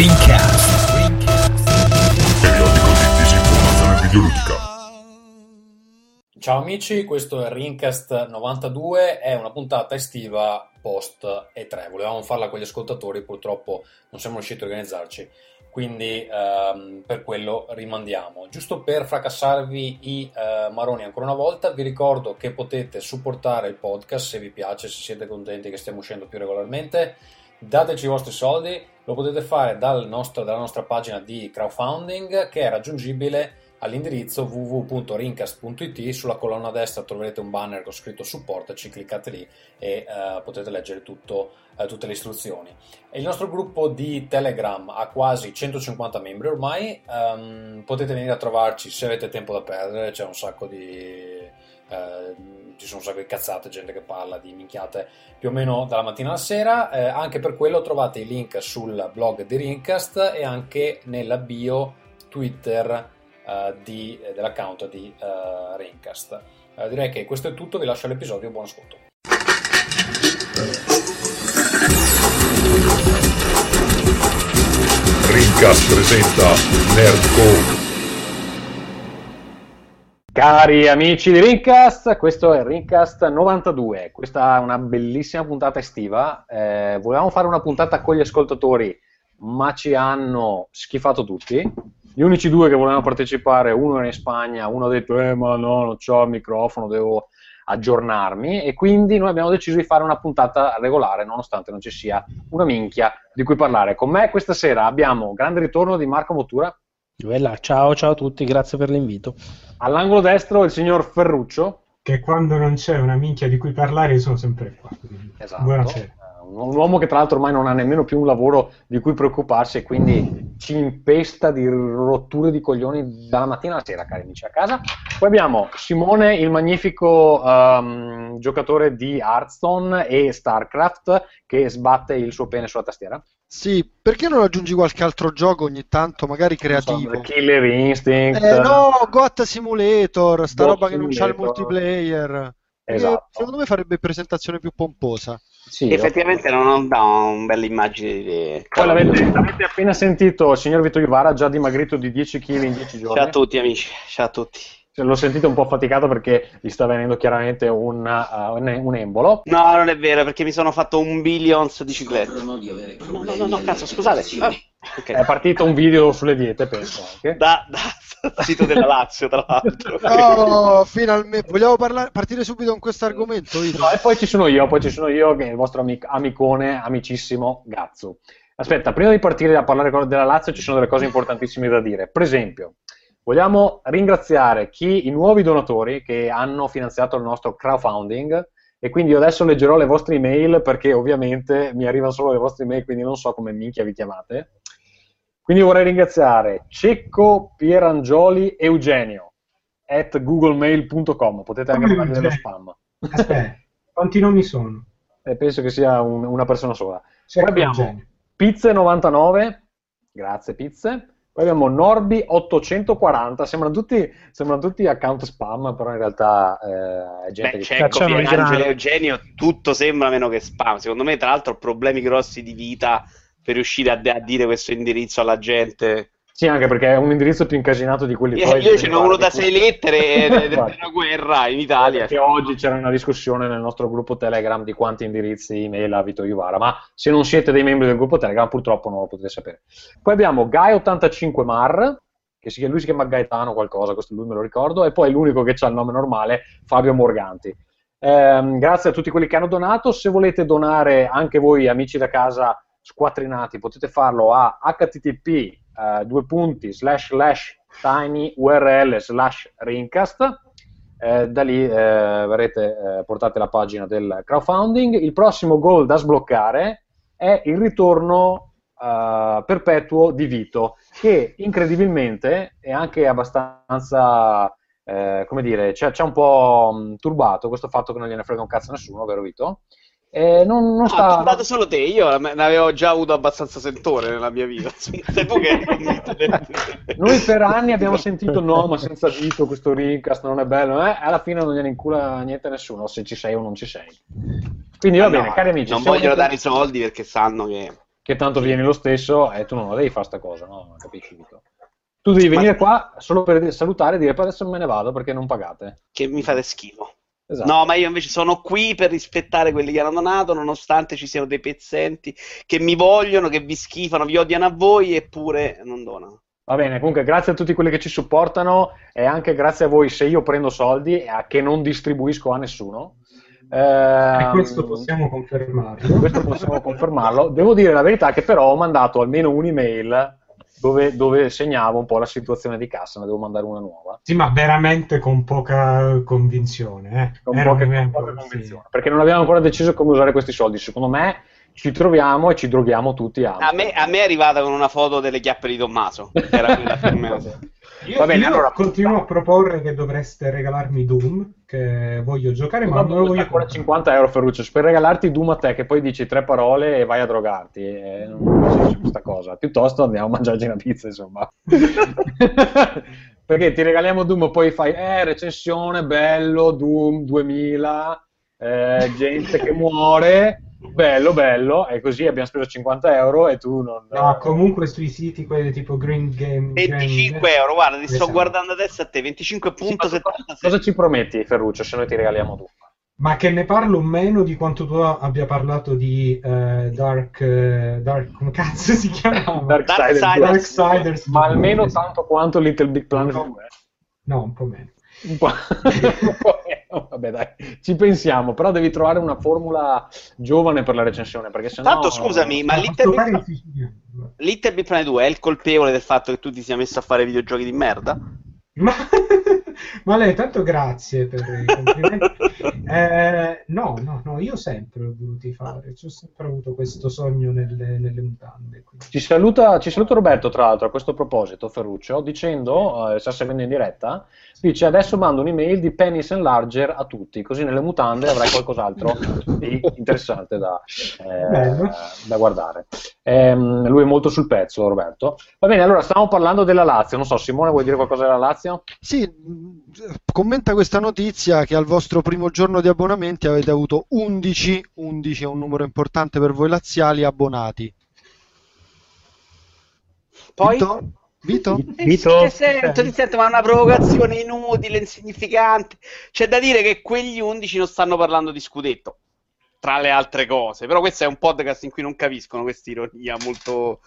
Rincast. Periodico di disinformazione videoludica. Ciao amici, questo è Rincast 92, è una puntata estiva post E3. Volevamo farla con gli ascoltatori, purtroppo non siamo riusciti a organizzarci, quindi ehm, per quello rimandiamo. Giusto per fracassarvi i eh, maroni ancora una volta, vi ricordo che potete supportare il podcast se vi piace, se siete contenti che stiamo uscendo più regolarmente dateci i vostri soldi, lo potete fare dal nostro, dalla nostra pagina di crowdfunding che è raggiungibile all'indirizzo www.rincast.it sulla colonna destra troverete un banner con scritto supportaci, cliccate lì e uh, potete leggere tutto, uh, tutte le istruzioni. Il nostro gruppo di Telegram ha quasi 150 membri ormai, um, potete venire a trovarci se avete tempo da perdere, c'è un sacco di eh, ci sono un sacco di cazzate, gente che parla di minchiate più o meno dalla mattina alla sera. Eh, anche per quello trovate i link sul blog di Rincast e anche nella bio Twitter eh, di, eh, dell'account di eh, Rincast. direi che questo è tutto, vi lascio l'episodio, buon ascolto. Rincast presenta Nerdcore Cari amici di Rincast, questo è Rincast 92, questa è una bellissima puntata estiva, eh, volevamo fare una puntata con gli ascoltatori, ma ci hanno schifato tutti, gli unici due che volevano partecipare, uno era in Spagna, uno ha detto eh ma no, non ho il microfono, devo aggiornarmi e quindi noi abbiamo deciso di fare una puntata regolare nonostante non ci sia una minchia di cui parlare. Con me questa sera abbiamo grande ritorno di Marco Mottura. Bella, ciao, ciao a tutti, grazie per l'invito. All'angolo destro il signor Ferruccio. Che quando non c'è una minchia di cui parlare io sono sempre qua. Esatto. Buonasera un uomo che tra l'altro ormai non ha nemmeno più un lavoro di cui preoccuparsi e quindi ci impesta di rotture di coglioni dalla mattina alla sera, cari amici a casa. Poi abbiamo Simone, il magnifico um, giocatore di Hearthstone e StarCraft che sbatte il suo pene sulla tastiera. Sì, perché non aggiungi qualche altro gioco ogni tanto, magari creativo? So, Killer Instinct. Eh no, Got Simulator, sta Got roba Simulator. che non c'ha il multiplayer. Esatto. Secondo me farebbe presentazione più pomposa. Sì, effettivamente non, non dà una bella immagine di... Poi l'avete, avete appena sentito il signor Vito Ivara già dimagrito di 10 kg in 10 giorni. Ciao a tutti amici, ciao a tutti. L'ho sentito un po' faticato perché gli sta venendo chiaramente un, uh, un, embolo. No, non è vero, perché mi sono fatto un billions di ciclette. No, no, no, no, cazzo, scusate. Ah, okay. È partito un video sulle diete, penso anche. Da, da sito della Lazio, tra l'altro. Oh, finalmente. Vogliamo parlare, partire subito con questo argomento? No, e poi ci sono io, poi ci sono io, che è il vostro amic- amicone, amicissimo Gazzo. Aspetta, prima di partire a parlare della Lazio ci sono delle cose importantissime da dire. Per esempio, vogliamo ringraziare chi, i nuovi donatori che hanno finanziato il nostro crowdfunding e quindi io adesso leggerò le vostre email perché ovviamente mi arrivano solo le vostre email, quindi non so come minchia vi chiamate. Quindi vorrei ringraziare Cecco, Pierangioli, Eugenio at googlemail.com. Potete anche mandare dello spam. Aspetta, quanti nomi sono? Eh, penso che sia un, una persona sola. Cecco Poi abbiamo Pizze99, grazie Pizze. Poi abbiamo Norbi840, sembrano tutti, sembrano tutti account spam, però in realtà eh, è gente Beh, che Cecco, Pierangelo, Eugenio, tutto sembra meno che spam. Secondo me, tra l'altro, problemi grossi di vita per riuscire a, a, dire questo indirizzo alla gente. Sì, anche perché è un indirizzo più incasinato di quelli tuoi. Io ce n'ho uno da sei lettere della guerra in Italia. Perché oggi c'era una discussione nel nostro gruppo Telegram di quanti indirizzi email ha Vito Ivara, ma se non siete dei membri del gruppo Telegram purtroppo non lo potete sapere. Poi abbiamo Guy85mar, che si, lui si chiama Gaetano qualcosa, questo lui me lo ricordo, e poi l'unico che ha il nome normale, Fabio Morganti. Eh, grazie a tutti quelli che hanno donato, se volete donare anche voi amici da casa squattrinati, potete farlo a http uh, due punti slash slash tiny url slash rincast eh, da lì eh, verrete eh, portate alla pagina del crowdfunding il prossimo goal da sbloccare è il ritorno perpetuo di Vito che incredibilmente è anche abbastanza eh, come dire ci ha un po' mh, turbato questo fatto che non gliene frega un cazzo a nessuno vero Vito? Eh, non, non ah, sta... turbato solo te, io ne avevo già avuto abbastanza sentore nella mia vita. Noi per anni abbiamo sentito no, ma senza dito questo Rincast non è bello, eh? alla fine non gliene incula niente a nessuno, se ci sei o non ci sei. Quindi va ah, bene, no, cari amici. Non vogliono dare i soldi perché sanno che... che tanto vieni lo stesso e tu non la devi fare sta cosa, no? Capisci, Vito? Tu devi venire qua solo per salutare e dire adesso me ne vado perché non pagate. Che mi fate schifo. Esatto. No, ma io invece sono qui per rispettare quelli che hanno donato, nonostante ci siano dei pezzenti che mi vogliono, che vi schifano, vi odiano a voi, eppure non donano. Va bene, comunque grazie a tutti quelli che ci supportano e anche grazie a voi se io prendo soldi a che non distribuisco a nessuno. E Ehm, questo possiamo confermarlo. questo possiamo confermarlo. Devo dire la verità che però ho mandato almeno un'email dove, dove segnavo un po' la situazione di cassa, ne devo mandare una nuova. Sì, ma veramente con poca convinzione. Eh. Con un con poca sì. convinzione, perché non abbiamo ancora deciso come usare questi soldi. Secondo me ci troviamo e ci droghiamo tutti a A me, a me è arrivata con una foto delle chiappe di Tommaso. Era quella per me. Io, Va bene, io allora- continuo a proporre che dovreste regalarmi Doom, che voglio giocare, ma non lo voglio ancora comprare. 50 euro Ferruccio. Per regalarti Doom a te che poi dici tre parole e vai a drogarti eh, non ha senso questa cosa. Piuttosto andiamo a mangiarci una pizza insomma. Perché ti regaliamo Doom e poi fai eh recensione bello Doom 2000 eh, gente che muore bello bello e così abbiamo speso 50 euro e tu non No, comunque sui siti quelli tipo Green Game... 25 euro, guarda, ti sto guardando adesso a te, 25.76. cosa ci prometti Ferruccio se noi ti regaliamo Doom Ma che ne parlo meno di quanto tu abbia parlato di eh, Dark, eh, Dark... come cazzo si chiamava? Darksiders Darksiders. due. Darksiders ma 2, almeno esatto. tanto quanto Little Big Planet No. 2 No, un po' meno. Un po'. meno. Vabbè, dai, ci pensiamo, però devi trovare una formula giovane per la recensione, perché sennò... Tanto scusami, ma Little Big. Little Planet 2 è il colpevole del fatto che tu ti sia messo a fare videogiochi di merda? Ma, ma lei, tanto grazie per i complimenti. Eh, no, no, no, io sempre l'ho voluti fare, ho sempre avuto questo sogno nelle, nelle mutande. Ci saluta, ci saluta Roberto, tra l'altro, a questo proposito, Ferruccio, dicendo, eh, sta seguendo in diretta, dice adesso mando un'email di Penis Enlarger a tutti, così nelle mutande avrai qualcos'altro di interessante da, eh, da guardare. Ehm, lui è molto sul pezzo, Roberto. Va bene, allora stiamo parlando della Lazio, non so, Simone vuoi dire qualcosa della Lazio? Sì, commenta questa notizia che al vostro primo giorno di abbonamenti avete avuto 11, 11 è un numero importante per voi laziali, abbonati. Poi? Vito? Vito? Eh, Vito? Sento, ti sento, ma è una provocazione inutile, insignificante. C'è da dire che quegli 11 non stanno parlando di scudetto, tra le altre cose. Però questo è un podcast in cui non capiscono questa ironia molto,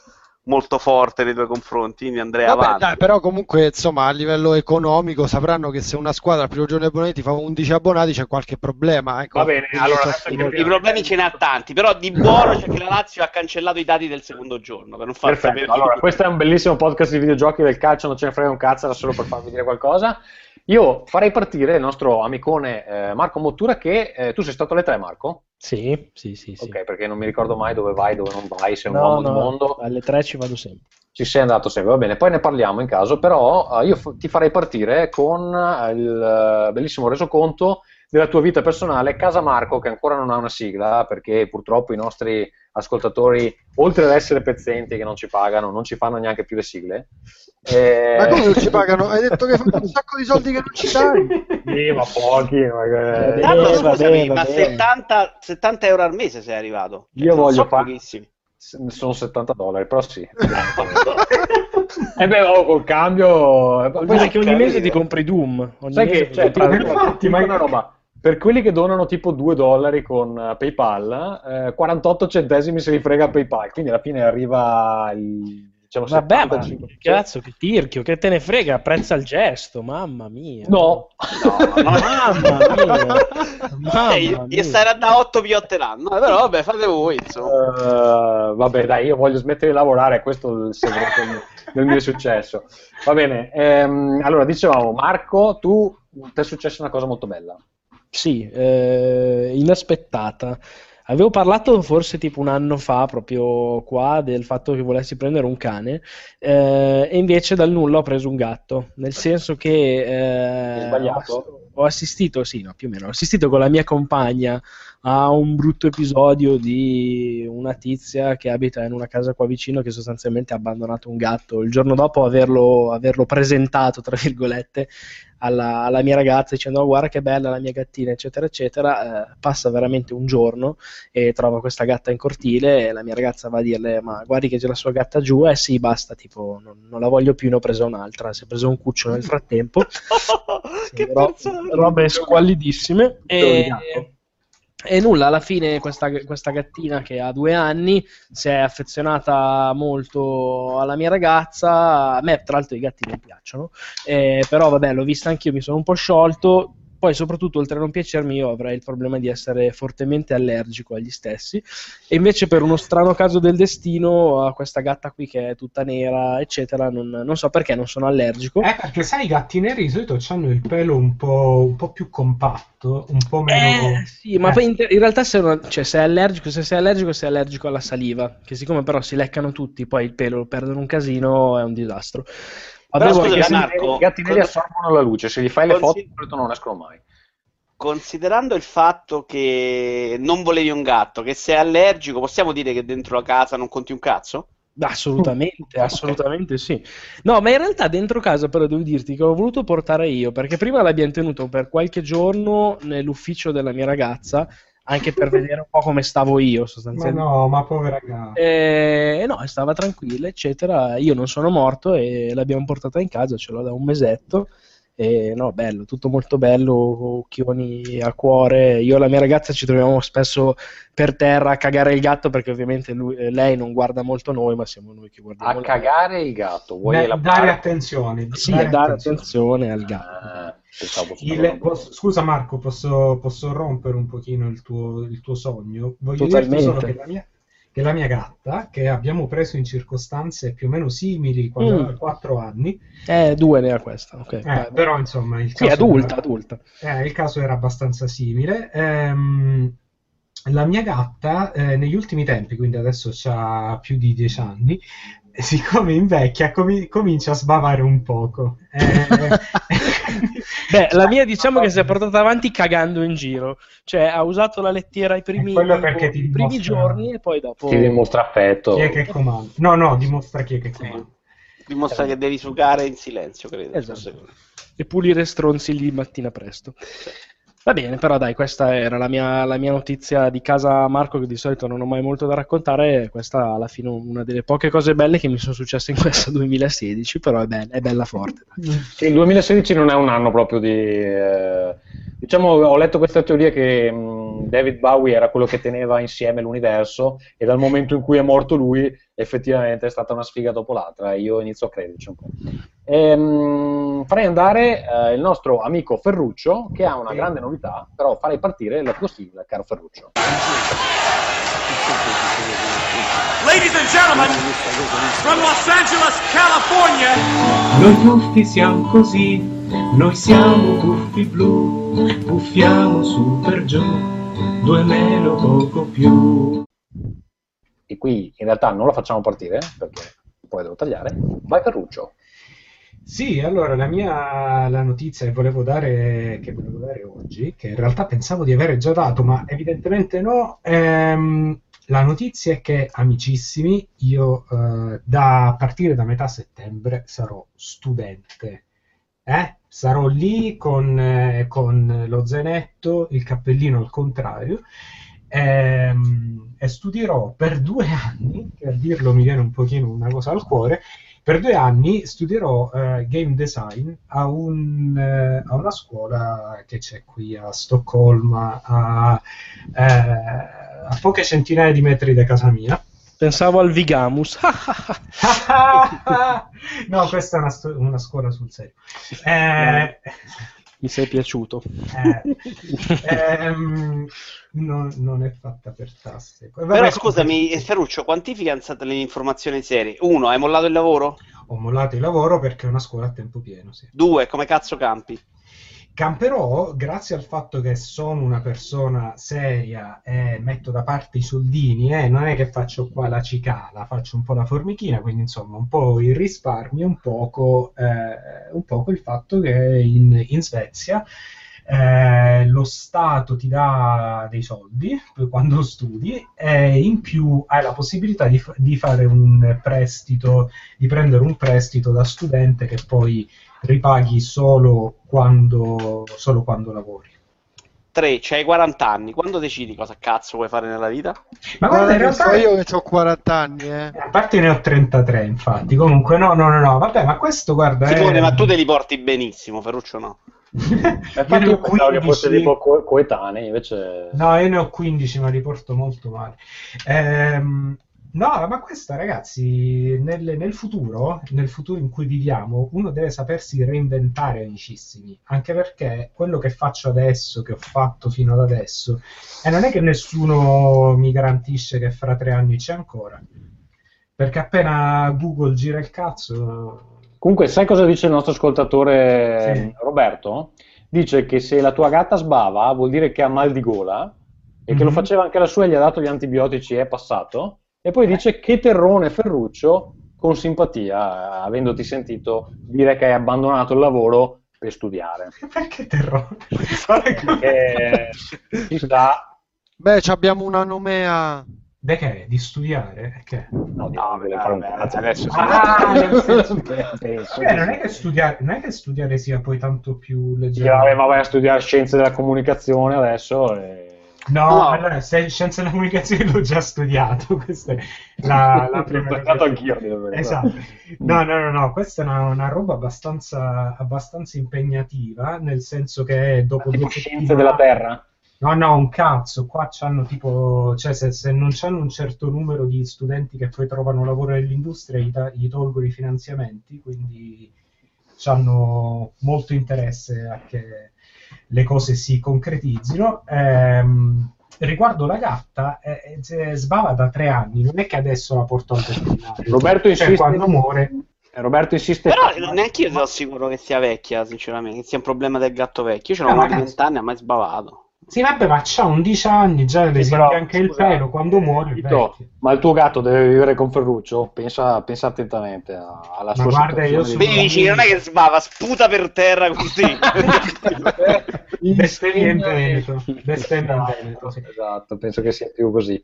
molto forte nei tuoi confronti. Quindi andrei Vabbè, avanti. dai, però comunque insomma a livello economico sapranno che se una squadra al primo giorno di abbonamenti fa 11 abbonati c'è qualche problema. Ecco. Va bene, allora, I problemi ce ne ha tanti, però di buono c'è che la Lazio ha cancellato i dati del secondo giorno per non far sapere Perfetto, allora questo è un bellissimo podcast di videogiochi del calcio, non ce ne frega un cazzo, era solo per farvi dire qualcosa. Io farei partire il nostro amicone eh, Marco Mottura che eh, tu sei stato alle tre Marco? Sì, sì, sì. sì. Ok, perché non mi ricordo mai dove vai, dove non vai, sei un No, uomo no, mondo. alle 3 ci vado sempre. Ci sei andato sempre, va bene, poi ne parliamo in caso, però eh, io f- ti farei partire con eh, il eh, bellissimo resoconto della tua vita personale, Casa Marco, che ancora non ha una sigla, perché purtroppo i nostri ascoltatori, oltre ad essere pezzenti che non ci pagano, non ci fanno neanche più le sigle. Eh, Ma come non ci pagano? Hai detto che fanno un sacco di soldi che non ci dai. Sì, ma pochi. ma- eh, Tanto scusami, ma bene. 70, 70 euro al mese sei arrivato. Io Sono voglio fare- pochissimi. Sono 70 dollari, però sì. E beh, oh, col cambio... Poi perché ogni mese ti compri Doom. Ogni Sai mese che cioè. Infatti, ma- una roba. Per quelli che donano tipo 2 dollari con eh, PayPal, eh, 48 centesimi se li frega PayPal, quindi alla fine arriva il diciamo Vabbè, ma 75%. che cazzo, che tirchio, che te ne frega, apprezza il gesto, mamma mia. No, No, no, Mamma mia. Mamma Eh, mia. gli starà da 8 piotte l'anno, eh, però vabbè, fate voi, insomma. Eh, vabbè, dai, io voglio smettere di lavorare, questo è il segreto del, del mio successo. Va bene, ehm, allora dicevamo, Marco, tu ti è successa una cosa molto bella. Sì, eh, inaspettata. Avevo parlato forse tipo un anno fa, proprio qua, del fatto che volessi prendere un cane, eh, e invece dal nulla ho preso un gatto. Nel senso che eh, ho assistito, sì, no, più o meno, ho assistito con la mia compagna a un brutto episodio di una tizia che abita in una casa qua vicino che sostanzialmente ha abbandonato un gatto. Il giorno dopo averlo, averlo presentato, tra virgolette, alla, alla mia ragazza dicendo oh, guarda che bella la mia gattina, eccetera, eccetera. Eh, passa veramente un giorno e trova questa gatta in cortile e la mia ragazza va a dirle ma guardi che c'è la sua gatta giù, eh sì, basta, tipo non, non la voglio più, ne ho presa un'altra, si è preso un cucciolo nel frattempo. che ro- robe squallidissime e, e nulla, alla fine questa, questa gattina che ha due anni si è affezionata molto alla mia ragazza, a me tra l'altro i gatti non piacciono, eh, però vabbè l'ho vista anch'io, mi sono un po' sciolto, poi soprattutto oltre a non piacermi io avrei il problema di essere fortemente allergico agli stessi e invece per uno strano caso del destino a questa gatta qui che è tutta nera eccetera non, non so perché non sono allergico Eh, perché sai, i gatti neri di solito hanno il pelo un po', un po' più compatto, un po' meno... Eh, sì, ma Eh. poi in, in realtà se, uno- cioè, se è allergico, se sei allergico, sei allergico alla saliva, che siccome però si leccano tutti, poi il pelo lo perdono un casino, è un disastro. Però Avevo scusa, Marco, gatti- i gatti neri cosa- assorbono la luce, se gli fai le Consi- foto di solito non escono mai. Considerando il fatto che non volevi un gatto, che sei allergico, possiamo dire che dentro la casa non conti un cazzo? Assolutamente, assolutamente sì. No, ma in realtà dentro casa però devo dirti che l'ho voluto portare io, perché prima l'abbiamo tenuto per qualche giorno nell'ufficio della mia ragazza, anche per vedere un po' come stavo io Ma sostanzialmente. no, ma povera gatta. E no, stava tranquilla, eccetera. Io non sono morto e l'abbiamo portata in casa, ce l'ho da un mesetto. E no, bello, tutto molto bello, occhioni a cuore. Io e la mia ragazza ci troviamo spesso per terra a cagare il gatto perché ovviamente lui- eh, lei non guarda molto noi, ma siamo noi che guardiamo. A lei. cagare il gatto, vuoi Beh, dare attenzione. Sì, a dare attenzione al gatto. Ah, pensavo fosse Il- posso- scusa Marco, posso, posso rompere un pochino il tuo, il tuo sogno? Voglio Totalmente. dirti solo che la, mia, che la mia gatta, che abbiamo preso in circostanze più o meno simili quando Mm. aveva 4 anni, Eh, due ne ha questa, ok. eh, però insomma il Sì, adulta, era, adulta. eh, il caso era abbastanza simile. Ehm, la mia gatta eh, negli ultimi tempi, quindi adesso ha più di 10 anni, siccome invecchia comi- comincia a sbavare un poco. Eh, Beh, la mia diciamo che si è portata avanti cagando in giro, cioè ha usato la lettiera i primi, i primi dimostra- giorni e poi dopo... Ti dimostra affetto. Chi è che comanda? No, no, dimostra chi è che Sì. comanda. Dimostra che devi sugare in silenzio, credo. Esatto. e pulire stronzi di mattina presto. Va bene, però dai, questa era la mia, la mia notizia di casa Marco, che di solito non ho mai molto da raccontare. Questa alla fine una delle poche cose belle che mi sono successe in questo 2016, però è, bella, è bella forte. Sì, il 2016 non è un anno proprio di... eh, diciamo, ho letto questa teoria che mh, David Bowie era quello che teneva insieme l'universo e dal momento in cui è morto lui effettivamente è stata una sfiga dopo l'altra e io inizio a crederci un po'. Ehm, farei andare eh, il nostro amico Ferruccio che ha una grande novità, però farei partire la tua sigla, caro Ferruccio. Ladies and gentlemen, from Los Angeles, California, Noi tuffi siamo così, noi siamo tuffi blu, puffiamo su per giù, due meno poco più. E qui in realtà non la facciamo partire perché poi devo tagliare. Vai Ferruccio. Sì, allora la mia la notizia che volevo dare, che volevo dare oggi, che in realtà pensavo di avere già dato, ma evidentemente no, ehm, la notizia è che, amicissimi, io eh, da a partire da metà settembre sarò studente. Eh? Sarò lì con, eh, con lo zainetto, il cappellino al contrario, ehm, e studierò per due anni, a dirlo mi viene un pochino una cosa al cuore, per due anni studierò eh, game design a, un, eh, a una scuola che c'è qui a Stoccolma, a, eh, a poche centinaia di metri da casa mia. Pensavo al Vigamus. no, questa è una, una scuola sul serio. Mi sei piaciuto. eh, ehm, non, non è fatta per tasse. Vabbè, Però scusami, eh, Ferruccio, quanti fidanzate le informazioni serie? Uno, hai mollato il lavoro? Ho mollato il lavoro perché è una scuola a tempo pieno, sì. Due, come cazzo campi? Camperò, grazie al fatto che sono una persona seria e metto da parte i soldini, eh, non è che faccio qua la cicala, faccio un po' la formichina, quindi insomma un po' il risparmio, un poco, eh, un poco il fatto che in, in Svezia eh, lo Stato ti dà dei soldi quando studi e in più hai la possibilità di, di fare un prestito, di prendere un prestito da studente che poi ripaghi solo quando, solo quando lavori. 3, c'hai 40 anni, quando decidi cosa cazzo vuoi fare nella vita? Ma guarda, in so realtà io che ho 40 anni, eh. a parte ne ho 33, infatti. Comunque, no, no, no, no. Vabbè, ma questo, guarda. Simone, è... ma tu te li porti benissimo, Ferruccio no. io Infatti io ho pensavo che fosse 15. tipo co- coetanei, invece... No, io ne ho 15, ma li porto molto male. Ehm, no, ma questa, ragazzi, nel, nel futuro, nel futuro in cui viviamo, uno deve sapersi reinventare, amicissimi. Anche perché quello che faccio adesso, che ho fatto fino ad adesso, e non è che nessuno mi garantisce che fra tre anni c'è ancora. Perché appena Google gira il cazzo. Comunque, sai cosa dice il nostro ascoltatore Sì. Roberto? Dice che se la tua gatta sbava vuol dire che ha mal di gola e che lo Mhm. faceva anche la sua e gli ha dato gli antibiotici e è passato. E poi dice che terrone Ferruccio con simpatia, avendoti sentito dire che hai abbandonato il lavoro per studiare. Perché terrore? Perché ci sta, Beh, abbiamo una nomea. Beh, che è? Di studiare? Che? no, di fare un vabbè, cazzo. adesso sì. Ah, nel senso Beh, non, sì. è che studiare, non è che studiare sia poi tanto più Sì, leggero. vabbè, ma vai a studiare scienze della comunicazione adesso. e- No, No. allora, se scienze della comunicazione l'ho già studiato. Questa è la, la L'ho prima studiato cosa. anch'io. Esatto. No, no, no, no, questa è una, una roba abbastanza, abbastanza impegnativa, nel senso che dopo Tipo scienze della Terra. No, no, un cazzo, qua c'hanno tipo, cioè se, se non c'hanno un certo numero di studenti che poi trovano lavoro nell'industria, gli, da- gli tolgono i finanziamenti, quindi hanno molto interesse a che le cose si concretizzino. Ehm, riguardo la gatta, eh, eh, sbava da tre anni, non è che adesso la porto al veterinario. Roberto Cioè, insiste- quando muore... Eh, Roberto insiste. Però neanche io sono sicuro che sia vecchia, sinceramente, che sia un problema del gatto vecchio. Io ce l'ho Eh, uno di ragazzi. 20 anni, ha mai sbavato. Sì, vabbè, ma c'ha 11 anni, già le Sì, si però, anche il pelo, quando muore è Tito, vecchio. ma il tuo gatto deve vivere con Ferruccio? Pensa, pensa attentamente alla Ma sua guarda, io situazione. sono- Vedi, dici, non è che sbava, sputa per terra così. Bestemmia in Veneto. Bestemmia in Esatto, Veneto, sì. esatto, penso che sia più così.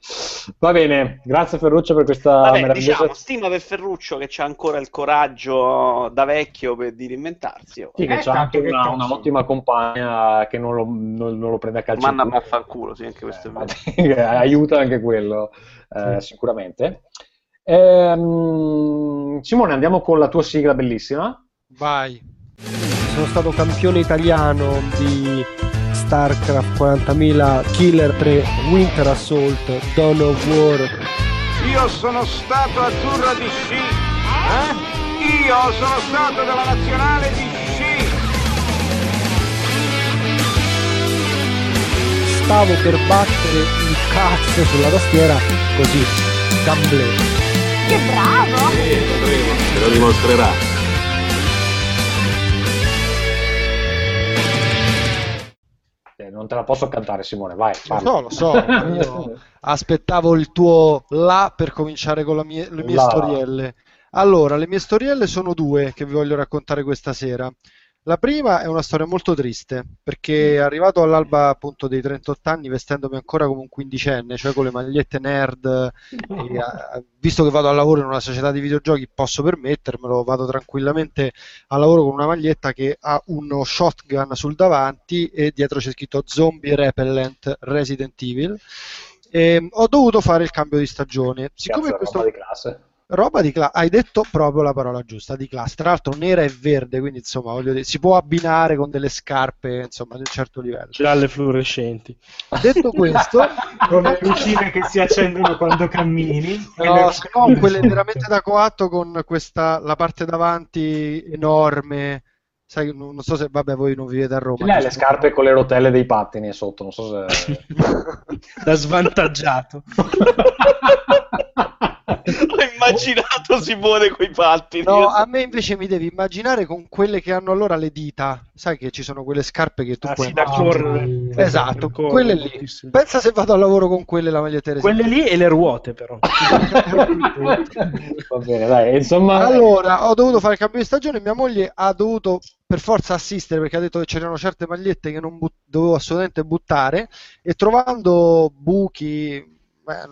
Va bene, grazie Ferruccio per questa Vabbè, meravigliosa... diciamo, stima per Ferruccio che c'ha ancora il coraggio da vecchio per di reinventarsi. oh. Sì, che Eh, c'ha anche una, cazzo. una ottima compagna che non lo, non- non lo prende a calcio. Manna culo. a fanculo, sì, anche questo è vero. Eh, aiuta anche quello, eh, Sì. sicuramente. Ehm, Simone, andiamo con la tua sigla bellissima. Vai. Sono stato campione italiano di StarCraft 40.000 Killer 3 Winter Assault Dawn of War Io sono stato azzurro di sci. Eh? Io sono stato della nazionale di stavo per battere il cazzo sulla tastiera così gamble Che bravo! Te lo dimostrerà. Eh, non te la posso cantare, Simone, vai. Parla. so, lo so. Io aspettavo il tuo là per cominciare con mie- le mie La. storielle. Allora, le mie storielle sono due che vi voglio raccontare questa sera. La prima è una storia molto triste, perché arrivato all'alba appunto dei 38 anni, vestendomi ancora come un quindicenne, cioè con le magliette nerd, e, eh, visto che vado al lavoro in una società di videogiochi, posso permettermelo, vado tranquillamente al lavoro con una maglietta che ha uno shotgun sul davanti e dietro c'è scritto Zombie Repellent Resident Evil. E ho dovuto fare il cambio di stagione. Siccome Cazzo, questo di classe. Roba di classe, hai detto proprio la parola giusta, di classe. Tra l'altro nera e verde, quindi insomma, voglio dire, si può abbinare con delle scarpe, insomma, di un certo livello. gialle fluorescenti. Detto questo, Con le lucine che si accendono quando cammini. No, le- se no, quelle veramente da coatto con questa, la parte davanti enorme. Sai, non, so se, vabbè, voi non vivete a Roma. L'hai le scarpe con le rotelle dei pattini sotto, non so se... da svantaggiato. Ho immaginato Simone coi pattini. No, a me invece mi devi immaginare con quelle che hanno allora le dita. Sai che ci sono quelle scarpe che tu Ah, puoi sì, da correre. Esatto, Da correre, quelle lì. moltissimo. Pensa se vado al lavoro con quelle la maglietta Quelle lì e le ruote, però. Va bene, dai, insomma... Allora, ho dovuto fare il cambio di stagione. Mia moglie ha dovuto per forza assistere perché ha detto che c'erano certe magliette che non but- dovevo assolutamente buttare. E trovando buchi, beh,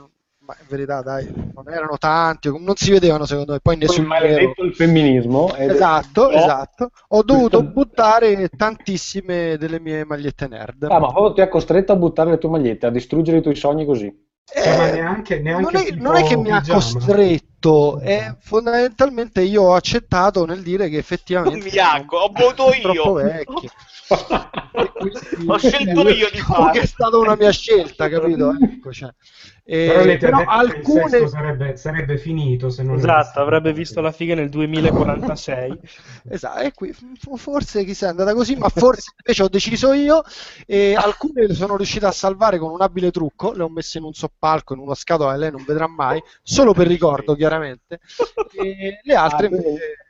ma in verità, dai, non erano tanti, non si vedevano secondo me. Poi Poi nessun maledetto il femminismo. Esatto, No. esatto. Ho dovuto Questo- buttare tantissime delle mie magliette nerd. Ah, ma proprio ti ha costretto a buttare le tue magliette, a distruggere i tuoi sogni così. Cioè, ma neanche, neanche non, è, non è che mi ha costretto, è fondamentalmente io ho accettato nel dire che effettivamente Non mi acco, ho voluto troppo io. Ho scelto io di che è fare. stata una mia scelta, capito? Ecco, cioè. Eh, Però lei però alcune sarebbe, sarebbe finito se non Esatto, avrebbe visto la figa nel 2046. Esatto, e qui forse chissà è andata così, ma forse invece ho deciso io e alcune le sono riuscito a salvare con un abile trucco, le ho messe in un soppalco, in una scatola che lei non vedrà mai, solo per ricordo chiaramente, e le altre invece...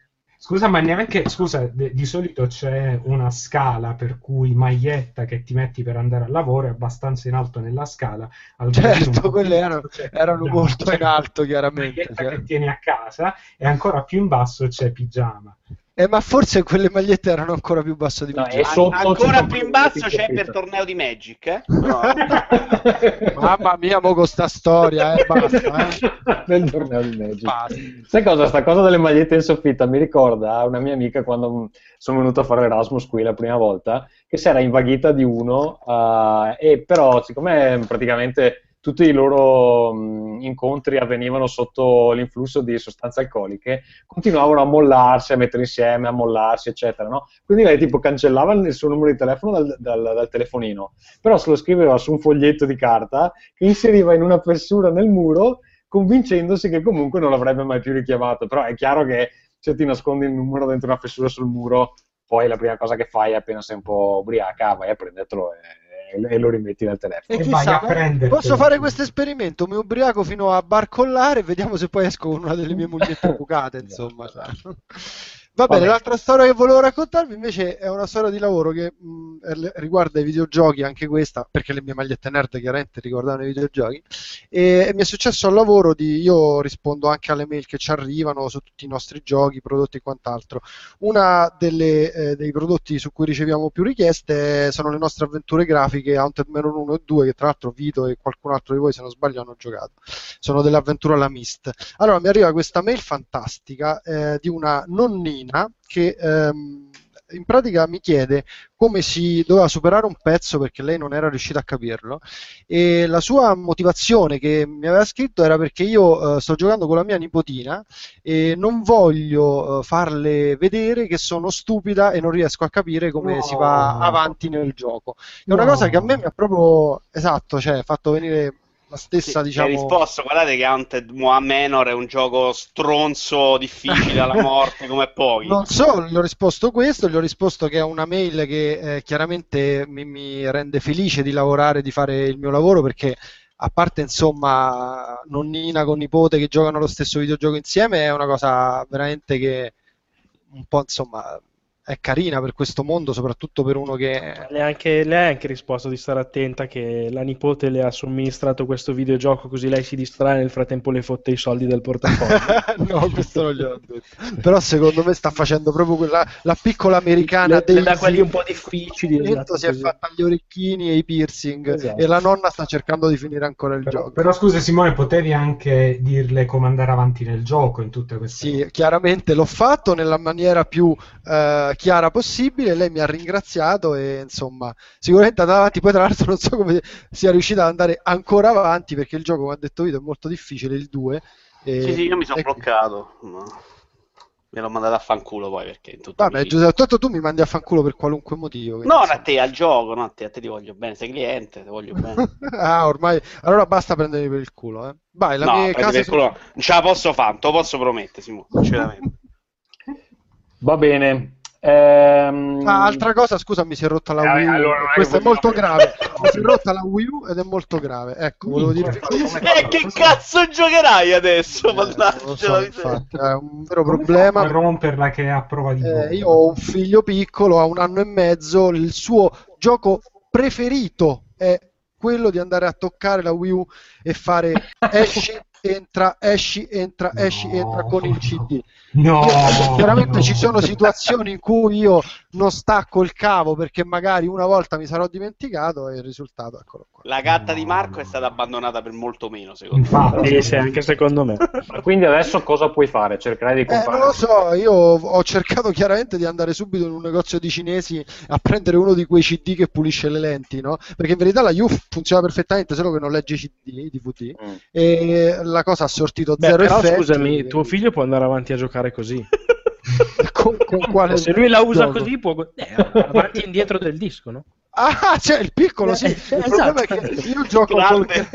Scusa, ma neanche, scusa, de- di solito c'è una scala per cui maglietta che ti metti per andare al lavoro è abbastanza in alto nella scala. al Certo, quelle erano, erano pigiama, molto cioè, in alto chiaramente. maglietta cioè. che tieni a casa e ancora più in basso c'è pigiama. Eh, ma forse quelle magliette erano ancora più basso di me. No, e sotto Ancora più in basso c'è per torneo di Magic, eh? Mamma mia, mo con sta storia, eh, basta, eh. Nel torneo di Magic. Basta. Sai cosa? Sta cosa delle magliette in soffitta mi ricorda una mia amica quando sono venuto a fare l'Erasmus qui la prima volta, che si era invaghita di uno, eh, e però siccome praticamente tutti i loro mh, incontri avvenivano sotto l'influsso di sostanze alcoliche, continuavano a mollarsi, a mettere insieme, a mollarsi, eccetera, no? Quindi lei tipo cancellava il suo numero di telefono dal, dal- dal telefonino, però se lo scriveva su un foglietto di carta che inseriva in una fessura nel muro convincendosi che comunque non l'avrebbe mai più richiamato. Però è chiaro che se ti nascondi il numero dentro una fessura sul muro, poi la prima cosa che fai appena sei un po' ubriaca, vai a prendertelo e, e lo rimetti dal telefono. E E vai chissà, posso fare questo esperimento? Mi ubriaco fino a barcollare e vediamo se poi esco con una delle mie mogliette bucate, insomma. cioè. Va bene, Vabbè. l'altra storia che volevo raccontarvi invece è una storia di lavoro che mh, er- riguarda i videogiochi, anche questa, perché le mie magliette nerd chiaramente ricordavano i videogiochi, e, e mi è successo al lavoro di, io rispondo anche alle mail che ci arrivano su tutti i nostri giochi, prodotti e quant'altro. Una delle, eh, dei prodotti su cui riceviamo più richieste sono le nostre avventure grafiche Haunted Manor 1 e 2, che tra l'altro Vito e qualcun altro di voi, se non sbaglio, hanno giocato. Sono delle avventure alla Mist. Allora mi arriva questa mail fantastica eh, di una nonnina che ehm, in pratica mi chiede come si doveva superare un pezzo perché lei non era riuscita a capirlo e la sua motivazione che mi aveva scritto era perché io eh, sto giocando con la mia nipotina e non voglio eh, farle vedere che sono stupida e non riesco a capire come No. si va avanti nel gioco. È una No. cosa che a me mi ha proprio esatto, cioè fatto venire la stessa, Sì, diciamo Hai risposto, guardate che Haunted Menor è un gioco stronzo, difficile alla morte come pochi. Non solo, gli ho risposto questo, gli ho risposto che è una mail che eh, chiaramente mi, mi rende felice di lavorare, di fare il mio lavoro perché a parte insomma nonnina con nipote che giocano allo stesso videogioco insieme è una cosa veramente che un po' insomma è carina per questo mondo, soprattutto per uno che Le ha anche, lei ha anche risposto di stare attenta che la nipote le ha somministrato questo videogioco così lei si distrae e nel frattempo le fotte i soldi del portafoglio. no, questo non gliel'ho detto. Però secondo me sta facendo proprio quella la piccola americana Le- Daisy. quelli un po' difficili, esatto, si è così. fatta gli orecchini e i piercing Esatto. e la nonna sta cercando di finire ancora il Però, gioco. però scusa Simone, potevi anche dirle come andare avanti nel gioco in tutte queste Sì, chiaramente l'ho fatto nella maniera più eh, chiara possibile. Lei mi ha ringraziato e insomma, sicuramente è andata avanti. Poi, tra l'altro, non so come sia riuscita ad andare ancora avanti perché il gioco, come ha detto Vito, è molto difficile. Il 2. e- Sì, sì, io mi sono e- bloccato. ma Me l'ho mandato a fanculo poi perché in tutto Vabbè, mi- Giuseppe, tanto tu mi mandi a fanculo per qualunque motivo. Non a te, al gioco, no a te, a te ti voglio bene, sei cliente, ti voglio bene. ah, ormai. Allora basta prendermi per il culo. Eh. Vai, la no, mia casa. no. non ce la posso fare, te lo posso promettere, Simone, sinceramente. Va bene. Ehm, Ah, altra cosa, scusa, mi si è rotta la Eh, Wii U. allora Questo è molto grave. Mi si è rotta la Wii U ed è molto grave. Ecco, volevo dirvi E che cazzo giocherai adesso? Eh, so, infatti, è un vero Come problema. a romperla che è a prova di Eh, io ho un figlio piccolo, ha un anno e mezzo, il suo gioco preferito è quello di andare a toccare la Wii U e fare esci, entra, esci, entra, esci, entra con il CD. No, Io- chiaramente no. ci sono situazioni in cui io non stacco il cavo perché magari una volta mi sarò dimenticato e il risultato eccolo qua. La gatta di Marco è stata abbandonata per molto meno, secondo me. Infatti, Sì, sì, anche secondo me. Quindi adesso cosa puoi fare? Cercherai di Eh, comprare. non lo so, io ho cercato chiaramente di andare subito in un negozio di cinesi a prendere uno di quei CD che pulisce le lenti, no? Perché in verità la U funziona perfettamente, solo che non legge i CD, i DVD, Mm. e la cosa ha sortito Beh, zero però effetti. scusami, tuo figlio può andare avanti a giocare così. con, con quale Se lui la usa gioco? così, può eh, avanti e indietro del disco, no? Ah, c'è il piccolo, sì. Eh, Il problema esatto. è che io gioco col, Grande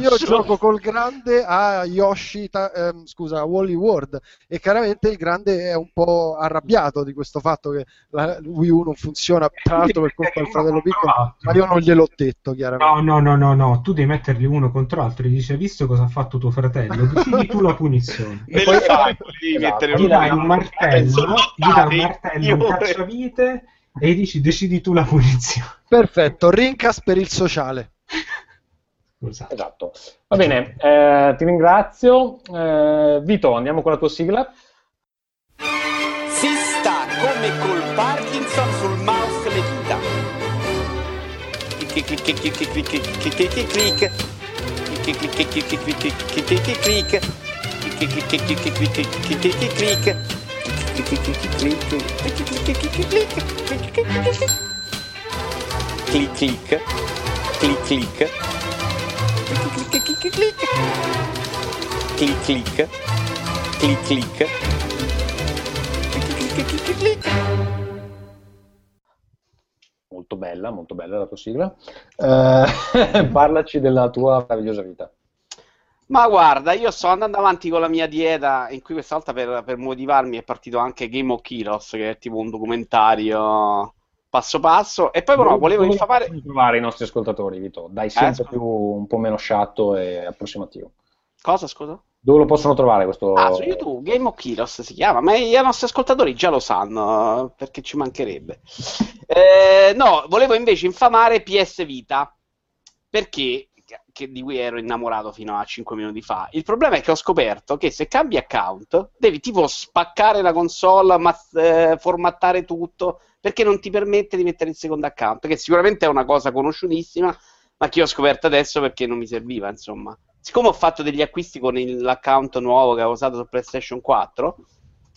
io gioco col grande a Yoshi, ta- ehm, scusa, a Wally World e chiaramente il grande è un po' arrabbiato di questo fatto che la Wii U non funziona, tra l'altro per colpa del fratello piccolo, ma io non gliel'ho detto chiaramente. No, no, no, no, no, tu devi metterli uno contro l'altro e gli dici, "Hai visto cosa ha fatto tuo fratello? Decidi tu la punizione. Me poi- fai, devi Esatto. mettere Gli un dai un martello, gli dai un martello, un cacciavite e dici, decidi tu la punizione. Perfetto, rincas per il sociale. Scusate. Esatto. Va bene, eh, ti ringrazio. Eh, Vito, andiamo con la tua sigla. Si sta come col Parkinson sul mouse le dita. Clic, clic, clic, clic, clic, clic, clic, clic. Clic, clic, clic, clic, clic, clic, clic, clic. Clic, clic, clic, clic, clic, clic, clic, clic clic clic clic clic clic clic clic. Clic. Molto bella, molto bella la tua sigla. Eh, parlaci della tua meravigliosa vita. Ma guarda, io sto andando avanti con la mia dieta, in cui questa volta per, per motivarmi è partito anche Game of Kilos, che è tipo un documentario passo passo, e poi però volevo infamare... possono trovare i nostri ascoltatori, Vito? Dai sempre scusa. più un po' meno sciatto e approssimativo. Cosa, scusa? Dove lo possono trovare questo? Ah, su YouTube, Game of Kilos si chiama, ma i nostri ascoltatori già lo sanno, eh, perché ci mancherebbe. Eh, no, volevo invece infamare PS Vita, perché che- di cui ero innamorato fino a 5 minuti fa. Il problema è che ho scoperto che se cambi account devi tipo spaccare la console, ma, eh, formattare tutto, perché non ti permette di mettere il secondo account, che sicuramente è una cosa conosciutissima, ma che ho scoperto adesso perché non mi serviva, insomma. Siccome ho fatto degli acquisti con il- l'account nuovo che avevo usato su PlayStation 4,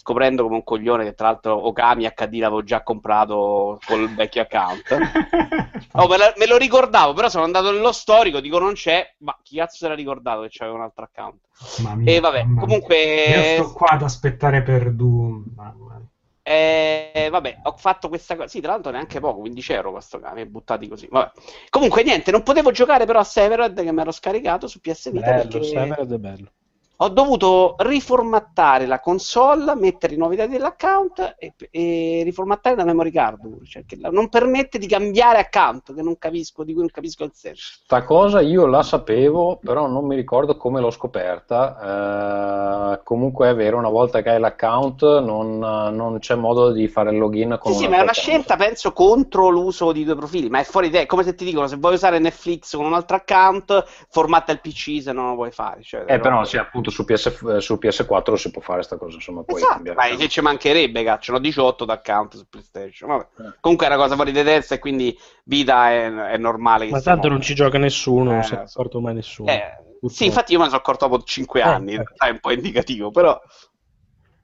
scoprendo come un coglione che tra l'altro Okami HD l'avevo già comprato col vecchio account. Oh, me, la- me lo ricordavo, però sono andato nello storico, dico non c'è, ma chi cazzo se l'ha ricordato che c'aveva un altro account? Mamma mia, E vabbè, comunque... Io sto qua ad aspettare per Doom. Mamma. Eh, vabbè, ho fatto questa cosa. Sì, tra l'altro neanche poco, 15 euro questo cane, buttati così. Vabbè. Comunque, niente, non potevo giocare però a Severed che mi ero scaricato su PS Vita Bello, perché Severed è bello. Ho dovuto riformattare la console, mettere i nuovi dati dell'account e, e riformattare la memory card. Cioè, che la- non permette di cambiare account, che non capisco, di cui non capisco il senso. Sta cosa io la sapevo, però non mi ricordo come l'ho scoperta. Eh, comunque è vero, una volta che hai l'account non, non c'è modo di fare il login con Sì, sì, ma è una scelta, penso, contro l'uso di due profili, ma è fuori idea. È come se ti dicono, se vuoi usare Netflix con un altro account, formatta il PC se non lo vuoi fare. Cioè, Eh, però sì, appunto su, PS, su PS4 si può fare sta cosa, insomma, puoi Esatto, cambiare ma account. che ci mancherebbe, cazzo, ne ho 18 d'account su PlayStation. Vabbè. Eh. Comunque è una cosa fuori di testa e quindi vita è, è normale che Ma tanto non ci gioca nessuno, non Eh, se ne è so. accorto mai nessuno. Eh, sì, infatti io me ne sono accorto dopo 5 anni, in eh. realtà è un po' indicativo, però...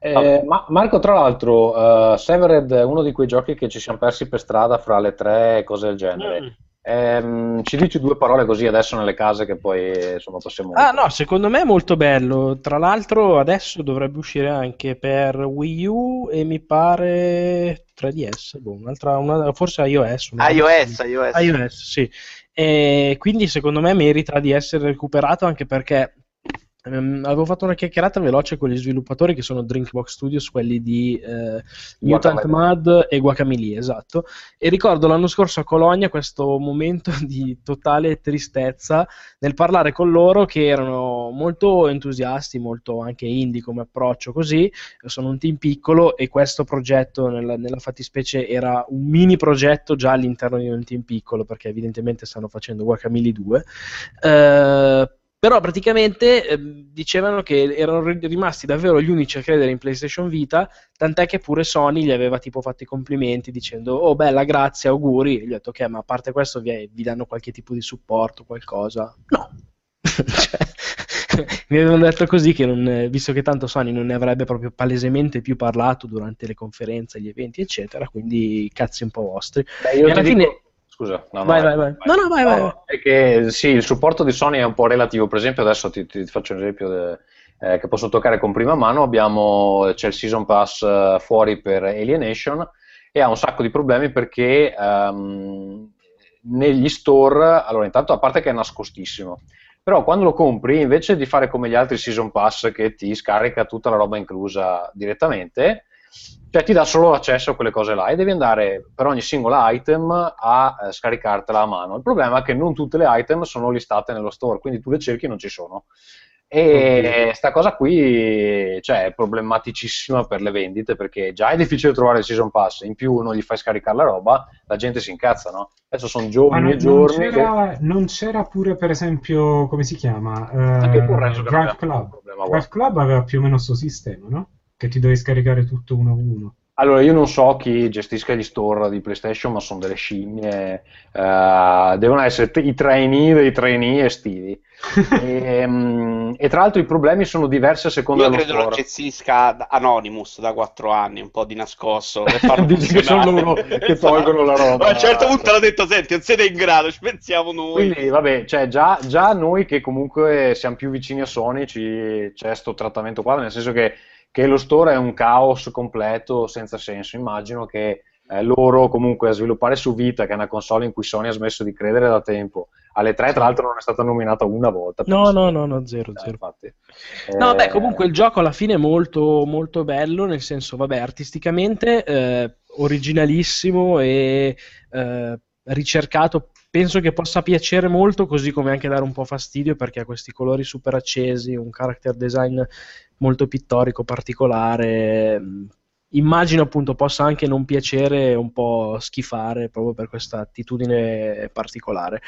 Eh, ma Marco, tra l'altro, eh, Severed è uno di quei giochi che ci siamo persi per strada fra le tre cose del genere. Mm. Ehm, ci dici due parole così adesso nelle case che poi insomma possiamo... Ah no, secondo me è molto bello. Tra l'altro adesso dovrebbe uscire anche per Wii U e mi pare 3DS, boh, un'altra, una- forse iOS. una- iOS, iOS. iOS, sì. E quindi secondo me merita di essere recuperato anche perché Ehm, avevo fatto una chiacchierata veloce con gli sviluppatori che sono Drinkbox Studios, quelli di eh, Mutant Mud e Guacamole, esatto. E ricordo l'anno scorso a Cologna questo momento di totale tristezza nel parlare con loro che erano molto entusiasti, molto anche indie come approccio così. Sono un team piccolo e questo progetto nella, nella fattispecie era un mini progetto già all'interno di un team piccolo perché evidentemente stanno facendo Guacamole 2. Eh, però praticamente eh, dicevano che erano rimasti davvero gli unici a credere in PlayStation Vita, tant'è che pure Sony gli aveva tipo fatto i complimenti dicendo "Oh bella, grazie, auguri". E gli ho detto "Ok, ma a parte questo vi, vi danno qualche tipo di supporto, qualcosa?". No. cioè, mi avevano detto così che non, visto che tanto Sony non ne avrebbe proprio palesemente più parlato durante le conferenze, gli eventi, eccetera, quindi cazzi un po' vostri. Beh, io e alla fine dico- Scusa, no, no, Vai, eh, vai, vai. No, no, vai, vai, vai. È che sì, il supporto di Sony è un po' relativo. Per esempio, adesso ti, ti faccio un esempio de- eh, che posso toccare con prima mano. Abbiamo, c'è il Season Pass eh, fuori per Alienation e ha un sacco di problemi perché ehm, negli store, allora intanto a parte che è nascostissimo, però quando lo compri invece di fare come gli altri Season Pass che ti scarica tutta la roba inclusa direttamente, cioè ti dà solo l'accesso a quelle cose là e devi andare per ogni singola item a eh, scaricartela a mano. Il problema è che non tutte le item sono listate nello store, quindi tu le cerchi e non ci sono. E sta cosa qui cioè, è problematicissima per le vendite perché già è difficile trovare il season pass, in più non gli fai scaricare la roba, la gente si incazza, no? Adesso sono giorni non, e non giorni. che- c'era, non c'era pure, per esempio, come si chiama? Eh, che Drive Club. Drive Club aveva più o meno questo sistema, no? Che ti devi scaricare tutto uno a uno. Allora, io non so chi gestisca gli store di PlayStation, ma sono delle scimmie. eh, devono essere t- i trainee dei trainee estivi. e, mm, e tra l'altro i problemi sono diversi a seconda Io dello credo lo store. gestisca Anonymous da 4 anni, un po' di nascosto. Dici che sono loro che tolgono la roba. A un certo punto l'ha detto, senti, non siete in grado, ci pensiamo noi. Quindi, vabbè, cioè, già, già noi che comunque siamo più vicini a Sony ci, c'è questo trattamento qua, nel senso che, che lo store è un caos completo, senza senso. Immagino che eh, loro comunque a sviluppare su Vita, che è una console in cui Sony ha smesso di credere da tempo, alle 3 tra l'altro non è stata nominata una volta. No, no, no, no, zero, Eh, zero. infatti. No, Eh, beh, comunque il gioco alla fine è molto, molto bello, nel senso, vabbè, artisticamente eh, originalissimo e eh, ricercato. Penso che possa piacere molto, così come anche dare un po' fastidio, perché ha questi colori super accesi, un character design molto pittorico, particolare. Mm, Immagino appunto possa anche non piacere un po' schifare proprio per questa attitudine particolare.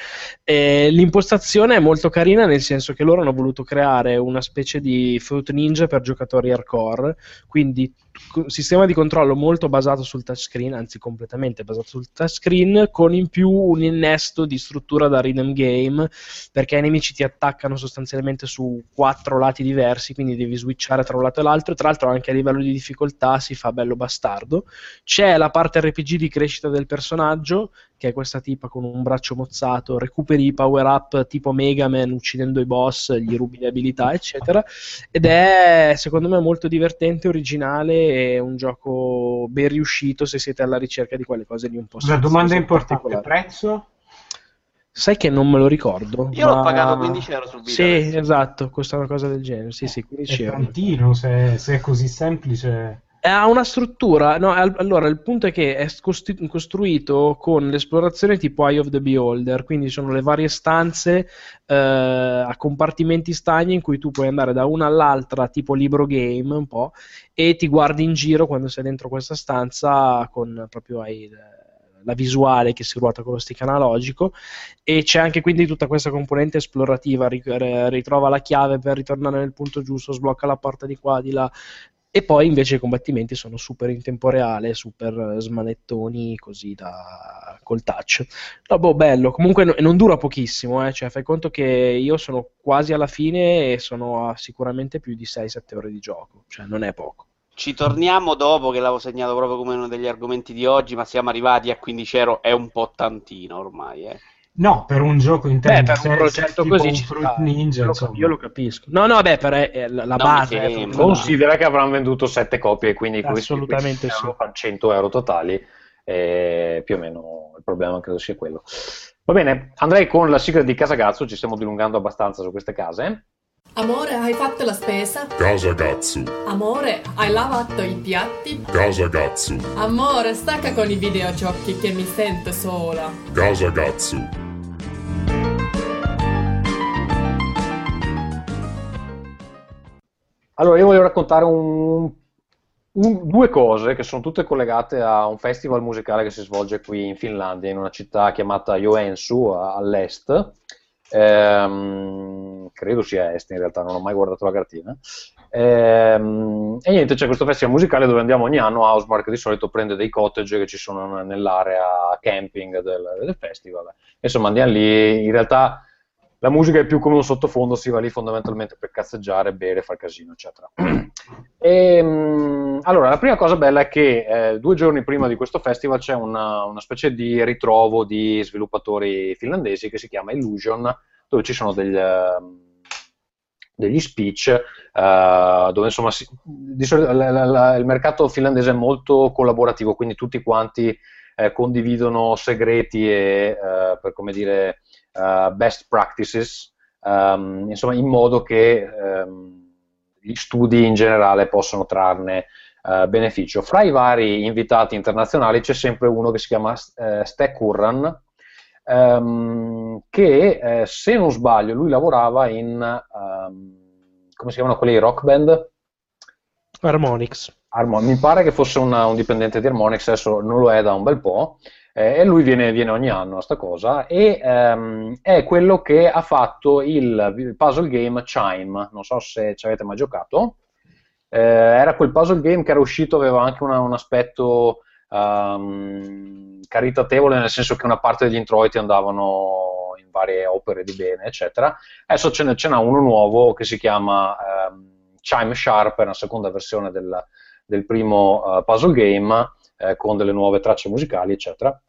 E l'impostazione è molto carina nel senso che loro hanno voluto creare una specie di Fruit Ninja per giocatori hardcore, quindi sistema di controllo molto basato sul touchscreen, anzi completamente basato sul touchscreen, con in più un innesto di struttura da rhythm game, perché i nemici ti attaccano sostanzialmente su quattro lati diversi, quindi devi switchare tra un lato e l'altro, tra l'altro anche a livello di difficoltà si fa bello bastardo. C'è la parte RPG di crescita del personaggio, che è questa tipa con un braccio mozzato, recuperi i power up tipo Mega Man uccidendo i boss, gli rubi le abilità, eccetera. Ed è secondo me molto divertente, originale e un gioco ben riuscito se siete alla ricerca di quelle cose lì un po' La domanda importante, particolari. prezzo? Sai che non me lo ricordo. Io l'ho ma- pagato 15 euro sul video. Sì, adesso. esatto, costa una cosa del genere. Sì, sì, 15 È euro. tantino, se, se è così semplice. Ha una struttura, no, al- allora il punto è che è costi- costruito con l'esplorazione tipo Eye of the Beholder, quindi sono le varie stanze eh, a compartimenti stagni in cui tu puoi andare da una all'altra, tipo libro game un po', e ti guardi in giro quando sei dentro questa stanza con proprio hai la visuale che si ruota con lo stick analogico e c'è anche quindi tutta questa componente esplorativa, ri- ritrova la chiave per ritornare nel punto giusto, sblocca la porta di qua, di là, e poi invece i combattimenti sono super in tempo reale, super smanettoni così da col touch. No, boh, bello. Comunque no- non dura pochissimo, eh. Cioè, fai conto che io sono quasi alla fine e sono a sicuramente più di 6-7 ore di gioco. Cioè, non è poco. Ci torniamo dopo che l'avevo segnato proprio come uno degli argomenti di oggi, ma siamo arrivati a 15 euro, è un po' tantino ormai. Eh. No, per un gioco intero. Beh, per se- un progetto tipo così un Fruit sta. Ninja, Io lo- io lo capisco. No, no, beh, per eh, la, la Non base è proprio- Considera che avranno venduto 7 copie, quindi questi Assolutamente 15 euro sì. fanno 100 euro totali, e più o meno il problema credo sia quello. Va bene, andrei con la sigla di Casagazzo, ci stiamo dilungando abbastanza su queste case. Amore, hai fatto la spesa? Casa Gatsu. Amore, hai lavato i piatti? Casa Gatsu. Amore, stacca con i videogiochi che mi sento sola. Casa Gatsu. Allora, io voglio raccontare un- un- due cose che sono tutte collegate a un festival musicale che si svolge qui in Finlandia, in una città chiamata Joensuu, a- all'est. Ehm, credo sia est in realtà, non ho mai guardato la cartina. Ehm, e niente, c'è questo festival musicale dove andiamo ogni anno. Housemark di solito prende dei cottage che ci sono nell'area camping del, del festival. Insomma, andiamo lì. In realtà la musica è più come un sottofondo, si va lì fondamentalmente per cazzeggiare, bere, far casino, eccetera. E, mm, allora, la prima cosa bella è che eh, due giorni prima di questo festival c'è una, una specie di ritrovo di sviluppatori finlandesi che si chiama Illusion, dove ci sono degli, ehm, degli speech, eh, dove insomma si- la- la- la- il mercato finlandese è molto collaborativo, quindi tutti quanti eh, condividono segreti e, eh, per come dire, eh, best practices, ehm, insomma, in modo che ehm, gli studi in generale possono trarne eh, beneficio. Fra i vari invitati internazionali c'è sempre uno che si chiama eh, Stek Curran, ehm, che eh, se non sbaglio lui lavorava in, come si chiamano quelli rock band? Harmonix. Harmon- mi pare che fosse una- un dipendente di Harmonix, adesso non lo è da un bel po', eh, e lui viene, viene ogni anno a sta cosa, e ehm, è quello che ha fatto il, puzzle game Chime, non so se ci avete mai giocato, Eh, era quel puzzle game che era uscito, aveva anche una- un aspetto ehm, caritatevole, nel senso che una parte degli introiti andavano in varie opere di bene, eccetera. Adesso ce n'è, ce n'ha uno nuovo che si chiama ehm, Chime Sharp, è una seconda versione del, del primo eh, puzzle game eh, con delle nuove tracce musicali, eccetera.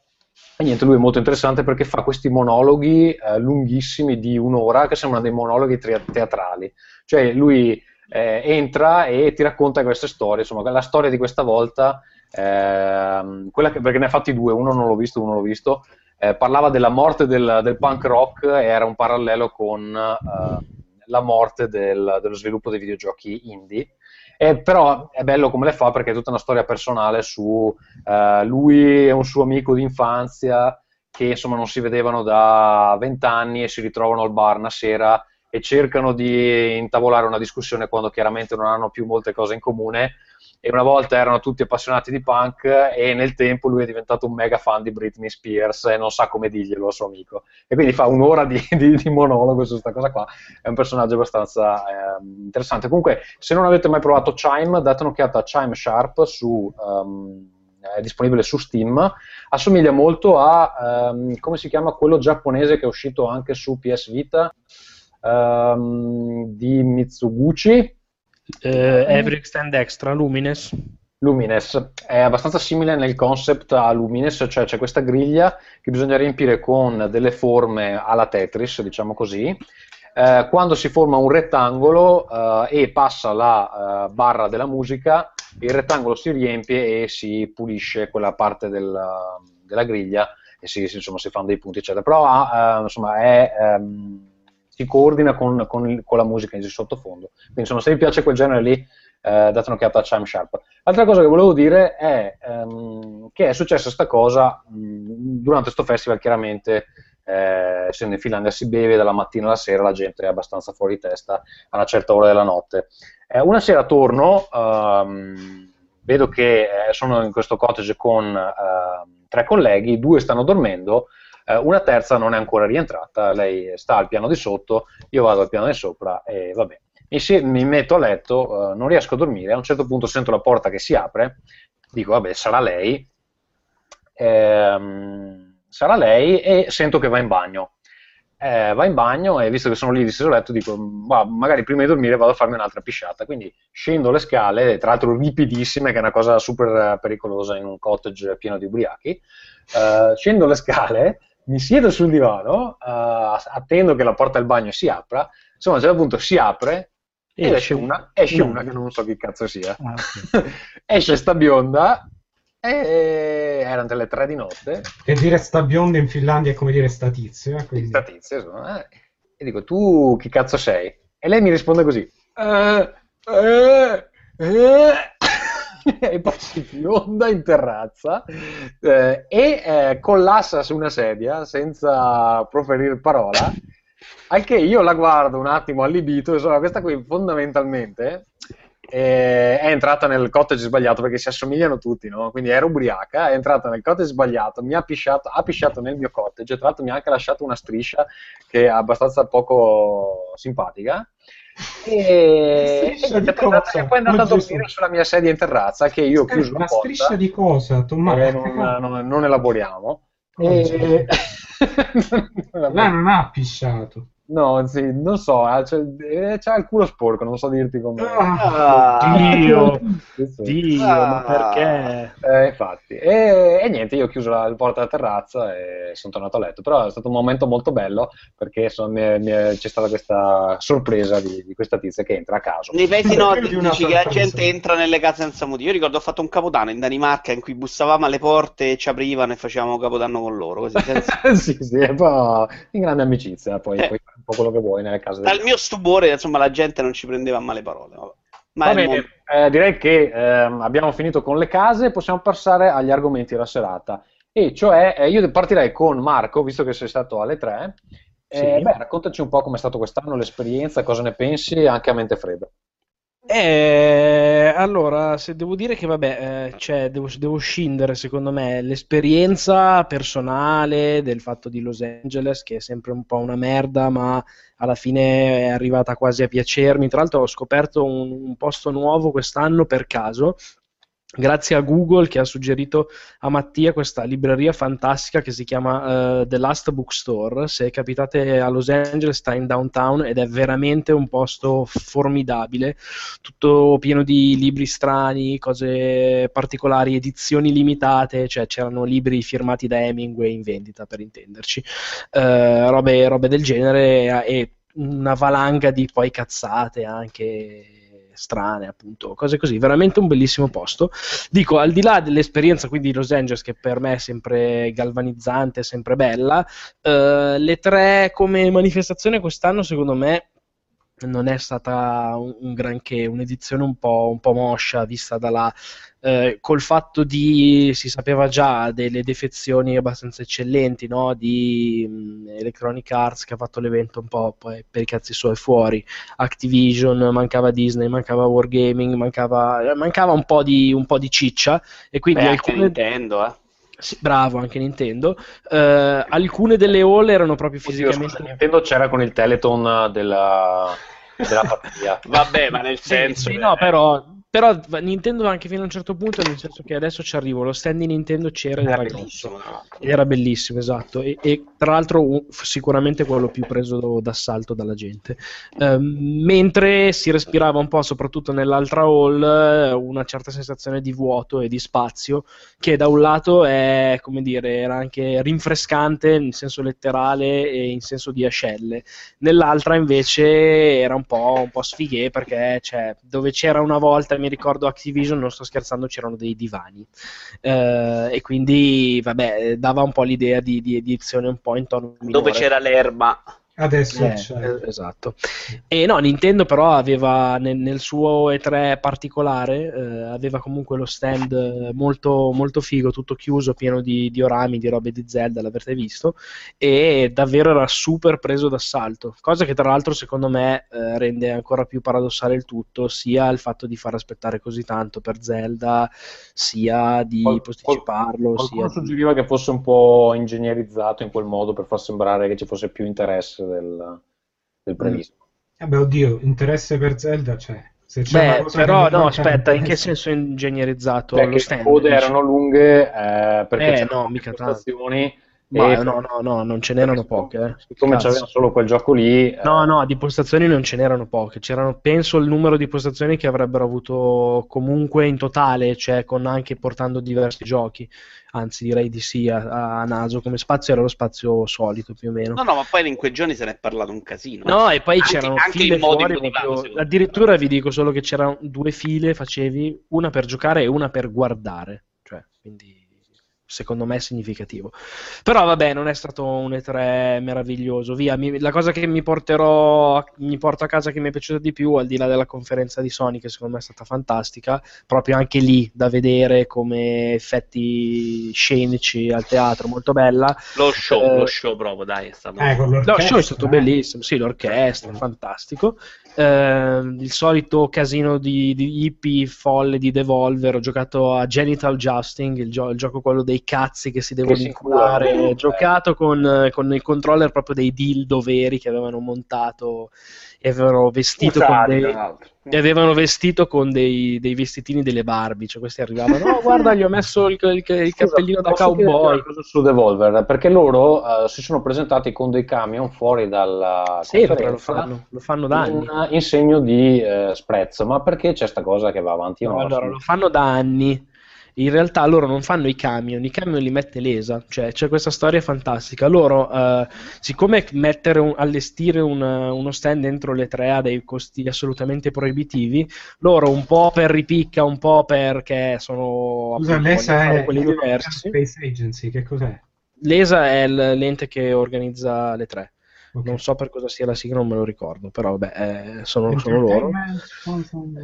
E niente, lui è molto interessante perché fa questi monologhi eh, lunghissimi di un'ora che sembrano dei monologhi teatrali. Cioè lui eh, entra e ti racconta queste storie, insomma, la storia di questa volta, quella che, perché ne ha fatti due, uno non l'ho visto, uno l'ho visto, eh, parlava della morte del, del punk rock e era un parallelo con eh, la morte del- dello sviluppo dei videogiochi indie. Eh, però è bello come le fa perché è tutta una storia personale su eh, lui e un suo amico di infanzia che insomma non si vedevano da vent'anni e si ritrovano al bar una sera e cercano di intavolare una discussione quando chiaramente non hanno più molte cose in comune e una volta erano tutti appassionati di punk e nel tempo lui è diventato un mega fan di Britney Spears e non sa come dirglielo al suo amico. E quindi fa un'ora di, di- di monologo su questa cosa qua. È un personaggio abbastanza ehm, interessante. Comunque se non avete mai provato Chime date un'occhiata a Chime Sharp su ehm, è disponibile su Steam. Assomiglia molto a ehm, come si chiama quello giapponese che è uscito anche su PS Vita? Ehm, di Mitsuguchi Eh, Every Extend Extra, Lumines. Lumines è abbastanza simile nel concept a Lumines, cioè c'è questa griglia che bisogna riempire con delle forme alla Tetris, diciamo così. Eh, quando si forma un rettangolo eh, e passa la eh, barra della musica, il rettangolo si riempie e si pulisce quella parte della, della griglia e si, insomma, si fanno dei punti, eccetera. Però eh, insomma, è, ehm, si coordina con, con con la musica in sottofondo. Quindi, insomma, se vi piace quel genere lì, eh, date un'occhiata a Chime Sharp. L'altra cosa che volevo dire è ehm, che è successa questa cosa mh, durante questo festival, chiaramente, eh, essendo in Finlandia si beve dalla mattina alla sera, la gente è abbastanza fuori testa a una certa ora della notte. Eh, una sera torno, ehm, vedo che eh, sono in questo cottage con ehm, tre colleghi, due stanno dormendo, eh, una terza non è ancora rientrata, lei sta al piano di sotto, io vado al piano di sopra e vabbè. Mi, si- mi metto a letto, eh, non riesco a dormire, a un certo punto sento la porta che si apre, dico vabbè sarà lei, Ehm, sarà lei e sento che va in bagno. Eh, va in bagno e visto che sono lì disteso a letto dico "Ma magari prima di dormire vado a farmi un'altra pisciata quindi scendo le scale tra l'altro ripidissime che è una cosa super eh, pericolosa in un cottage pieno di ubriachi Eh, scendo le scale mi siedo sul divano eh, attendo che la porta del bagno si apra insomma a un certo punto si apre ed Esce esce una, esce no. una che non so chi cazzo sia Ah, ok. esce sta bionda e erano delle tre di notte E dire sta bionda in Finlandia è come dire sta tizio. eh, quindi- sta tizia, insomma, eh. e dico tu chi cazzo sei? E lei mi risponde così. "Eh, eh, eh." e poi si fionda in terrazza eh, e eh, collassa su una sedia senza proferire parola. Al che io la guardo un attimo allibito e so, questa qui fondamentalmente eh, è entrata nel cottage sbagliato perché si assomigliano tutti, no? Quindi era ubriaca, è entrata nel cottage sbagliato, mi ha pisciato, ha pisciato nel mio cottage, tra l'altro mi ha anche lasciato una striscia che è abbastanza poco simpatica. E, e niente, poi cosa? poi è andata a dormire sulla mia sedia in terrazza che io ho chiuso la Una porta striscia di cosa, Tommaso? non, non- non elaboriamo. Oh, E- Lei non ha pisciato. No, sì, non so, ha- c'è, eh, c'ha il culo sporco, non so dirti come. Ah, Dio, Sì, sì. Dio, Ah. ma perché? Eh, infatti, e, e niente, io ho chiuso la, la porta della terrazza e sono tornato a letto. Però è stato un momento molto bello perché insomma, mi è- mi è- c'è stata questa sorpresa di, di questa tizia che entra a caso. Nei paesi nordici che la gente entra nelle case senza motivo. Io ricordo ho fatto un capodanno in Danimarca in cui bussavamo alle porte e ci aprivano e facevamo capodanno con loro. Così, senza- sì, sì, poi in grande amicizia, poi Eh. fare un po' quello che vuoi nelle case Dal mio stupore, insomma, la gente non ci prendeva a male parole. vabbè. Ma Va bene, mondo. eh, direi che ehm, abbiamo finito con le case, possiamo passare agli argomenti della serata. E cioè, eh, io partirei con Marco, visto che sei stato alle tre. Eh, Sì. beh, raccontaci un po' com'è stato quest'anno, l'esperienza, cosa ne pensi, anche a mente fredda. Eh, allora, se devo dire che vabbè, eh, cioè, devo, devo scindere secondo me l'esperienza personale del fatto di Los Angeles, che è sempre un po' una merda, ma alla fine è arrivata quasi a piacermi. Tra l'altro ho scoperto un, un posto nuovo quest'anno per caso, grazie a Google che ha suggerito a Mattia questa libreria fantastica che si chiama eh, The Last Bookstore. Se capitate a Los Angeles, sta in downtown ed è veramente un posto formidabile, tutto pieno di libri strani, cose particolari, edizioni limitate, cioè c'erano libri firmati da Hemingway in vendita per intenderci, eh, robe, robe del genere e una valanga di poi cazzate anche strane, appunto, cose così, veramente un bellissimo posto. Dico, al di là dell'esperienza quindi di Los Angeles, che per me è sempre galvanizzante, sempre bella, eh, le tre come manifestazione quest'anno, secondo me, non è stata un, un granché, un'edizione un po', un po' moscia, vista dalla, eh, col fatto di, si sapeva già, delle defezioni abbastanza eccellenti, no? Di mh, Electronic Arts che ha fatto l'evento un po' poi per i cazzi suoi fuori, Activision, mancava Disney, mancava Wargaming, mancava, mancava un, po di, un po' di ciccia e quindi Beh, anche alcune... Nintendo, eh. Sì, bravo, anche Nintendo. Eh, alcune delle hall erano proprio Oddio, fisicamente... scusa, Nintendo c'era con il Teleton della, della partita. Vabbè, ma nel Sì, senso... sì, no, però, però Nintendo anche fino a un certo punto, nel senso che adesso ci arrivo, lo stand di Nintendo c'era ed Era era bellissimo, grosso. Ed era bellissimo, esatto. E, e tra l'altro sicuramente quello più preso d'assalto dalla gente. Ehm, mentre si respirava un po', soprattutto nell'altra hall, eh, una certa sensazione di vuoto e di spazio, che da un lato è, come dire, era anche rinfrescante in senso letterale e in senso di ascelle. Nell'altra invece era un po', un po' sfighe perché cioè, dove c'era una volta, mi ricordo Activision, non sto scherzando, c'erano dei divani. Eh, e quindi, vabbè, dava un po' l'idea di, di edizione un po' in tono minore. Dove c'era l'erba. Adesso Eh, c'è. esatto. E no, Nintendo però aveva nel, nel suo E3 particolare, eh, aveva comunque lo stand molto, molto figo, tutto chiuso, pieno di diorami, di robe di Zelda, l'avrete visto, e davvero era super preso d'assalto, cosa che tra l'altro secondo me eh, rende ancora più paradossale il tutto, sia il fatto di far aspettare così tanto per Zelda, sia di Qual- posticiparlo, Qualcuno sia di... suggeriva che fosse un po' ingegnerizzato in quel modo per far sembrare che ci fosse più interesse del, del previsto. Eh beh, oddio, interesse per Zelda c'è. Se c'è una Beh, però no, aspetta, in che senso è ingegnerizzato stand? le code erano lunghe eh, perché Eh, c'erano no, mica tanto. Ma no, no, no, non ce n'erano poche. eh. siccome Cazzo. c'avevano solo quel gioco lì eh, No, no, di postazioni non ce n'erano poche. C'erano, penso, il numero di postazioni che avrebbero avuto comunque in totale, cioè con anche portando diversi giochi. Anzi, direi di sì a, a naso. Come spazio era lo spazio solito più o meno. No, no, ma poi in quei giorni se ne è parlato un casino. No, e poi Anche- c'erano anche file fuori proprio-. Addirittura vi dico solo che c'erano due file, facevi una per giocare e una per guardare. Cioè, quindi secondo me significativo. Però vabbè, non è stato un E3 meraviglioso. Via, mi- la cosa che mi porterò, mi porto a casa che mi è piaciuta di più, al di là della conferenza di Sony, che secondo me è stata fantastica, proprio anche lì da vedere come effetti scenici al teatro, molto bella. Lo show, Eh, lo show proprio, dai, è stato... Eh, con Lo l'orchestra, show è stato eh. bellissimo, sì, l'orchestra, fantastico. Eh, il solito casino di, di hippie folle di Devolver. Ho giocato a Genital Justing, il, gio- il gioco quello dei cazzi che si devono inculare. Ho giocato con, con il controller proprio dei dildo veri che avevano montato e avevano vestito con Usati, dei. l'altro. E avevano vestito con dei, dei vestitini delle Barbie, cioè questi arrivavano, oh guarda gli ho messo il, il- il cappellino da Posso chiederti cowboy. su Devolver? Perché loro eh, si sono presentati con dei camion fuori dalla Sempre lo fanno, lo fanno da anni. in, in segno di eh, sprezzo. Ma perché c'è sta cosa che va avanti? No, allora, lo fanno da anni. In realtà loro non fanno i camion, i camion li mette l'ESA, cioè c'è questa storia fantastica. Loro, eh, siccome mettere un- allestire un- uno stand dentro le tre ha dei costi assolutamente proibitivi, loro un po' per ripicca, un po' perché sono Scusa, appunto, è quelli diversi. Space Agency, che cos'è? L'ESA è l'ente che organizza le tre. Non so per cosa sia la sigla, non me lo ricordo, però vabbè, eh, sono, sono loro.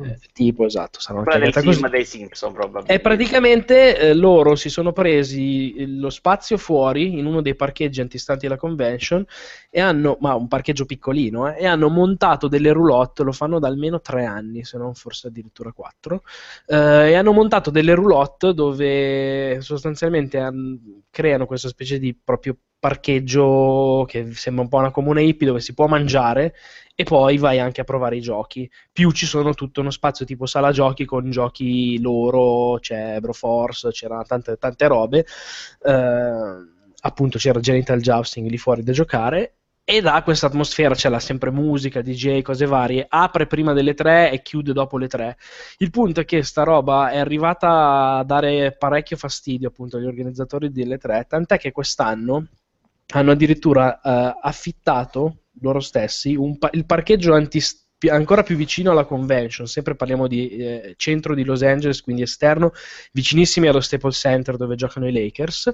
Eh, tipo, esatto, saranno Quella del film così. dei Simpson, probabilmente. E praticamente eh, loro si sono presi eh, lo spazio fuori in uno dei parcheggi antistanti la convention e hanno, ma un parcheggio piccolino, eh, e hanno montato delle roulotte, lo fanno da almeno tre anni, se non forse addirittura quattro, eh, e hanno montato delle roulotte dove sostanzialmente han- creano questa specie di proprio parcheggio che sembra un po' una comune hippie dove si può mangiare e poi vai anche a provare i giochi. Più ci sono tutto uno spazio tipo sala giochi con giochi loro, c'è Broforce, c'erano tante, tante robe. Eh, appunto c'era Genital Jousting lì fuori da giocare. E da questa atmosfera c'è sempre musica, DJ, cose varie. Apre prima delle tre e chiude dopo le tre. Il punto è che sta roba è arrivata a dare parecchio fastidio appunto agli organizzatori delle tre, tant'è che quest'anno hanno addirittura eh, affittato loro stessi pa- il parcheggio anti- pi- ancora più vicino alla convention, sempre parliamo di eh, centro di Los Angeles, quindi esterno, vicinissimi allo Staples Center dove giocano i Lakers.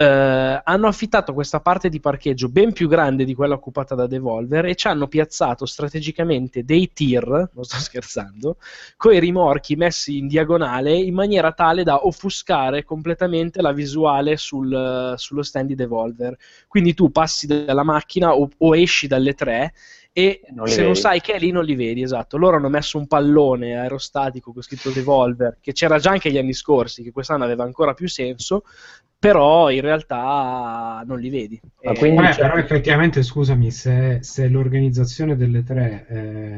Eh, hanno affittato questa parte di parcheggio ben più grande di quella occupata da Devolver e ci hanno piazzato strategicamente dei tir, non sto scherzando, con i rimorchi messi in diagonale in maniera tale da offuscare completamente la visuale sul- sullo stand di Devolver. Quindi tu passi dalla macchina o, o esci dalle tre e Non se non vedi. sai che è lì non li vedi, esatto. Loro hanno messo un pallone aerostatico con scritto Devolver, che c'era già anche gli anni scorsi, che quest'anno aveva ancora più senso, però in realtà non li vedi. Ma E- quindi Vabbè, c'è- però effettivamente, scusami, se, se l'organizzazione delle tre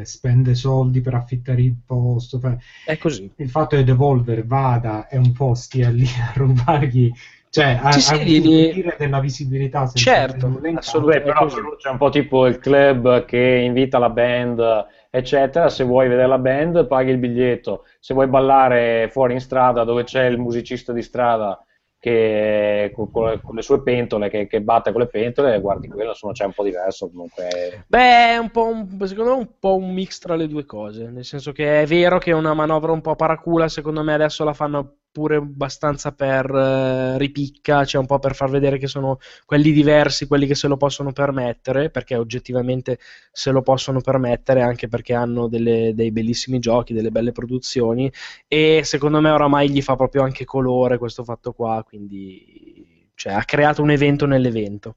eh, spende soldi per affittare il posto, fa- È così. il fatto che Devolver vada e un po' stia lì a rubargli, cioè a, Sì, sì, a della visibilità Certo, cambio, però c'è un po' tipo il club che invita la band, eccetera. Se vuoi vedere la band, paghi il biglietto. Se vuoi ballare fuori in strada dove c'è il musicista di strada che con, con le- con le sue pentole, che, che batte con le pentole, guardi quello, insomma, c'è un po' diverso comunque. Beh, è un po' un, secondo me un po' un mix tra le due cose, nel senso che è vero che è una manovra un po' paracula, secondo me adesso la fanno pure abbastanza per eh, ripicca, cioè un po' per far vedere che sono quelli diversi, quelli che se lo possono permettere, perché oggettivamente se lo possono permettere anche perché hanno delle- dei bellissimi giochi, delle belle produzioni e secondo me oramai gli fa proprio anche colore questo fatto qua, quindi cioè, ha creato un evento nell'evento.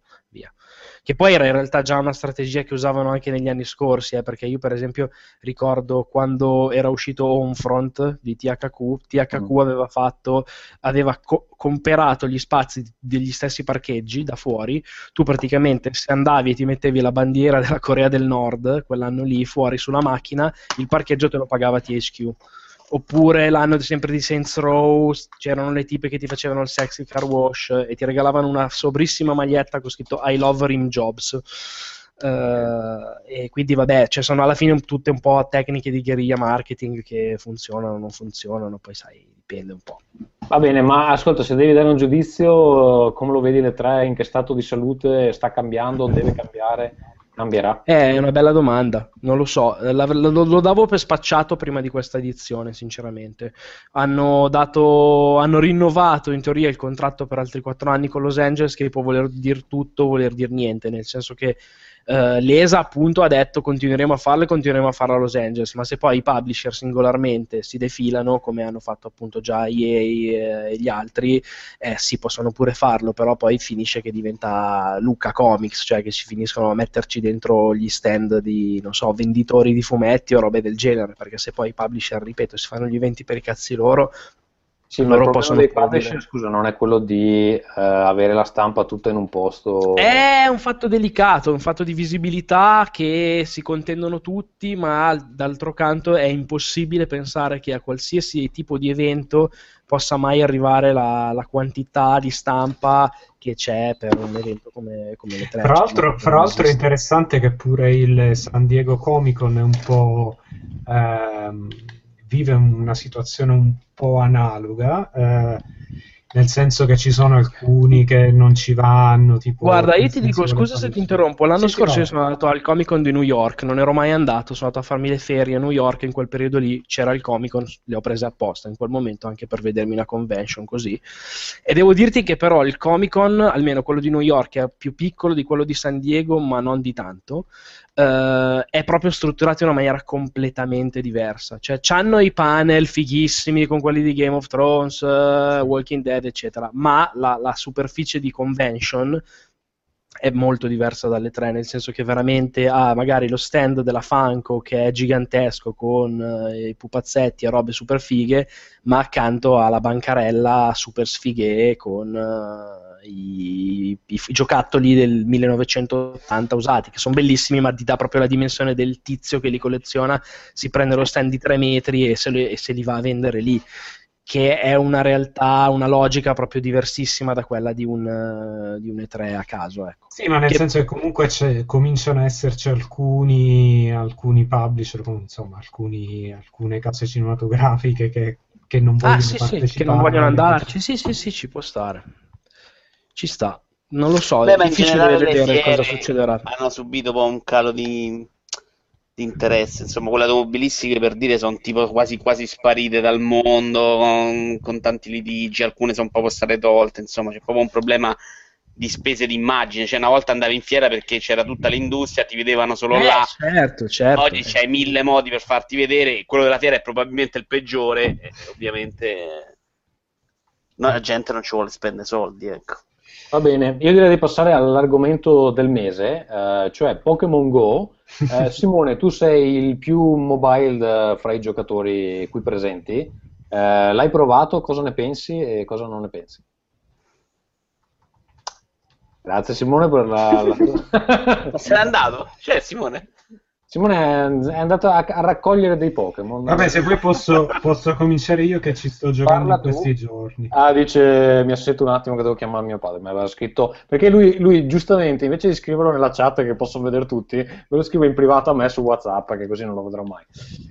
Che poi era in realtà già una strategia che usavano anche negli anni scorsi, eh, perché io per esempio ricordo quando era uscito Homefront di THQ, THQ aveva fatto, aveva co- comperato gli spazi degli stessi parcheggi da fuori, tu praticamente se andavi e ti mettevi la bandiera della Corea del Nord, quell'anno lì, fuori sulla macchina, il parcheggio te lo pagava THQ. Oppure l'anno sempre di Saints Row c'erano le tipe che ti facevano il sexy car wash e ti regalavano una sobrissima maglietta con scritto I love Rim Jobs. Eh, e quindi vabbè, cioè sono alla fine tutte un po' tecniche di guerriglia marketing che funzionano o non funzionano, poi sai, dipende un po'. Va bene, ma ascolta, se devi dare un giudizio, come lo vedi le tre? In che stato di salute sta cambiando? Deve cambiare? Cambierà? È una bella domanda, non lo so, La- lo, lo davo per spacciato prima di questa edizione, sinceramente. Hanno, dato, hanno rinnovato in teoria il contratto per altri quattro anni con Los Angeles, che può voler dire tutto, voler dire niente, nel senso che eh, l'ESA appunto ha detto continueremo a farlo e continueremo a farlo a Los Angeles, ma se poi i publisher singolarmente si defilano, come hanno fatto appunto già EA eh, e gli altri, eh, sì, possono pure farlo, però poi finisce che diventa Luca Comics, cioè che si finiscono a metterci dentro gli stand di, non so, venditori di fumetti o robe del genere, perché se poi i publisher, ripeto, si fanno gli eventi per i cazzi loro, Sì, ma il loro problema possono dei publisher, scusa, non è quello di eh, avere la stampa tutta in un posto. È un fatto delicato, un fatto di visibilità che si contendono tutti, ma d'altro canto è impossibile pensare che a qualsiasi tipo di evento possa mai arrivare la, la quantità di stampa che c'è per un evento come, come le tre. Fra l'altro, Cioè, fra l'altro è interessante che pure il San Diego Comic Con è un po' ehm, vive una situazione un po' analoga, eh, nel senso che ci sono alcuni che non ci vanno. Tipo, Guarda, io ti dico, scusa se ti interrompo, l'anno Sì, sì, scorso io sono andato al Comic Con di New York, non ero mai andato, sono andato a farmi le ferie a New York, in quel periodo lì c'era il Comic Con, le ho prese apposta in quel momento anche per vedermi una convention così. E devo dirti che però il Comic Con, almeno quello di New York, è più piccolo di quello di San Diego, ma non di tanto. Eh, è proprio strutturato in una maniera completamente diversa. Cioè, c'hanno i panel fighissimi con quelli di Game of Thrones, eh, Walking Dead, eccetera, ma la, la superficie di convention è molto diversa dalle tre, nel senso che veramente ha magari lo stand della Funko che è gigantesco con eh, i pupazzetti e robe super fighe, ma accanto alla bancarella super sfighe con eh, i, i- i giocattoli del 1980 usati, che sono bellissimi, ma ti dà proprio la dimensione del tizio che li colleziona, si prende lo stand di 3 metri e se, li- e se li va a vendere lì che è una realtà, una logica proprio diversissima da quella di un, di un E3 a caso. Ecco. Sì, ma nel Che- senso che comunque cominciano a esserci alcuni, alcuni publisher, insomma, alcuni- alcune case cinematografiche che, che non vogliono Ah, sì, sì, partecipare. che non vogliono andarci. Sì, sì, sì, ci può stare. Ci sta. Non lo so, Beh, è difficile vedere cosa succederà. hanno subito un po' un calo di, di interesse. Insomma, quelle automobilistiche per dire sono tipo quasi, quasi sparite dal mondo con, con tanti litigi, alcune sono proprio state tolte. Insomma, c'è proprio un problema di spese di immagine. Cioè, una volta andavi in fiera perché c'era tutta l'industria, ti vedevano solo Eh, là. certo, certo. Oggi c'hai mille modi per farti vedere, quello della fiera è probabilmente il peggiore. Ovviamente, no, la gente non ci vuole spendere soldi, ecco. Va bene, io direi di passare all'argomento del mese, eh, cioè Pokémon Go. Eh, Simone, tu sei il più mobile eh, fra i giocatori qui presenti. Eh, l'hai provato? Cosa ne pensi e cosa non ne pensi? Grazie Simone per la... la- Se n'è andato? Cioè, Simone? Simone è andato a, a raccogliere dei Pokémon. Vabbè, se poi posso, posso cominciare io che ci sto giocando Parla in tu. questi giorni. Ah, dice, mi aspetto un attimo che devo chiamare mio padre, mi aveva scritto, perché lui, lui giustamente invece di scriverlo nella chat che posso vedere tutti, me lo scrive in privato a me su WhatsApp, che così non lo vedrò mai.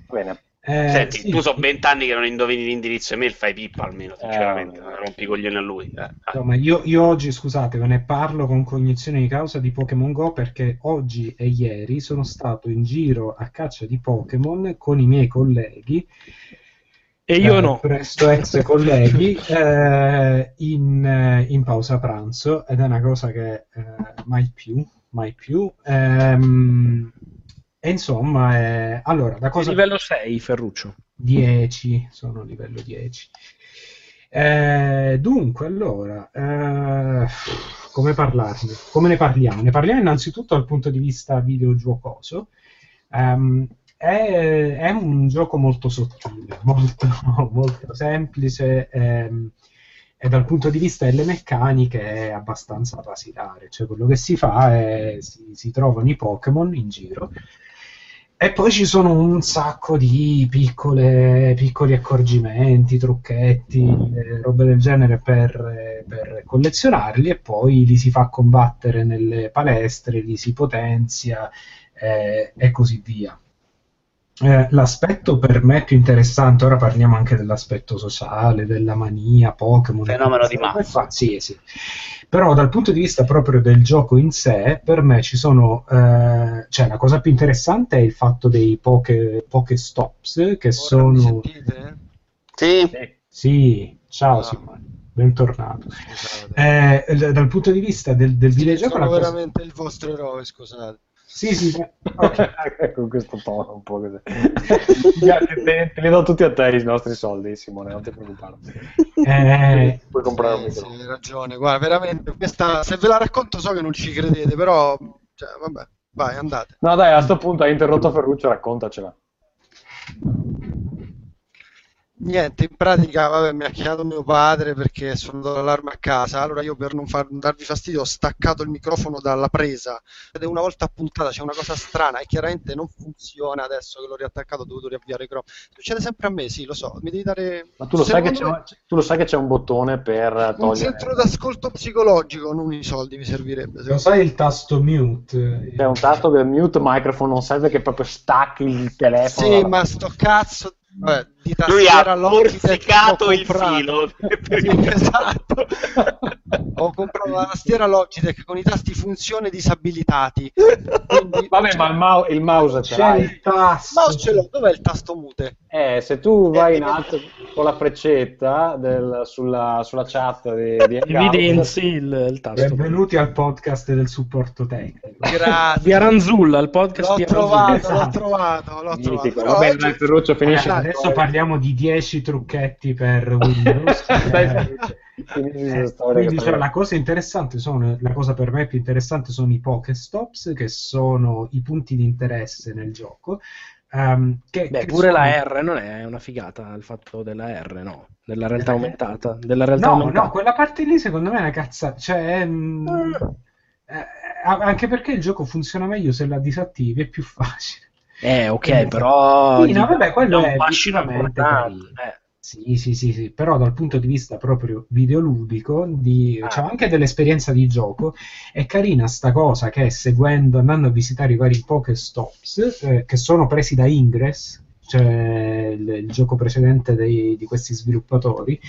Va bene. Eh, Senti, sì, tu so vent'anni che non indovini l'indirizzo email, fai pippa almeno, sinceramente, vabbè. rompi i coglioni a lui. eh. Insomma, io, io oggi, scusate, ve ne parlo con cognizione di causa di Pokémon Go perché oggi e ieri sono stato in giro a caccia di Pokémon con i miei colleghi. E io eh, no. Presto ex colleghi eh, in, eh, in pausa pranzo ed è una cosa che eh, mai più, mai più. Ehm, e insomma, eh, allora, da cosa... Livello 6, Ferruccio. 10, sono livello 10. Eh, dunque, allora, eh, come parlarne? Come ne parliamo? Ne parliamo innanzitutto dal punto di vista videogiocoso. Ehm, è, è un gioco molto sottile, molto, molto semplice ehm, e dal punto di vista delle meccaniche è abbastanza basilare. Cioè, quello che si fa è si, si trovano i Pokémon in giro e poi ci sono un sacco di piccole, piccoli accorgimenti, trucchetti, eh, robe del genere per, per collezionarli e poi li si fa combattere nelle palestre, li si potenzia eh, e così via. Eh, l'aspetto per me più interessante, ora parliamo anche dell'aspetto sociale, della mania, Pokémon. Fenomeno di massa. Sì, sì. Però dal punto di vista proprio del gioco in sé, per me ci sono, eh, cioè la cosa più interessante è il fatto dei Poké, Pokéstops, che sono... Sì. Sì, ciao Simone, bentornato. Eh, l- dal punto di vista del, del videogioco, Sono la cosa- veramente il vostro eroe, scusate. Sì, sì, sì. Con questo tono un po' così. te, te li do tutti a te i nostri soldi, Simone, non ti preoccupare. Eh, Puoi comprare un sì, hai ragione, guarda, veramente, questa, se ve la racconto so che non ci credete, però, cioè, vabbè, vai, andate. No, dai, a sto punto hai interrotto Ferruccio, raccontacela. Niente, in pratica, vabbè, mi ha chiamato mio padre perché è suonato l'allarme a casa. Allora io per non, far, non darvi fastidio ho staccato il microfono dalla presa ed è una volta appuntata, c'è una cosa strana e chiaramente non funziona adesso che l'ho riattaccato, ho dovuto riavviare il microfono. Succede sempre a me, sì, lo so, mi devi dare... Ma tu lo, sai che un- tu lo sai che c'è un bottone per me, un togliere... centro d'ascolto psicologico, non i soldi mi servirebbe. Lo sai il tasto mute? C'è un tasto del mute microphone, non serve che proprio stacchi il telefono. Sì, ma sto cazzo vabbè, di Lui ha morsicato il filo. Sì, esatto. Ho comprato la tastiera Logitech con i tasti funzione disabilitati. Quindi, Vabbè, ma il, mau- il mouse ce C'è l'hai. il tasto. mouse ce l'ho, dov'è il tasto mute? Eh, se tu vai in alto con la freccetta del- sulla, sulla chat di, di Evidenzi il, il tasto. Benvenuti al podcast del supporto tecnico. Grazie. Di Aranzulla, il podcast L'ho di Aranzulla. trovato, l'ho Esatto. trovato, l'ho trovato. mitico. Però Vabbè, oggi- dai, Ferruccio, finisci. Allora, adesso parliamo di 10 trucchetti per Windows. Dai, Eh, eh, quindi cioè, poi- la cosa interessante sono, la cosa per me più interessante sono i Pokestops, che sono i punti di interesse nel gioco. Ehm, che, Beh, che pure sono- la R non è una figata il fatto della R, no? Della realtà Eh. aumentata. Della realtà No, aumentata. no, quella parte lì secondo me è una cazzata. Cioè, mm, eh, anche perché il gioco funziona meglio se la disattivi, è più facile. Eh, ok, Eh, però... Sì, no, vabbè, quello è un visivamente importante. eh. Sì, sì, sì, sì, però dal punto di vista proprio videoludico, di, Ah. c'è anche dell'esperienza di gioco, è carina sta cosa che seguendo, andando a visitare i vari Pokestops, eh, che sono presi da Ingress, cioè il, il gioco precedente dei- di questi sviluppatori,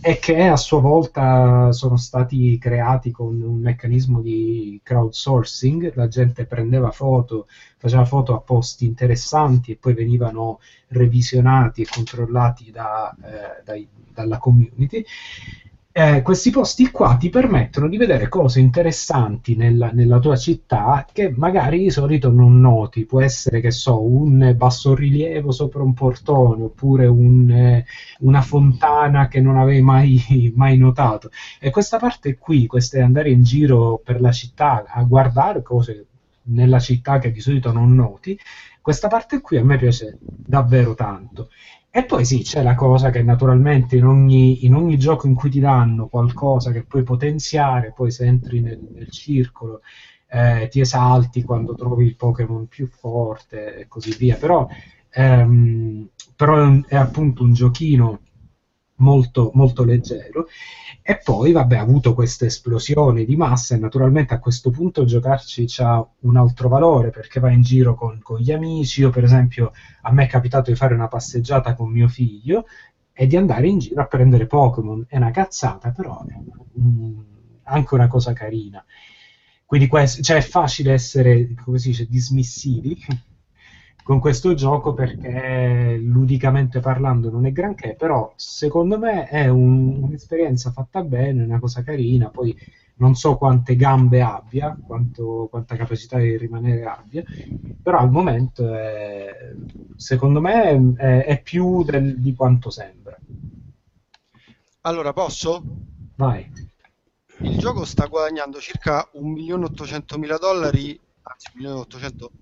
e che a sua volta sono stati creati con un meccanismo di crowdsourcing, la gente prendeva foto, faceva foto a posti interessanti e poi venivano revisionati e controllati da, eh, dai- dalla community. Eh, questi posti qua ti permettono di vedere cose interessanti nella, nella tua città che magari di solito non noti. Può essere, che so, un bassorilievo sopra un portone oppure un, eh, una fontana che non avevi mai, mai notato. E questa parte qui, questo è andare in giro per la città a guardare cose nella città che di solito non noti, questa parte qui a me piace davvero tanto. E poi sì, c'è la cosa che naturalmente in ogni, in ogni gioco in cui ti danno qualcosa che puoi potenziare, poi se entri nel, nel circolo eh, ti esalti quando trovi il Pokémon più forte e così via. Però, ehm, però è, un- è appunto un giochino molto, molto leggero. E poi, vabbè, ha avuto questa esplosione di massa e naturalmente a questo punto giocarci ha un altro valore perché vai in giro con, con gli amici. Io, per esempio, a me è capitato di fare una passeggiata con mio figlio e di andare in giro a prendere Pokémon. È una cazzata, però è mm, anche una cosa carina. Quindi questo, cioè, è facile essere, come si dice, dismissivi con questo gioco perché ludicamente parlando non è granché, però secondo me è un- un'esperienza fatta bene, una cosa carina, poi non so quante gambe abbia, quanto- quanta capacità di rimanere abbia, però al momento è- secondo me è, è più del- di quanto sembra. Allora, posso? Vai. Il gioco sta guadagnando circa 1.800.000 dollari, anzi 1.800.000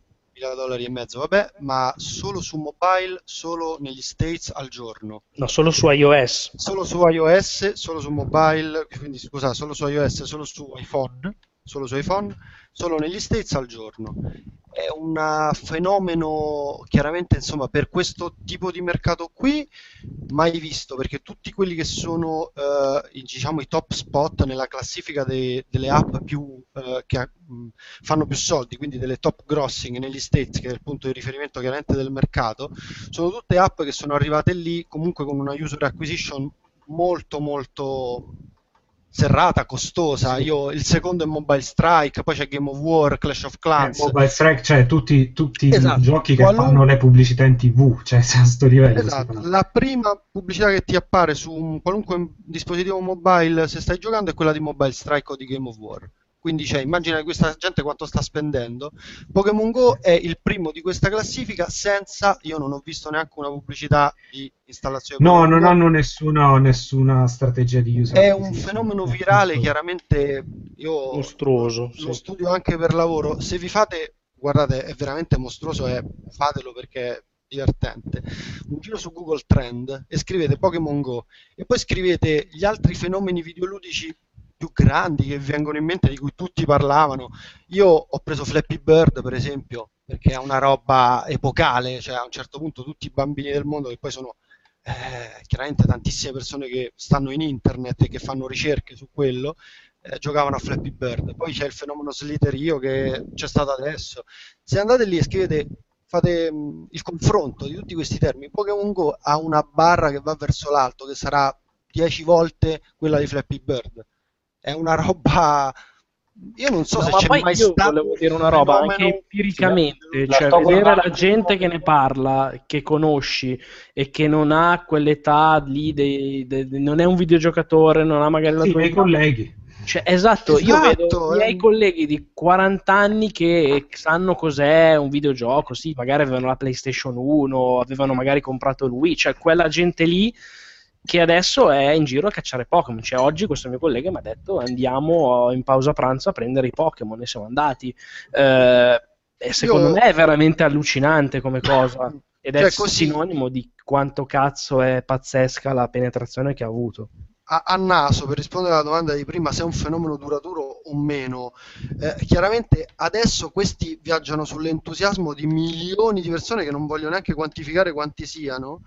dollari e mezzo, vabbè, ma solo su mobile, solo negli States al giorno. No, solo su iOS. Solo su iOS, solo su mobile, quindi scusa, solo su iOS, solo su iPhone, solo su iPhone, solo negli States al giorno. è un fenomeno chiaramente insomma per questo tipo di mercato qui mai visto perché tutti quelli che sono eh, i, diciamo i top spot nella classifica de- delle app più eh, che mh, fanno più soldi quindi delle top grossing negli States che è il punto di riferimento chiaramente del mercato sono tutte app che sono arrivate lì comunque con una user acquisition molto molto serrata, costosa. Io, il secondo è Mobile Strike, poi c'è Game of War, Clash of Clans. Eh, Mobile Strike, cioè tutti, tutti Esatto. i giochi che Qualun- fanno le pubblicità in tv, cioè a sto livello. Esatto, la prima pubblicità che ti appare su un qualunque dispositivo mobile se stai giocando è quella di Mobile Strike o di Game of War. Quindi cioè, immagina questa gente quanto sta spendendo. Pokémon Go è il primo di questa classifica senza, io non ho visto neanche una pubblicità di installazione. No, non Go. hanno nessuna, nessuna strategia di user. È un fenomeno virale, chiaramente io Mostruoso. lo sì. studio anche per lavoro. Se vi fate, guardate, è veramente mostruoso e fatelo perché è divertente. Un giro su Google Trend e scrivete Pokémon Go e poi scrivete gli altri fenomeni videoludici più grandi che vengono in mente, di cui tutti parlavano. Io ho preso Flappy Bird, per esempio, perché è una roba epocale, cioè a un certo punto tutti i bambini del mondo che poi sono eh, chiaramente tantissime persone che stanno in internet e che fanno ricerche su quello eh, giocavano a Flappy Bird. Poi c'è il fenomeno Slither.io che c'è stato adesso. Se andate lì e scrivete, fate il confronto di tutti questi termini, Pokémon Go ha una barra che va verso l'alto, che sarà 10 volte quella di Flappy Bird. È una roba... Io non so No, se ma c'è poi mai io stato volevo dire una un roba fenomeno- anche empiricamente, La cioè vedere guardando. la gente che ne parla, che conosci e che non ha quell'età lì, dei- dei- non è un videogiocatore, non ha magari la Sì, tua i età. colleghi. Cioè, esatto, io Esatto, vedo i eh. miei colleghi di 40 anni che sanno cos'è un videogioco, sì, magari avevano la PlayStation 1, avevano magari comprato il Wii, cioè quella gente lì che adesso è in giro a cacciare Pokémon. Cioè, oggi questo mio collega mi ha detto andiamo in pausa pranzo a prendere i Pokémon e siamo andati. Eh, e secondo Io- me è veramente allucinante come cosa. Ed è Cioè, così- sinonimo di quanto cazzo è pazzesca la penetrazione che ha avuto. A, a naso, per rispondere alla domanda di prima, se è un fenomeno duraturo o meno, eh, chiaramente adesso questi viaggiano sull'entusiasmo di milioni di persone che non voglio neanche quantificare quanti siano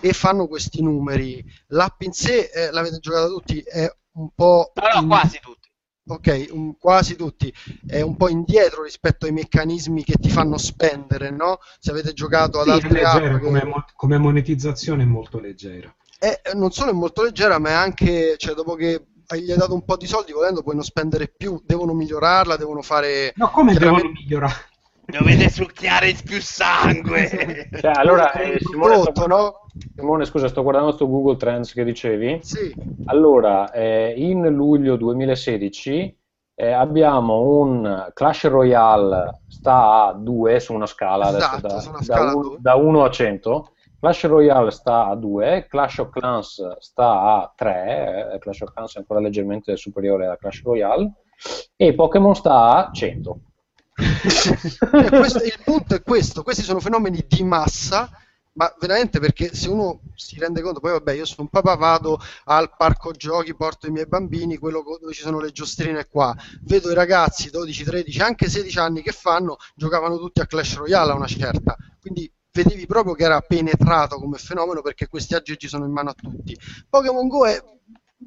e fanno questi numeri. L'app in sé, eh, l'avete giocata tutti, è un po'... No, no, in- quasi tutti. Ok, un- quasi tutti, è un po' indietro rispetto ai meccanismi che ti fanno spendere, no? Se avete giocato ad Sì, altre app come, come monetizzazione è molto leggera. E eh, non solo è molto leggera, ma è anche, cioè, dopo che gli hai dato un po' di soldi, volendo puoi non spendere più, devono migliorarla, devono fare... No, come chiaramente- devono migliorare? Dovete succhiare più sangue. Cioè, allora, eh, Simone, sto, prodotto, no? Simone, scusa, sto guardando sto Google Trends che dicevi. Sì, Allora, eh, in luglio 2016 eh, abbiamo un Clash Royale sta a 2 su una scala adesso Esatto, da, su una da un- due. da 1 a 100. Clash Royale sta a 2, Clash of Clans sta a 3, eh, Clash of Clans è ancora leggermente superiore a Clash Royale, e Pokémon sta a 100. Eh, questo- il punto è questo, questi sono fenomeni di massa, ma veramente perché se uno si rende conto, poi vabbè, io sono un papà, vado al parco giochi, porto i miei bambini, quello dove ci sono le giostrine qua, vedo i ragazzi 12, 13, anche 16 anni che fanno, giocavano tutti a Clash Royale a una certa, quindi vedevi proprio che era penetrato come fenomeno perché questi aggeggi sono in mano a tutti. Pokémon Go è,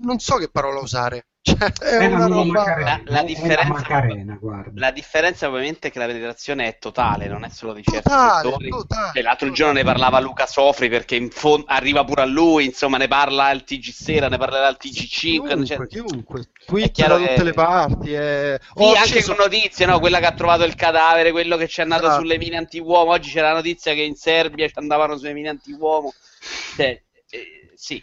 non so che parola usare, cioè, è, È una nuova roba... Macarena. La- la è differenza- la Macarena, guarda. La differenza ovviamente è che la penetrazione è totale, non è solo di certi Totale, settori. totale. Cioè, l'altro giorno ne parlava Luca Sofri perché in fondo arriva pure a lui, insomma ne parla al TG Sera, ne parlerà al TG5. Chiunque, cioè- chiunque. È chiaro da tutte che- le parti. eh. Sì, Ho anche acceso- con notizie, no? Quella che ha trovato il cadavere, quello che ci è andato Esatto. sulle mine antiuomo. Oggi c'era la notizia che in Serbia ci andavano sulle mine antiuomo. Cioè, eh, sì.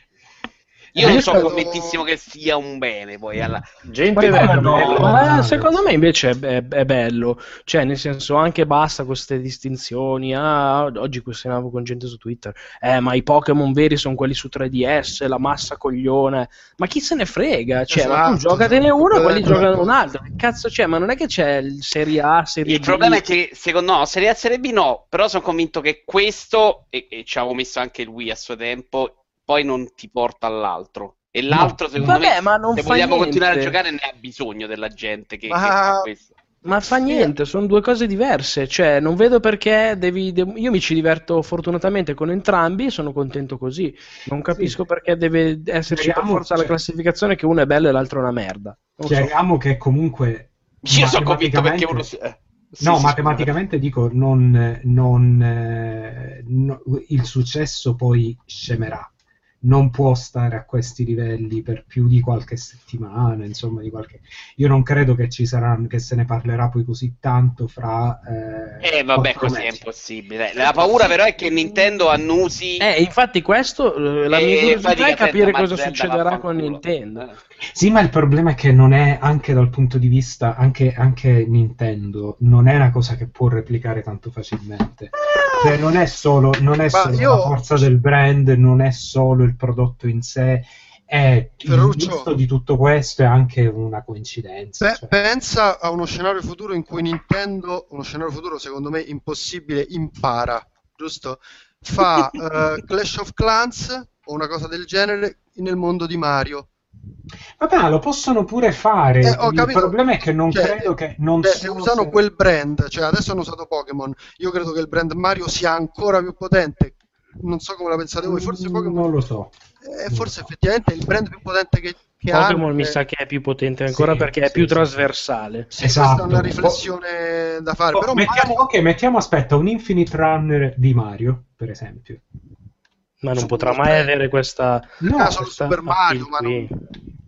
Io Eh, non sono spero- convintissimo che sia un bene, poi alla... Gente guarda, no, Ma eh, secondo me invece è, è- è bello, cioè nel senso anche basta con queste distinzioni. Ah, oggi questionavo con gente su Twitter, eh, ma i Pokémon veri sono quelli su 3DS, la massa coglione. Ma chi se ne frega? Cioè, ma tu Esatto, giocatene uno e quelli esatto. giocano un altro. Che cazzo c'è? Ma non è che c'è il Serie A, Serie Il B. problema è che, secondo no, Serie A e Serie B no, però sono convinto che questo, e, e ci avevo messo anche il Wii a suo tempo, poi non ti porta all'altro. E l'altro, secondo Vabbè, me, ma non se vogliamo niente. continuare a giocare, ne ha bisogno della gente che, che Ma- fa questo. Ma fa niente, sono due cose diverse. Cioè, non vedo perché devi. de- io mi ci diverto fortunatamente con entrambi e sono contento così. Non capisco perché deve esserci per Speriamo, forza la cioè- classificazione che uno è bello e l'altro è una merda. Non so. Chiariamo che comunque. Io sono convinto perché uno si... eh. Sì, no, sì, matematicamente dico, non, non, eh, no- il successo poi scemerà. Non può stare a questi livelli per più di qualche settimana, insomma, di qualche... Io non credo che ci saranno, che se ne parlerà poi così tanto fra... Eh, vabbè, quattro così è mesi. impossibile. La paura però è che Nintendo annusi... Eh, infatti, questo eh, la E mia curiosità è capire cosa succederà con. Nintendo. Sì, ma il problema è che non è anche dal punto di vista, anche, anche Nintendo, non è una cosa che può replicare tanto facilmente. Cioè, non è solo, non è solo io- la forza del brand, non è solo il prodotto in sé, è il Ferruccio. misto di tutto questo è anche una coincidenza. Pe- cioè. pensa a uno scenario futuro in cui Nintendo, uno scenario futuro secondo me impossibile, impara, giusto? Fa eh, Clash of Clans o una cosa del genere nel mondo di Mario. Vabbè, lo possono pure fare. Eh, il capito. problema è che non Cioè, credo che non Beh, se usano se- quel brand, cioè adesso hanno usato Pokémon, io credo che il brand Mario sia ancora più potente. Non so come la pensate voi, forse Pokémon non lo so. è forse effettivamente il brand più potente che, che Pokémon mi eh, sa che è più potente ancora Sì, perché è sì, più sì. trasversale. sì, esatto. questa è una riflessione da fare, Oh, però mettiamo, Mario- ok, mettiamo, aspetta, un Infinite Runner di Mario, per esempio. Ma non potrà mai avere questa. No, Ah, solo questa Super Mario, ma non-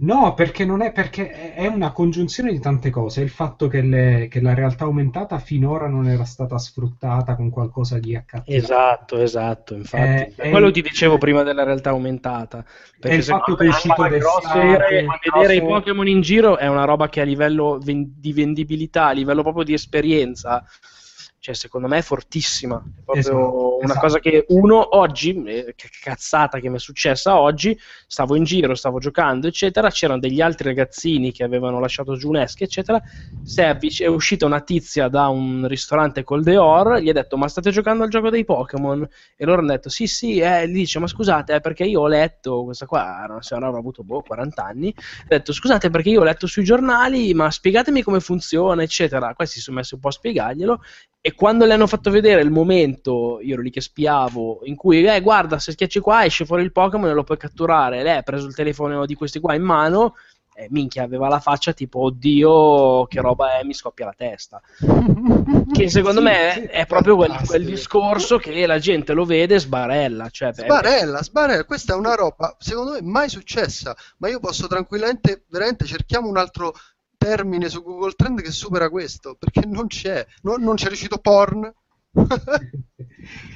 No, perché non è perché è- è una congiunzione di tante cose. Il fatto che, le- che la realtà aumentata finora non era stata sfruttata con qualcosa di accattivante. Esatto, esatto, infatti. Eh, Per è quello il- ti dicevo prima della realtà aumentata. Perché il fatto che è uscito vedere, d'estate, vedere i Pokémon in giro è una roba che a livello ven- di vendibilità, a livello proprio di esperienza, cioè secondo me è fortissima. È proprio Esatto, una esatto. cosa che uno oggi, eh, che cazzata che mi è successa oggi, stavo in giro, stavo giocando, eccetera, c'erano degli altri ragazzini che avevano lasciato giù un esche, eccetera, è, uscita una tizia da un ristorante col Deor, gli ha detto ma state giocando al gioco dei Pokémon? E loro hanno detto sì sì, e gli dice ma scusate è perché io ho letto, questa qua era una signora avrà avuto boh, 40 anni, ha detto scusate perché io ho letto sui giornali ma spiegatemi come funziona eccetera, questi si sono messi un po' a spiegarglielo e quando le hanno fatto vedere il momento, io ero lì che spiavo, in cui, eh, guarda, se schiacci qua esce fuori il Pokémon e lo puoi catturare. Lei ha preso il telefono di questi qua in mano, e minchia, aveva la faccia tipo, oddio, che roba è, mi scoppia la testa. Che secondo Sì, me sì, è proprio quel, quel discorso che la gente lo vede e sbarella. Cioè, beh, Sbarella, sbarella, questa è una roba secondo me mai successa, ma io posso tranquillamente, veramente cerchiamo un altro termine su Google Trend che supera questo, perché non c'è, non, non c'è riuscito porn.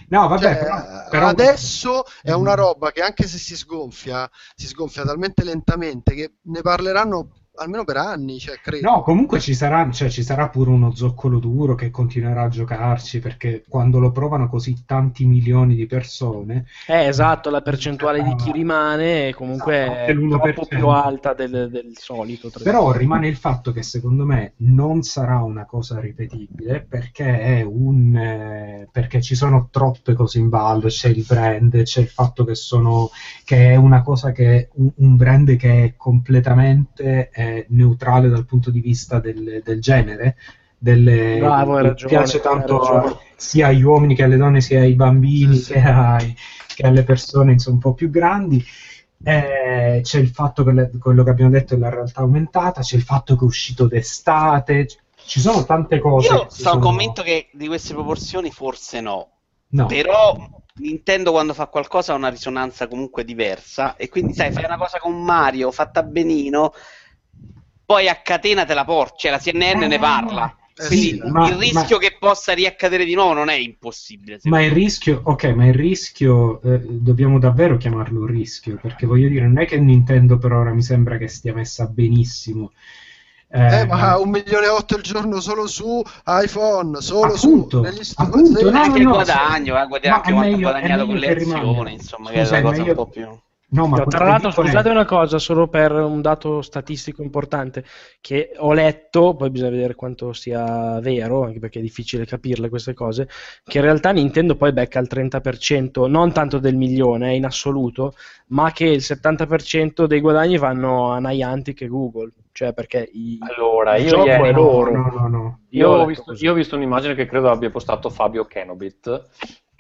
No, vabbè, Cioè, però, però- adesso è una Mm. roba che anche se si sgonfia, si sgonfia talmente lentamente che ne parleranno almeno per anni, cioè, credo. No, comunque ci sarà, cioè, ci sarà pure uno zoccolo duro che continuerà a giocarci perché quando lo provano così tanti milioni di persone, Eh, esatto, la percentuale di chi rimane comunque Esatto, è è l'1%. troppo più alta del, del solito. però rimane il fatto che secondo me non sarà una cosa ripetibile perché è un eh, perché ci sono troppe cose in ballo, c'è il brand, c'è il fatto che sono che è una cosa che un, un brand che è completamente eh, neutrale dal punto di vista del, del genere. Delle, Bravo, ragione, piace tanto a- sia agli uomini che alle donne, sia ai bambini che, ai- che alle persone insomma, un po' più grandi. Eh, c'è il fatto che le- quello che abbiamo detto è la realtà aumentata, c'è il fatto che è uscito d'estate, ci sono tante cose. Io si sono sono- convinto che di queste proporzioni forse no. No. Però Nintendo quando fa qualcosa ha una risonanza comunque diversa e quindi sai, fai una cosa con Mario fatta benino, poi a catena te la porti, cioè la CNN ne parla. Eh Quindi sì, ma- il rischio che possa riaccadere di nuovo non è impossibile. Ma il rischio, ok, ma il rischio eh, dobbiamo davvero chiamarlo un rischio, perché voglio dire, non è che Nintendo per ora mi sembra che stia messa benissimo. Eh, Eh, ma un milione e otto al giorno solo su iPhone, solo Appunto, su negli store. appunto, no, anche no, il no, guadagno, eh, guarda ma anche è quanto ha guadagnato con le che azioni, insomma, che Scusa, è è la cosa meglio- un po' più... No, ma No, tra l'altro, dico è- scusate una cosa, solo per un dato statistico importante che ho letto, poi bisogna vedere quanto sia vero, anche perché è difficile capirle queste cose, che in realtà Nintendo poi becca il 30%, non tanto del milione eh, in assoluto, ma che il 70% dei guadagni vanno a Niantic e Google, cioè perché i, Allora, il io gioco ieri- è loro. No, no, no. Io ho visto, io ho visto un'immagine che credo abbia postato Fabio Kenobit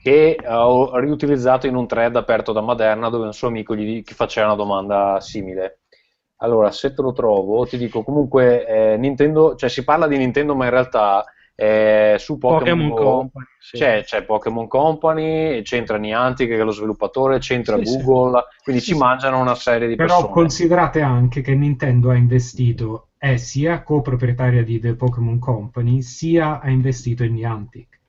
che ho riutilizzato in un thread aperto da Maderna dove un suo amico gli gli faceva una domanda simile. Allora, se te lo trovo, ti dico comunque eh, Nintendo, cioè si parla di Nintendo, ma in realtà eh, su Pokémon, Go Company, sì. c'è, c'è Pokémon Company, c'entra Niantic che è lo sviluppatore, c'entra Sì, sì. Google, quindi Sì, ci sì. mangiano una serie di Però persone. considerate anche che Nintendo ha investito, è sia coproprietaria di The Pokémon Company, sia ha investito in Niantic.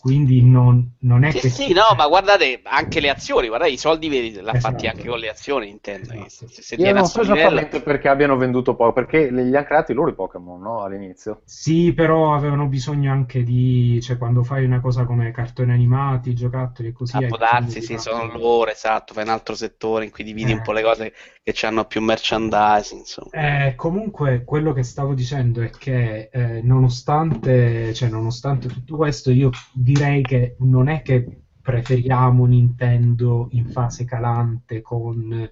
Quindi non, non è Sì, che... sì, no, ma guardate anche le azioni, guardate i soldi veri l'ha Esatto. fatti anche con le azioni Nintendo. Esatto. Se, se Io non so esattamente perché abbiano venduto poco, perché li hanno creati loro i Pokémon, no? All'inizio. Sì, però avevano bisogno anche di... cioè quando fai una cosa come cartoni animati, giocattoli e così... Ah, può darsi, sì, sono loro, esatto, fai un altro settore in cui dividi Eh. un po' le cose che hanno più merchandising, insomma. Eh, comunque quello che stavo dicendo è che eh, nonostante, cioè, nonostante tutto questo, io direi che non è che preferiamo Nintendo in fase calante con,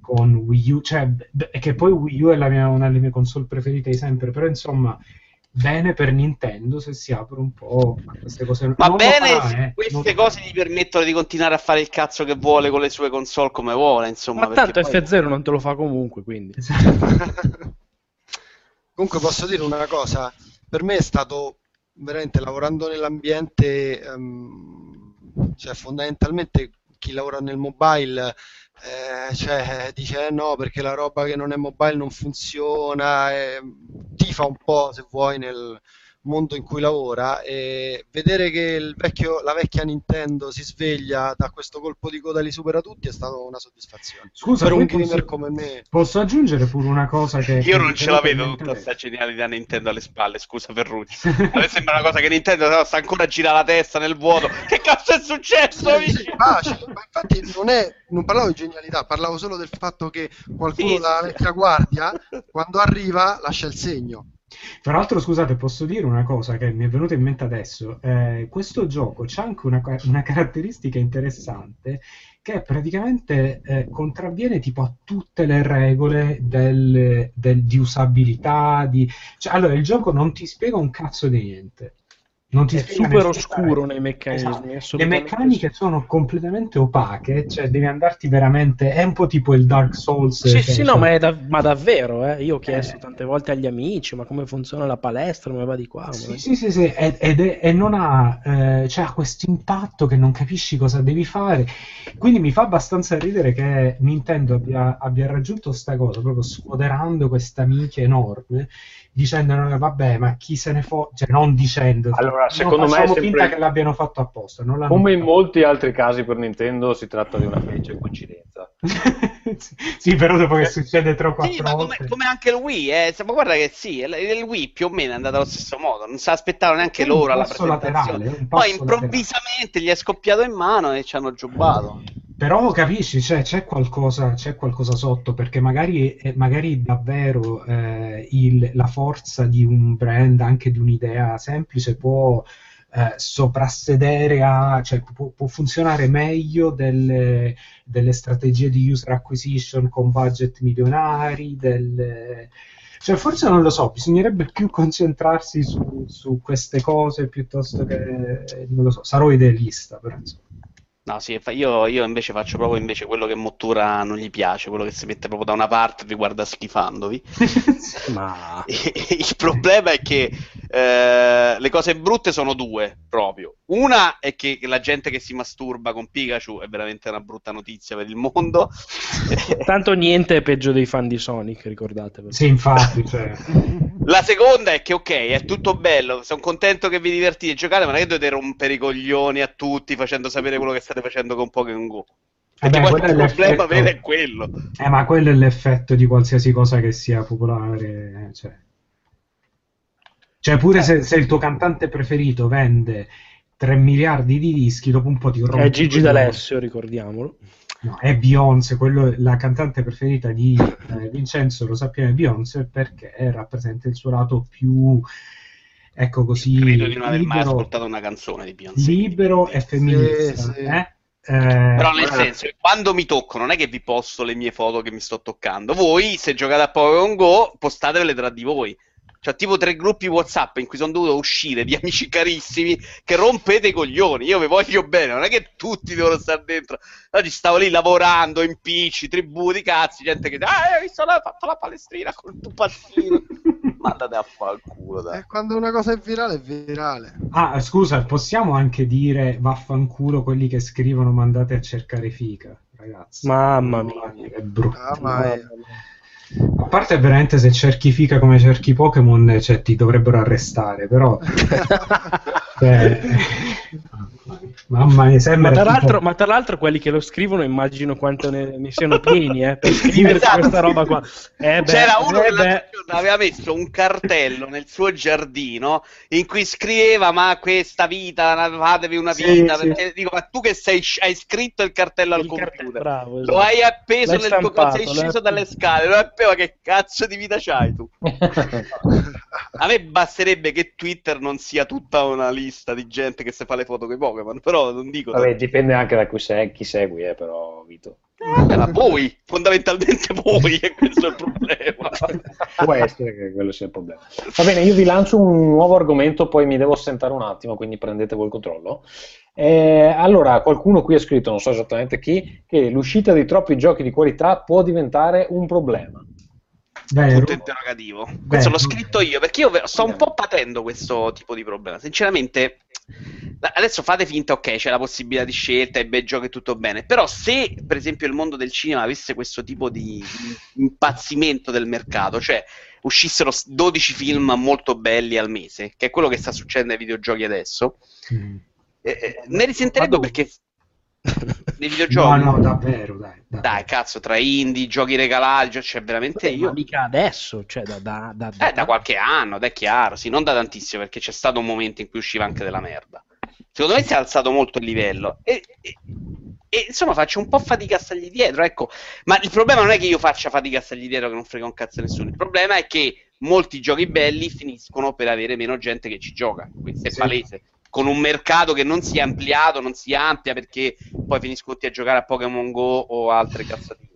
con Wii U, cioè che poi Wii U è la mia- una delle mie console preferite di sempre, però insomma bene per Nintendo se si apre un po' a queste cose. Va bene, farà, se eh, queste non cose gli permettono di continuare a fare il cazzo che vuole con le sue console come vuole, insomma. Ma tanto poi- F0 non te lo fa comunque, quindi. Comunque posso dire una cosa, per me è stato veramente lavorando nell'ambiente, ehm, cioè fondamentalmente chi lavora nel mobile eh, cioè, dice eh, no perché la roba che non è mobile non funziona, eh, tifa un po' se vuoi nel mondo in cui lavora e vedere che il vecchio- la vecchia Nintendo si sveglia da questo colpo di coda e li supera tutti è stata una soddisfazione. Scusa, per un gamer posso- come me. Posso aggiungere pure una cosa che... Io non ce la vedo tutta adesso. sta genialità Nintendo alle spalle, scusa Ferruccio. A me sembra una cosa che Nintendo sta ancora a girare la testa nel vuoto. Che cazzo è successo? Sì, pace. Ma infatti non, è, non parlavo di genialità, parlavo solo del fatto che qualcuno Sì, dalla vecchia guardia, quando arriva, lascia il segno. Tra l'altro, scusate, posso dire una cosa che mi è venuta in mente adesso. Eh, questo gioco c'ha anche una, una caratteristica interessante che praticamente eh, contravviene tipo a tutte le regole del- del- di usabilità. Di... Cioè, allora, il gioco non ti spiega un cazzo di niente. Non ti È super oscuro nei meccanismi. Esatto. Le meccaniche sono completamente opache, cioè devi andarti veramente. È un po' tipo il Dark Souls. Sì, che- sì, cioè- no, ma, è da- ma davvero, eh. Io ho chiesto Eh. tante volte agli amici, ma come funziona la palestra, come va di qua? Sì, sì, sì, sì, ed, ed è- e non ha, eh, cioè, questo impatto che non capisci cosa devi fare. Quindi mi fa abbastanza ridere che Nintendo abbia, abbia raggiunto sta cosa, proprio sfoderando questa minchia enorme, dicendo, "No, vabbè, ma chi se ne fo... Cioè, non dicendo, Allora, non secondo me è facciamo sempre- finta che l'abbiano fatto apposta. Come in molti altri casi per Nintendo si tratta di una felice coincidenza. sì, però dopo che succede 3 o 4 Sì, ma come, volte... come anche il Wii, eh. ma guarda che sì, il, Wii più o meno è andato allo stesso modo, non si aspettavano neanche loro alla presentazione. laterale, Poi improvvisamente gli è scoppiato in mano e ci hanno giubato. Però capisci, cioè, c'è qualcosa, c'è qualcosa sotto, perché magari, eh, magari davvero eh, il- la forza di un brand, anche di un'idea semplice, può eh, soprassedere a, cioè può, può funzionare meglio delle, delle strategie di user acquisition con budget milionari, delle... Cioè, forse non lo so, bisognerebbe più concentrarsi su, su queste cose piuttosto che, non lo so, sarò idealista, però insomma. No, sì, io, io invece faccio proprio invece quello che Mottura non gli piace, quello che si mette proprio da una parte e vi guarda schifandovi. Ma Il problema è che eh, le cose brutte sono due, proprio. Una è che la gente che si masturba con Pikachu è veramente una brutta notizia per il mondo. Tanto niente è peggio dei fan di Sonic, ricordate. Sì, infatti, cioè... La seconda è che, ok, è tutto bello, sono contento che vi divertite a giocare, ma non è che dovete rompere i coglioni a tutti facendo sapere quello che state facendo con Pokémon Go. Perché Vabbè, quello il problema vero è quello. Eh, ma quello è l'effetto di qualsiasi cosa che sia popolare. eh, Cioè, Cioè, pure se, se il tuo cantante preferito vende 3 miliardi di dischi, dopo un po' ti rompe. È Gigi. D'Alessio, ricordiamolo. No, è Beyoncé, quello, la cantante preferita di eh, Vincenzo, lo sappiamo, è Beyoncé perché rappresenta il suo lato più, ecco così, Credo di non aver mai libero, ascoltato una canzone di Beyoncé. libero e femminista. Sì, sì. eh? Eh, Però nel guarda, senso, che quando mi tocco, non è che vi posto le mie foto che mi sto toccando. Voi, se giocate a Pokémon Go, postatevele tra di voi. Cioè, tipo tre gruppi WhatsApp in cui sono dovuto uscire di amici carissimi che rompete i coglioni. Io vi voglio bene, non è che tutti devono stare dentro. Oggi stavo lì lavorando, impicci, tribù di cazzi, gente che dice, ah, hai visto, l'ha fatto la palestrina col tupazzino. Mandate a fare il culo, dai. E quando una cosa è virale, è virale. Ah, scusa, possiamo anche dire vaffanculo quelli che scrivono mandate a cercare fica, ragazzi. Mamma mia. È brutto. Mamma mia. A parte veramente se cerchi fica come cerchi Pokémon, cioè, ti dovrebbero arrestare, però... cioè, mamma mia, Ma sembra tra, tipo- l'altro, ma tra l'altro quelli che lo scrivono immagino quanto ne, ne siano pieni eh, per scrivere Esatto. questa roba qua. Eh beh, C'era uno eh che l'altro beh. giorno aveva messo un cartello nel suo giardino in cui scriveva: Ma questa vita, fatevi una Sì, vita. sì. Perché dico, ma tu che sei, hai scritto il cartello al Il cartello, computer, bravo, lo esatto. hai appeso L'hai nel tuo stampato, sei sceso dalle scale, lo appeva. Che cazzo di vita c'hai tu? A me basterebbe che Twitter non sia tutta una lista di gente che si fa le foto con i Pokémon, però non dico. Vabbè, dipende anche da sei, chi segui, eh, però, Vito. Eh, ma voi, fondamentalmente voi, e questo è il problema. Può essere che quello sia il problema. Va bene, io vi lancio un nuovo argomento, poi mi devo assentare un attimo, quindi prendete voi il controllo. Eh, allora, qualcuno qui ha scritto, non so esattamente chi, che l'uscita di troppi giochi di qualità può diventare un problema. Vero. punto interrogativo. Questo l'ho Beh, scritto io perché io sto un po' patendo questo tipo di problema. Sinceramente, adesso fate finta, ok, c'è la possibilità di scelta, è bei giochi e tutto bene. Però, se per esempio il mondo del cinema avesse questo tipo di impazzimento del mercato, cioè uscissero s- 12 film molto belli al mese, che è quello che sta succedendo ai videogiochi adesso, Mm. eh, eh, ne risentirei perché nei No, videogiochi. no, davvero, dai. dai. Dai, cazzo, tra indie, giochi regalati, cioè, c'è veramente Beh, io. ma mica adesso, cioè da, da, da, da- Eh, da qualche anno, è chiaro, sì, non da tantissimo, perché c'è stato un momento in cui usciva anche della merda. Secondo me si è alzato molto il livello. E, e- e, insomma faccio un po' fatica a stargli dietro, ecco. Ma il problema non è che io faccia fatica a stargli dietro che non frega un cazzo a nessuno. Il problema è che molti giochi belli finiscono per avere meno gente che ci gioca. Questo è Sì. palese. Con un mercato che non si è ampliato, non si amplia perché poi finiscono tutti a giocare a Pokémon Go o altre cazzatine.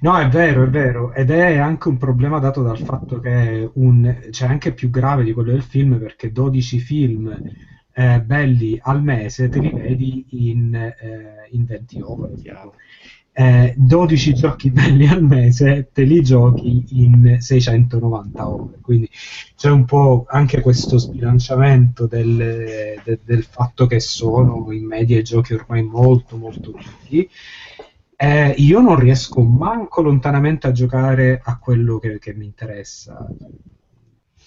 No, è vero, è vero, ed è anche un problema dato dal fatto che un, cioè anche più grave di quello del film, perché 12 film eh, belli al mese te li vedi in, eh, in 20 ore. tipo. Eh, 12 giochi belli al mese te li giochi in 690 ore. Quindi c'è un po' anche questo sbilanciamento del, de- del fatto che sono in media giochi ormai molto molto lunghi. Eh, io non riesco manco lontanamente a giocare a quello che, che mi interessa.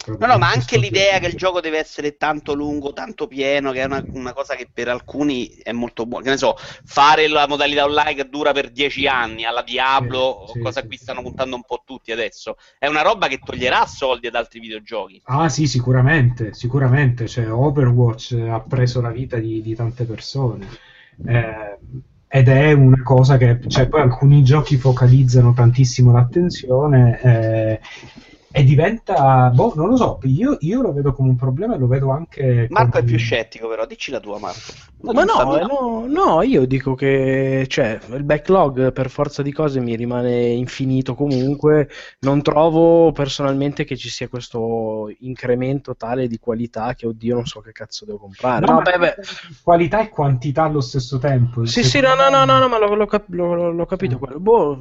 No, no, ma anche l'idea che il gioco deve essere tanto lungo, tanto pieno, che è una, una cosa che per alcuni è molto buona. Che ne so, fare la modalità online che dura per 10 anni alla Diablo, Sì, cosa sì, cui sì. stanno puntando un po' tutti adesso, è una roba che toglierà soldi ad altri videogiochi. Ah sì, sicuramente, sicuramente. Cioè, Overwatch ha preso la vita di, di tante persone. Eh, ed è una cosa che, cioè, poi alcuni giochi focalizzano tantissimo l'attenzione eh, e diventa, boh, non lo so, io, io lo vedo come un problema e lo vedo anche Marco è più scettico, però, dici la tua, Marco. Ma no, no, no, io dico che cioè, il backlog per forza di cose mi rimane infinito comunque. Non trovo personalmente che ci sia questo incremento tale di qualità che, oddio, non so che cazzo devo comprare. No, No, beh, beh. qualità e quantità allo stesso tempo. Sì, sì, no, no, no, no, no, ma l'ho, l'ho cap- l'ho- l'ho capito quello. Boh,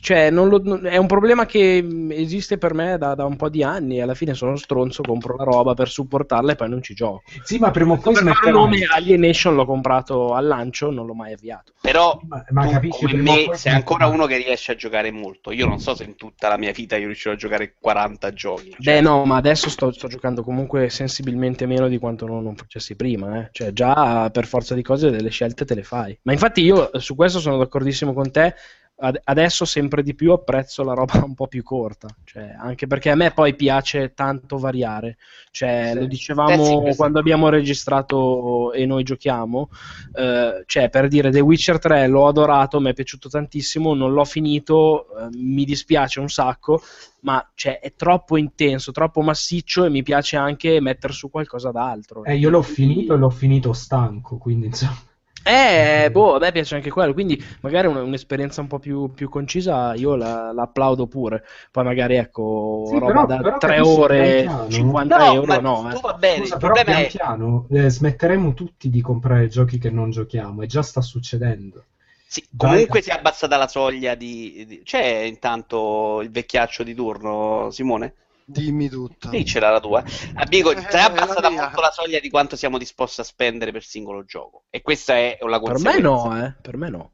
cioè, non lo- non- è un problema che esiste per me da, da un po' di anni. Alla fine sono stronzo, compro la roba per supportarla e poi non ci gioco. Sì, ma prima o poi un smetterà. nome, Alienation l'ho comprato al lancio, non l'ho mai avviato. Però Ma, ma tu, capisci, come me, sei ancora smetterà. uno che riesce a giocare molto. Io non so se in tutta la mia vita io riuscirò a giocare 40 giochi. Cioè, Beh, no, ma adesso sto, sto giocando comunque sensibilmente meno di quanto non, non facessi prima. Eh. Cioè, già per forza di cose delle scelte te le fai. Ma infatti io su questo sono d'accordissimo con te. Ad- adesso sempre di più apprezzo la roba un po' più corta, cioè, anche perché a me poi piace tanto variare, cioè, Sì. lo dicevamo sì, quando abbiamo registrato e noi giochiamo, eh, cioè per dire The Witcher 3 l'ho adorato, mi è piaciuto tantissimo, non l'ho finito, eh, mi dispiace un sacco, ma cioè, è troppo intenso, troppo massiccio e mi piace anche mettere su qualcosa d'altro. Eh, io l'ho finito e l'ho finito stanco, quindi insomma... Eh, boh, a me piace anche quello, quindi magari un- un'esperienza un po' più, più concisa io la, la applaudo pure. Poi magari ecco, Sì, roba però- da però 3 capisci, ore, pian piano. 50 No, euro, no. eh. tu va bene, Scusa, il però problema pian è... piano eh, smetteremo tutti di comprare giochi che non giochiamo e già sta succedendo. Sì, Dai, comunque cazzo. si è abbassata la soglia di... di- C'è intanto il vecchiaccio di turno, Simone? Dimmi tutto. Sì, c'era la tua. Amico, Eh, è la abbassata mia. molto la soglia di quanto siamo disposti a spendere per singolo gioco. E questa è la Per me conseguenza. no, eh, per me no.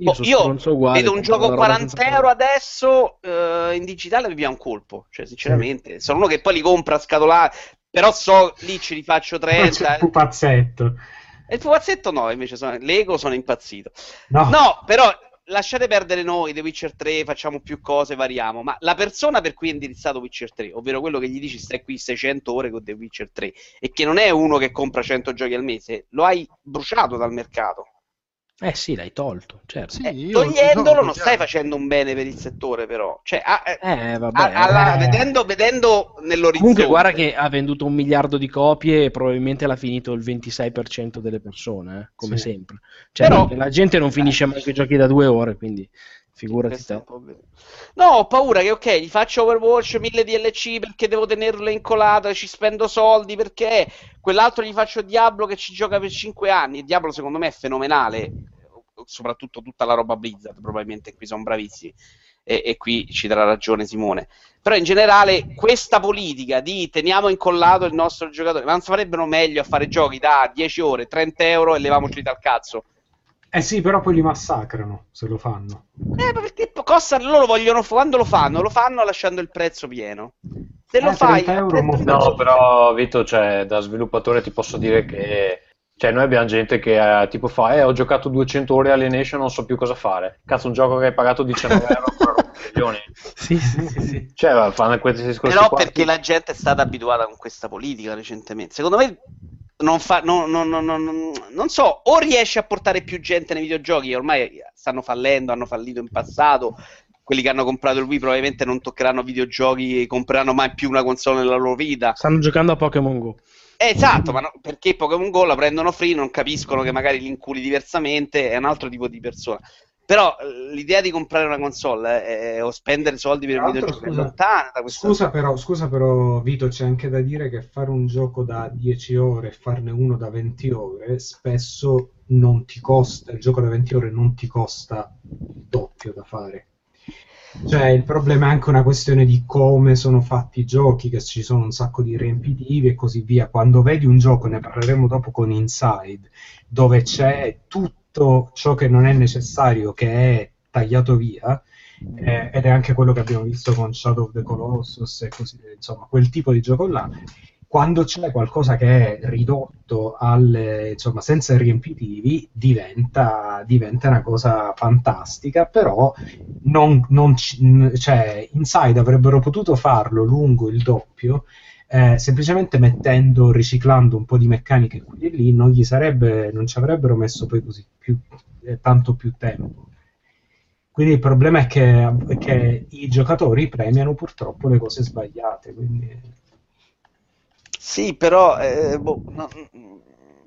Boh, sono io uguale, vedo un gioco la roba 40 senza euro adesso eh, in digitale mi via un colpo. Cioè, sinceramente, sono uno che poi li compra a scatolare, però so lì ci rifaccio Poi c'è il 30. pupazzetto. E il pupazzetto no, invece sono... Lego sono impazzito. No. No, però lasciate perdere noi, The Witcher 3, facciamo più cose, variamo, ma la persona per cui è indirizzato Witcher 3, ovvero quello che gli dici stai qui 600 ore con The Witcher 3 e che non è uno che compra 100 giochi al mese, lo hai bruciato dal mercato. Eh sì, l'hai tolto, certo. Sì, Eh, togliendolo no, non stai facendo un bene per il settore, però. Cioè, ah, eh, Eh, vabbè. a- alla- eh. vedendo, vedendo nell'orizzonte. Comunque, guarda che ha venduto un miliardo di copie e probabilmente l'ha finito il 26% delle persone, eh, come Sì. sempre. Cioè, Però- la gente non finisce mai i giochi da due ore, quindi figurati te. No, ho paura che, ok, gli faccio Overwatch 1000 DLC perché devo tenerlo incolato e ci spendo soldi perché quell'altro gli faccio Diablo che ci gioca per 5 anni. E Diablo, secondo me, è fenomenale. Soprattutto tutta la roba Blizzard, probabilmente qui sono bravissimi. E, e qui ci darà ragione Simone. Però in generale questa politica di teniamo incollato il nostro giocatore, ma non farebbero meglio a fare giochi da 10 ore, 30 euro e levamoci dal cazzo? Eh sì, però poi li massacrano se lo fanno. Eh, ma perché costa, loro vogliono, quando lo fanno, lo fanno lasciando il prezzo pieno. Se lo Eh, fai, 30 euro, mo- No, però Vito, cioè, da sviluppatore ti posso dire che cioè, noi abbiamo gente che eh, tipo fa, eh, ho giocato 200 ore Alienation, non so più cosa fare. Cazzo, un gioco che hai pagato 19 euro ancora. Sì, sì, sì, sì. Cioè, fanno questi discorsi Però qua. perché la gente è stata abituata con questa politica recentemente. Secondo me non fa, non, non- non- non- non so, o riesce a portare più gente nei videogiochi, ormai stanno fallendo, hanno fallito in passato. Quelli che hanno comprato il Wii probabilmente non toccheranno videogiochi, compreranno mai più una console nella loro vita. Stanno giocando a Pokémon Go. Eh, esatto, ma no- perché Pokémon Go la prendono free, non capiscono che magari li inculi diversamente, è un altro tipo di persona. Però eh, l'idea di comprare una console eh, o spendere soldi per l'altro, videogioco è scusa, lontana da questa Scusa però, scusa però, Vito, c'è anche da dire che fare un gioco da 10 ore e farne uno da 20 ore spesso non ti costa, il gioco da 20 ore non ti costa il doppio da fare. Cioè, il problema è anche una questione di come sono fatti i giochi, che ci sono un sacco di riempitivi e così via. Quando vedi un gioco, ne parleremo dopo con Inside, dove c'è tutto ciò che non è necessario, che è tagliato via, eh, ed è anche quello che abbiamo visto con Shadow of the Colossus e così insomma, quel tipo di gioco là. Quando c'è qualcosa che è ridotto alle, insomma, senza riempitivi, diventa, diventa una cosa fantastica, però non, non n- cioè, Inside avrebbero potuto farlo lungo il doppio, eh, semplicemente mettendo, riciclando un po' di meccaniche qui e lì, non gli sarebbe, non ci avrebbero messo poi così più, eh, tanto più tempo. Quindi il problema è che, che i giocatori premiano purtroppo le cose sbagliate. Quindi... Sì, però eh, boh, no,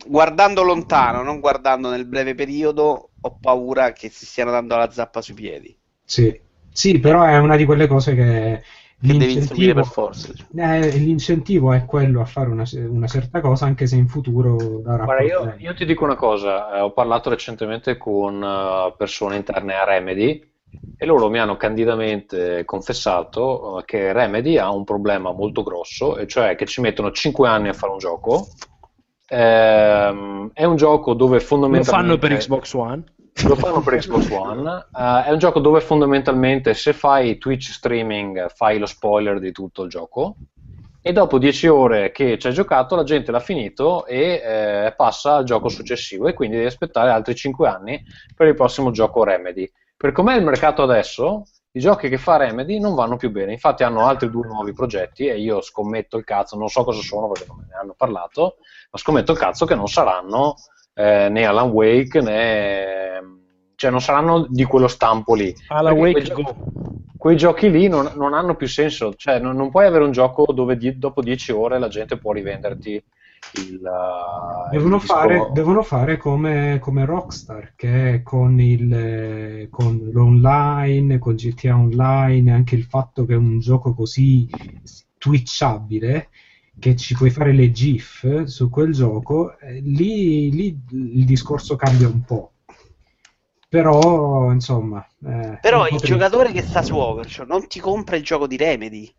guardando lontano, non guardando nel breve periodo, ho paura che si stiano dando la zappa sui piedi. Sì. Sì, però è una di quelle cose che Che devi inseguire l'incentivo, per forza. eh, l'incentivo è quello a fare una, una certa cosa, anche se in futuro darà Guarda, io, io ti dico una cosa, eh, ho parlato recentemente con eh, persone interne a Remedy e loro mi hanno candidamente confessato eh, che Remedy ha un problema molto grosso, e cioè che ci mettono 5 anni a fare un gioco. Ehm, è un gioco dove Lo fondamentalmente fanno per Xbox One. Lo fanno per Xbox One. Eh, è un gioco dove fondamentalmente se fai Twitch streaming fai lo spoiler di tutto il gioco e dopo 10 ore che ci hai giocato la gente l'ha finito e eh, passa al gioco successivo e quindi devi aspettare altri 5 anni per il prossimo gioco Remedy. Per com'è il mercato adesso, i giochi che fa Remedy non vanno più bene. Infatti hanno altri due nuovi progetti e io scommetto il cazzo, non so cosa sono perché non me ne hanno parlato, ma scommetto il cazzo che non saranno eh, né Alan Wake né... cioè non saranno di quello stampo lì. Alan Wake quei, Go. gio- quei giochi lì non, non hanno più senso, cioè non, non puoi avere un gioco dove die- dopo 10 ore la gente può rivenderti il... uh, Devono il fare, devono fare come, come Rockstar, che con, il, eh, con l'online, con GTA Online, anche il fatto che è un gioco così twitchabile, che ci puoi fare le GIF su quel gioco, eh, lì, lì il discorso cambia un po'. Però, insomma... eh, Però il triste. giocatore che sta su Overwatch non ti compra il gioco di Remedy.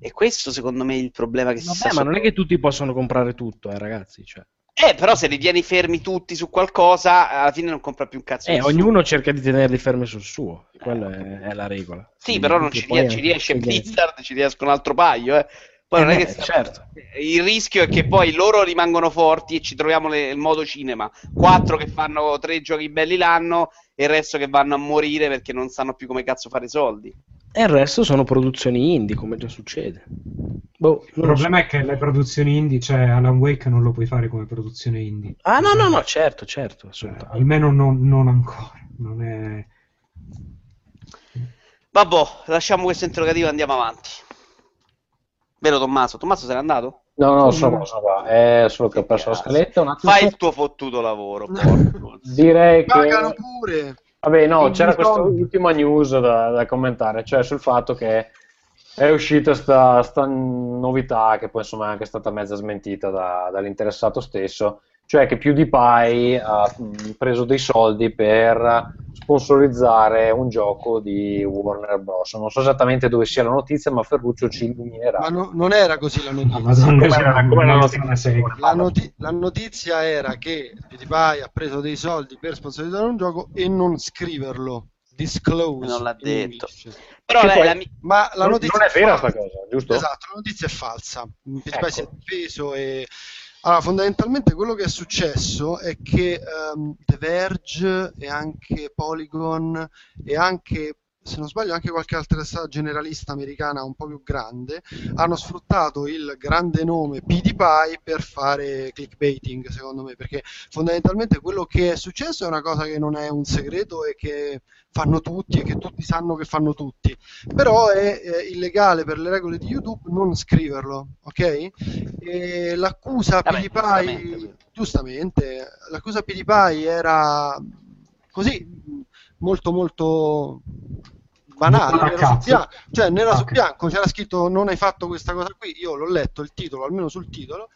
E questo secondo me è il problema che si sta Vabbè, ma non è che tutti possono comprare tutto, eh, ragazzi. Cioè. Eh, però se li tieni fermi tutti su qualcosa, alla fine non compra più un cazzo Eh, nessuno. ognuno cerca di tenerli fermi sul suo, quella è, è la regola. Sì, però non ci, ries- ci riesce Blizzard, ci riescono un altro paio, eh. Poi Eh non è beh, che sta- certo. Il rischio è che poi loro rimangono forti e ci troviamo le- il modo cinema. Quattro che fanno tre giochi belli l'anno e il resto che vanno a morire perché non sanno più come cazzo fare i soldi. E il resto sono produzioni indie, come già succede. Boh, Il problema è che le produzioni indie, cioè Alan Wake non lo puoi fare come produzione indie. Ah, no, no, no, certo, certo, assolutamente. Almeno non, non ancora. Non è... Vabbè, lasciamo questo interrogativo e andiamo avanti. Vero Tommaso? Tommaso se n'è andato? No, no, sono qua, sono qua. È solo che ho perso la scaletta un attimo. Fai il tuo fottuto lavoro. Direi che... Pagano pure. Vabbè, no, Quindi c'era questa ultima news da, da commentare, cioè sul fatto che è uscita sta, sta novità che poi insomma è anche stata mezza smentita da- dall'interessato stesso, cioè che PewDiePie ha preso dei soldi per sponsorizzare un gioco di Warner Bros. Non so esattamente dove sia la notizia, ma Ferruccio ci illuminerà. Ma no- non era così la notizia. Madonna, Come- c'era come la notizia? La, noti- la notizia era che PewDiePie ha preso dei soldi per sponsorizzare un gioco e non scriverlo. Disclose. Non l'ha detto. Però lei, poi- la mi- Ma la Non- notizia non è vera falsa. sta cosa, giusto? Esatto, la notizia è falsa. PewDiePie Ecco. si è difeso e... Allora, fondamentalmente quello che è successo è che ehm, The Verge e anche Polygon e anche, se non sbaglio, anche qualche altra generalista americana un po' più grande hanno sfruttato il grande nome PewDiePie per fare clickbaiting, secondo me, perché fondamentalmente quello che è successo è una cosa che non è un segreto e che fanno tutti e che tutti sanno che fanno tutti però è eh, illegale per le regole di YouTube non scriverlo, ok? E l'accusa Vabbè, PewDiePie, giustamente. giustamente, l'accusa PewDiePie era così molto molto banale, nera su bianco, cioè nera su Ok. bianco c'era scritto non hai fatto questa cosa qui, io l'ho letto il titolo, almeno sul titolo.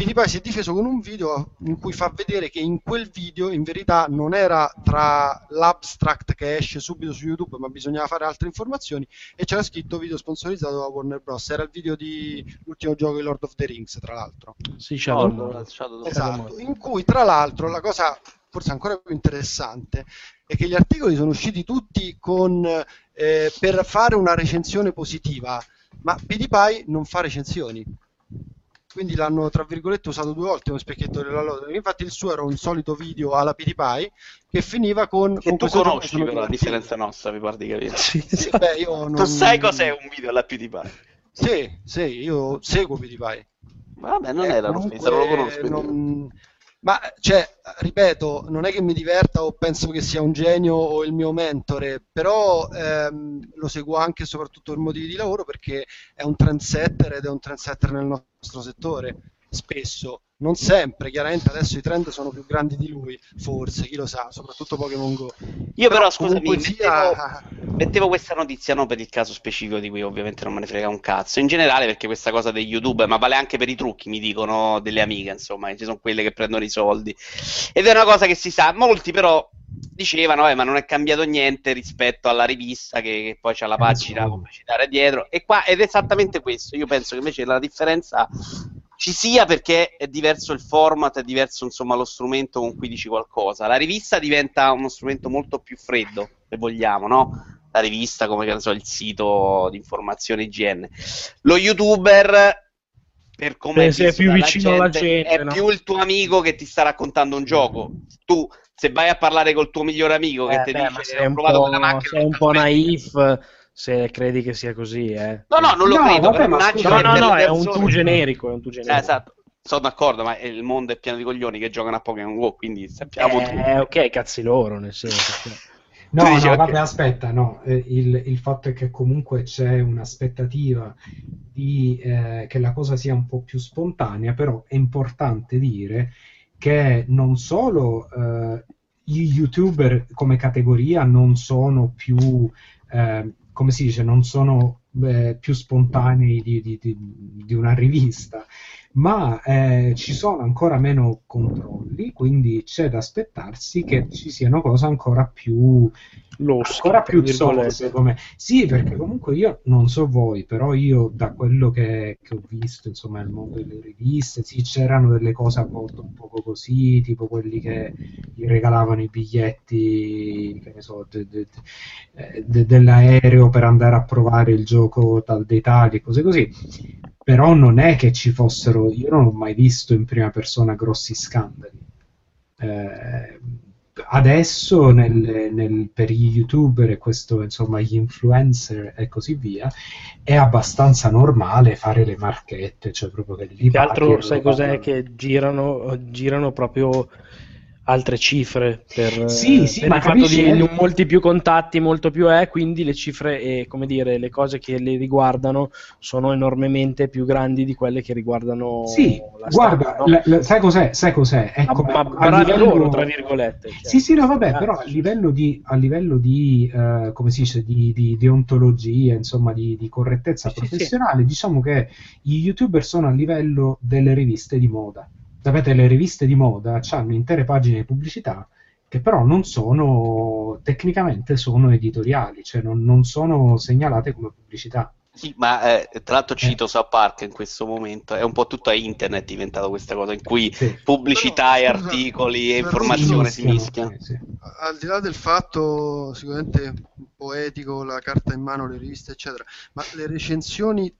PewDiePie si è difeso con un video in cui fa vedere che in quel video in verità non era tra l'abstract che esce subito su YouTube, ma bisognava fare altre informazioni e c'era scritto video sponsorizzato da Warner Bros. Era il video di l'ultimo gioco di Lord of the Rings, tra l'altro. Sì, Shadow Oh. Shadow- Esatto, in cui tra l'altro la cosa forse ancora più interessante è che gli articoli sono usciti tutti con eh, per fare una recensione positiva, ma PewDiePie non fa recensioni. Quindi l'hanno tra virgolette usato due volte come specchietto della lode. Infatti il suo era un solito video alla PewDiePie che finiva con, Che con tu conosci però la divertito. differenza nostra, mi pare di capire. Sì, Sì, esatto. beh, io non... Tu sai cos'è un video alla PewDiePie? Sì, sì, io seguo PewDiePie. Vabbè, non Eh, era comunque, non lo conosco. non- Ma, cioè, ripeto, non è che mi diverta o penso che sia un genio o il mio mentore, però ehm, lo seguo anche e soprattutto per motivi di lavoro perché è un trendsetter ed è un trendsetter nel nostro settore, spesso. Non sempre, chiaramente adesso i trend sono più grandi di lui, forse, chi lo sa, soprattutto Pokémon Go. Io però, scusami, comunque mettevo, sia- mettevo questa notizia non per il caso specifico di cui ovviamente non me ne frega un cazzo, in generale perché questa cosa degli YouTube, ma vale anche per i trucchi, mi dicono delle amiche, insomma, ci sono quelle che prendono i soldi. Ed è una cosa che si sa, molti però dicevano, eh, ma non è cambiato niente rispetto alla rivista che, che poi c'ha la pagina pubblicitaria dietro. E qua ed è esattamente questo. Io penso che invece la differenza ci sia perché è diverso il format, è diverso insomma lo strumento con cui dici qualcosa. La rivista diventa uno strumento molto più freddo, se vogliamo, no? La rivista come che ne so, il sito di informazione igiene. Lo youtuber per come visto più vicino alla gente, è no? più il tuo amico che ti sta raccontando un gioco. Tu, se vai a parlare col tuo migliore amico che Eh, ti beh, ma dice sei ho un provato quella macchina, sei un po' naif se credi che sia così, eh. No, no, non lo No, credo, vabbè, ma scusa, No, no, no, è un tu generico, è un tu Eh, generico. esatto. Sono d'accordo, ma il mondo è pieno di coglioni che giocano a Pokémon Go, quindi sappiamo tutti. Eh, ok, cazzi loro, nel senso. che- No, no, ok. vabbè, aspetta, no, eh, il, il fatto è che comunque c'è un'aspettativa di eh, che la cosa sia un po' più spontanea, però è importante dire che non solo eh, gli youtuber come categoria non sono più, eh, come si dice, non sono eh, più spontanei di, di- di- di una rivista, ma eh, ci sono ancora meno controlli, quindi c'è da aspettarsi che ci siano cose ancora più Loschi, ancora più come sì perché comunque io non so voi però io da quello che, che ho visto insomma nel mondo delle riviste sì c'erano delle cose a volte un poco così tipo quelli che gli regalavano i biglietti che ne so de- de- de- de- dell'aereo per andare a provare il gioco dal dei tagli e cose così però non è che ci fossero io non ho mai visto in prima persona grossi scandali eh, adesso nel- nel- per gli youtuber e questo, insomma, gli influencer e così via è abbastanza normale fare le marchette, cioè proprio che Più che altro, sai cos'è? Che girano, girano proprio altre cifre per, Sì, sì, per ma il fatto di eh? molti più contatti, molto più è, quindi le cifre e come dire, le cose che le riguardano sono enormemente più grandi di quelle che riguardano Sì, la guarda, stampa, no? la- la- sai cos'è? Sai cos'è? È Ma- ma bravi livello- loro, tra virgolette. cioè. Sì, sì, no, vabbè, però a livello di, a livello di eh, come si dice, di, di deontologia, insomma, di, di correttezza Sì, sì, sì. professionale, diciamo che gli youtuber sono a livello delle riviste di moda. Sapete, le riviste di moda hanno intere pagine di pubblicità che però non sono, tecnicamente sono editoriali, cioè non, non sono segnalate come pubblicità. Sì, ma eh, tra l'altro cito South Park in questo momento, è un po' tutto a internet diventato questa cosa in cui pubblicità e Però, scusa, articoli e ma informazione si mischiano, mischiano. al di là del fatto sicuramente un po' etico, la carta in mano, le riviste, eccetera, ma le recensioni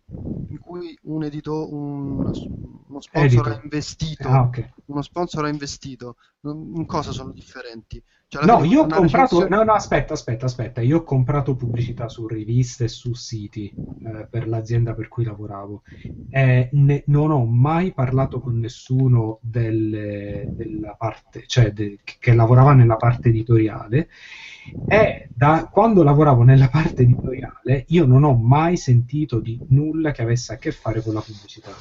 in cui un editore, uno sponsor Editor. ha investito, Ah, ok. uno sponsor ha investito, in cosa sono differenti? Cioè, No, io ho comprato. recensione- No, no, aspetta, aspetta, aspetta. Io ho comprato pubblicità su riviste e su siti eh, per l'azienda per cui lavoravo. Eh, ne- non ho mai parlato con nessuno del- della parte, cioè de- che lavorava nella parte editoriale. E da quando lavoravo nella parte editoriale, io non ho mai sentito di nulla che avesse a che fare con la pubblicità.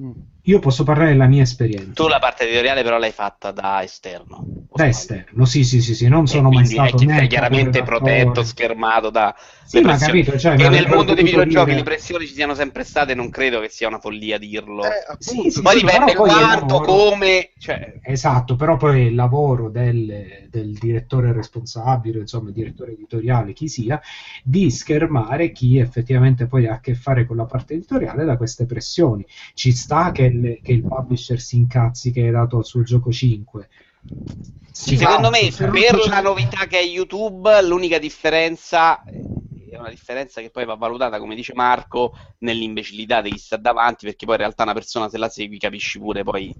Mm. Io posso parlare della mia esperienza. Tu la parte editoriale però l'hai fatta da esterno. Da esterno, sì, sì, sì, sì, non E sono mai è stato sei chiaramente protetto, schermato da Sì, ma capito, cioè, che nel mondo dei videogiochi dire- le pressioni ci siano sempre state, non credo che sia una follia dirlo. Sì, sì, poi sì, dipende poi è quanto, lavoro. come, cioè, Esatto, però poi è il lavoro del, del direttore responsabile, insomma, il direttore editoriale, chi sia, di schermare chi effettivamente poi ha a che fare con la parte editoriale da queste pressioni. Ci sta che, il- che il publisher si incazzi che hai dato al suo gioco 5. Sì, secondo me cazzo, per la novità che è YouTube, l'unica differenza è una differenza che poi va valutata, come dice Marco, nell'imbecillità di chi sta davanti, perché poi in realtà una persona se la segui capisci pure poi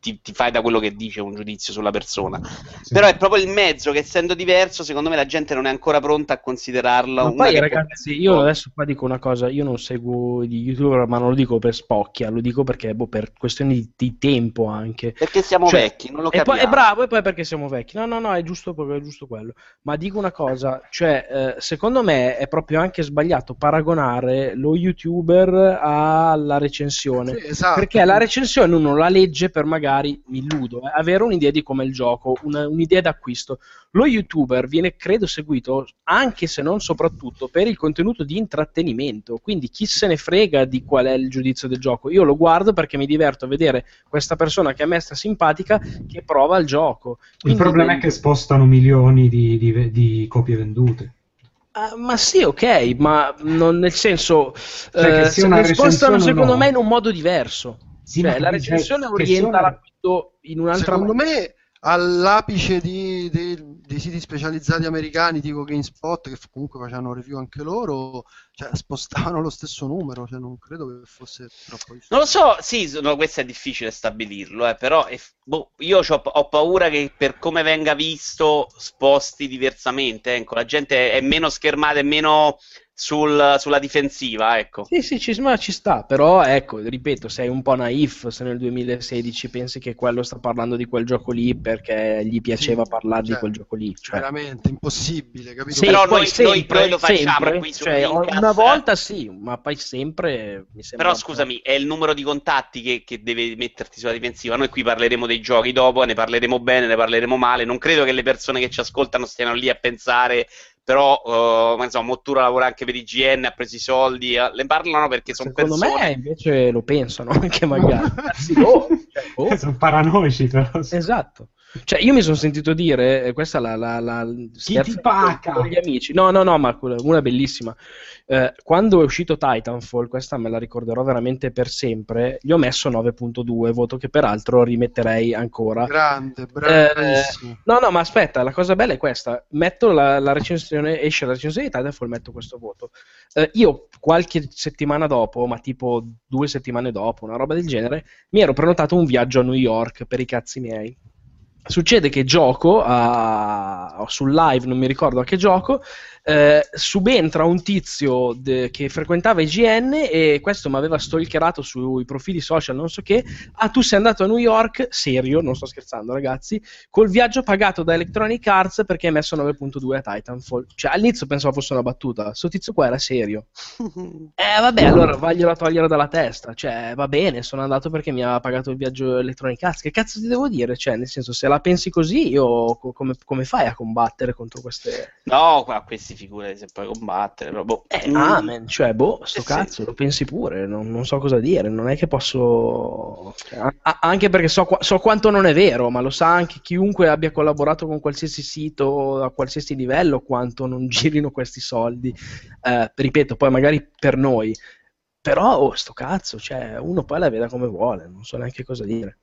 ti, ti fai da quello che dice un giudizio sulla persona. Però è proprio il mezzo che essendo diverso, secondo me la gente non è ancora pronta a considerarlo Ma poi ragazzi, io adesso qua dico una cosa, io non seguo di youtuber, ma non lo dico per spocchia, lo dico perché boh, per questioni di, di tempo anche. Perché siamo Cioè, vecchi, non lo e poi, capiamo. è bravo, e poi perché siamo vecchi. No, no, no, è giusto, proprio- è giusto quello. Ma dico una cosa, cioè, eh, secondo me è proprio anche sbagliato paragonare lo youtuber alla recensione. Sì, esatto. Perché la recensione uno la legge per magari, mi illudo, eh, avere un'idea di come è il gioco, una- un'idea d'acquisto. Lo youtuber viene, credo, seguito anche se non soprattutto per il contenuto di intrattenimento. Quindi chi se ne frega di qual è il giudizio del gioco. Io lo guardo perché mi diverto a vedere questa persona che a me sta simpatica che prova il gioco. Il Quindi- problema è che spostano milioni di, di- di copie vendute. Ah, ma sì, ok, ma non nel senso. Cioè, che eh, sia se una spostano secondo no. me in un modo diverso. Sì, cioè, la recensione orienta una- l'acquisto in un'altra Secondo maniera. me all'apice di, di- dei siti specializzati americani tipo GameSpot, che comunque facevano review anche loro, cioè, spostavano lo stesso numero, cioè, non credo che fosse troppo difficile. Non lo so, sì, no, questo è difficile stabilirlo, eh, però è- boh, io c'ho- ho paura che per come venga visto sposti diversamente. Ecco, la gente è meno schermata, è meno sul- sulla difensiva, ecco. Sì, sì, ci, ma ci sta, però ecco, ripeto, sei un po' naif se nel 2016 pensi che quello sta parlando di quel gioco lì perché gli piaceva Sì, parlare di cioè, quel gioco lì. Cioè. Veramente impossibile, capito? Sì, Però poi noi- sempre, noi lo facciamo sempre, qui su cioè, una eh. volta sì, ma poi sempre mi sembra Però scusami, è il numero di contatti che, che deve metterti sulla difensiva. Noi qui parleremo dei giochi dopo, ne parleremo bene, ne parleremo male. Non credo che le persone che ci ascoltano stiano lì a pensare, però, eh, ma insomma, Mottura lavora anche per IGN, ha preso i soldi, eh, le parlano perché sono Secondo persone. me invece lo pensano anche magari. Anzi, boh, cioè, boh. Sono paranoici, però. Esatto. Cioè, io mi sono sentito dire, questa è la, la, la scherzo con gli amici. No, no, no, ma una bellissima. Eh, quando è uscito Titanfall, questa me la ricorderò veramente per sempre, gli ho messo 9.2, voto che peraltro rimetterei ancora. Grande, bravissimo. Eh, no, no, ma aspetta, la cosa bella è questa. Metto la, la recensione, esce la recensione di Titanfall, metto questo voto. Eh, io qualche settimana dopo, ma tipo due settimane dopo, una roba del genere, mi ero prenotato un viaggio a New York per i cazzi miei. Succede che gioco a- sul live, non mi ricordo a che gioco, eh, subentra un tizio de- che frequentava IGN e questo mi aveva stalkerato sui profili social, non so che. Ah, tu sei andato a New York, serio, non sto scherzando, ragazzi, col viaggio pagato da Electronic Arts perché hai messo 9.2 a Titanfall. Cioè, all'inizio pensavo fosse una battuta, sto tizio qua era serio. Eh, vabbè, allora vaglielo a togliere dalla testa. Cioè, va bene, sono andato perché mi ha pagato il viaggio Electronic Arts. Che cazzo ti devo dire? Cioè, nel senso, se la pensi così, co- come, come fai a combattere contro queste. No, qua questi figure se puoi combattere, però, boh. Eh, Mm. amen, cioè, boh, sto Eh, sì. cazzo, lo pensi pure, non, non so cosa dire, non è che posso... cioè, a- a- anche perché so, so quanto non è vero, ma lo sa anche chiunque abbia collaborato con qualsiasi sito a qualsiasi livello, quanto non girino questi soldi. Eh, ripeto, poi magari per noi, però, oh, sto cazzo, cioè, uno poi la veda come vuole, non so neanche cosa dire.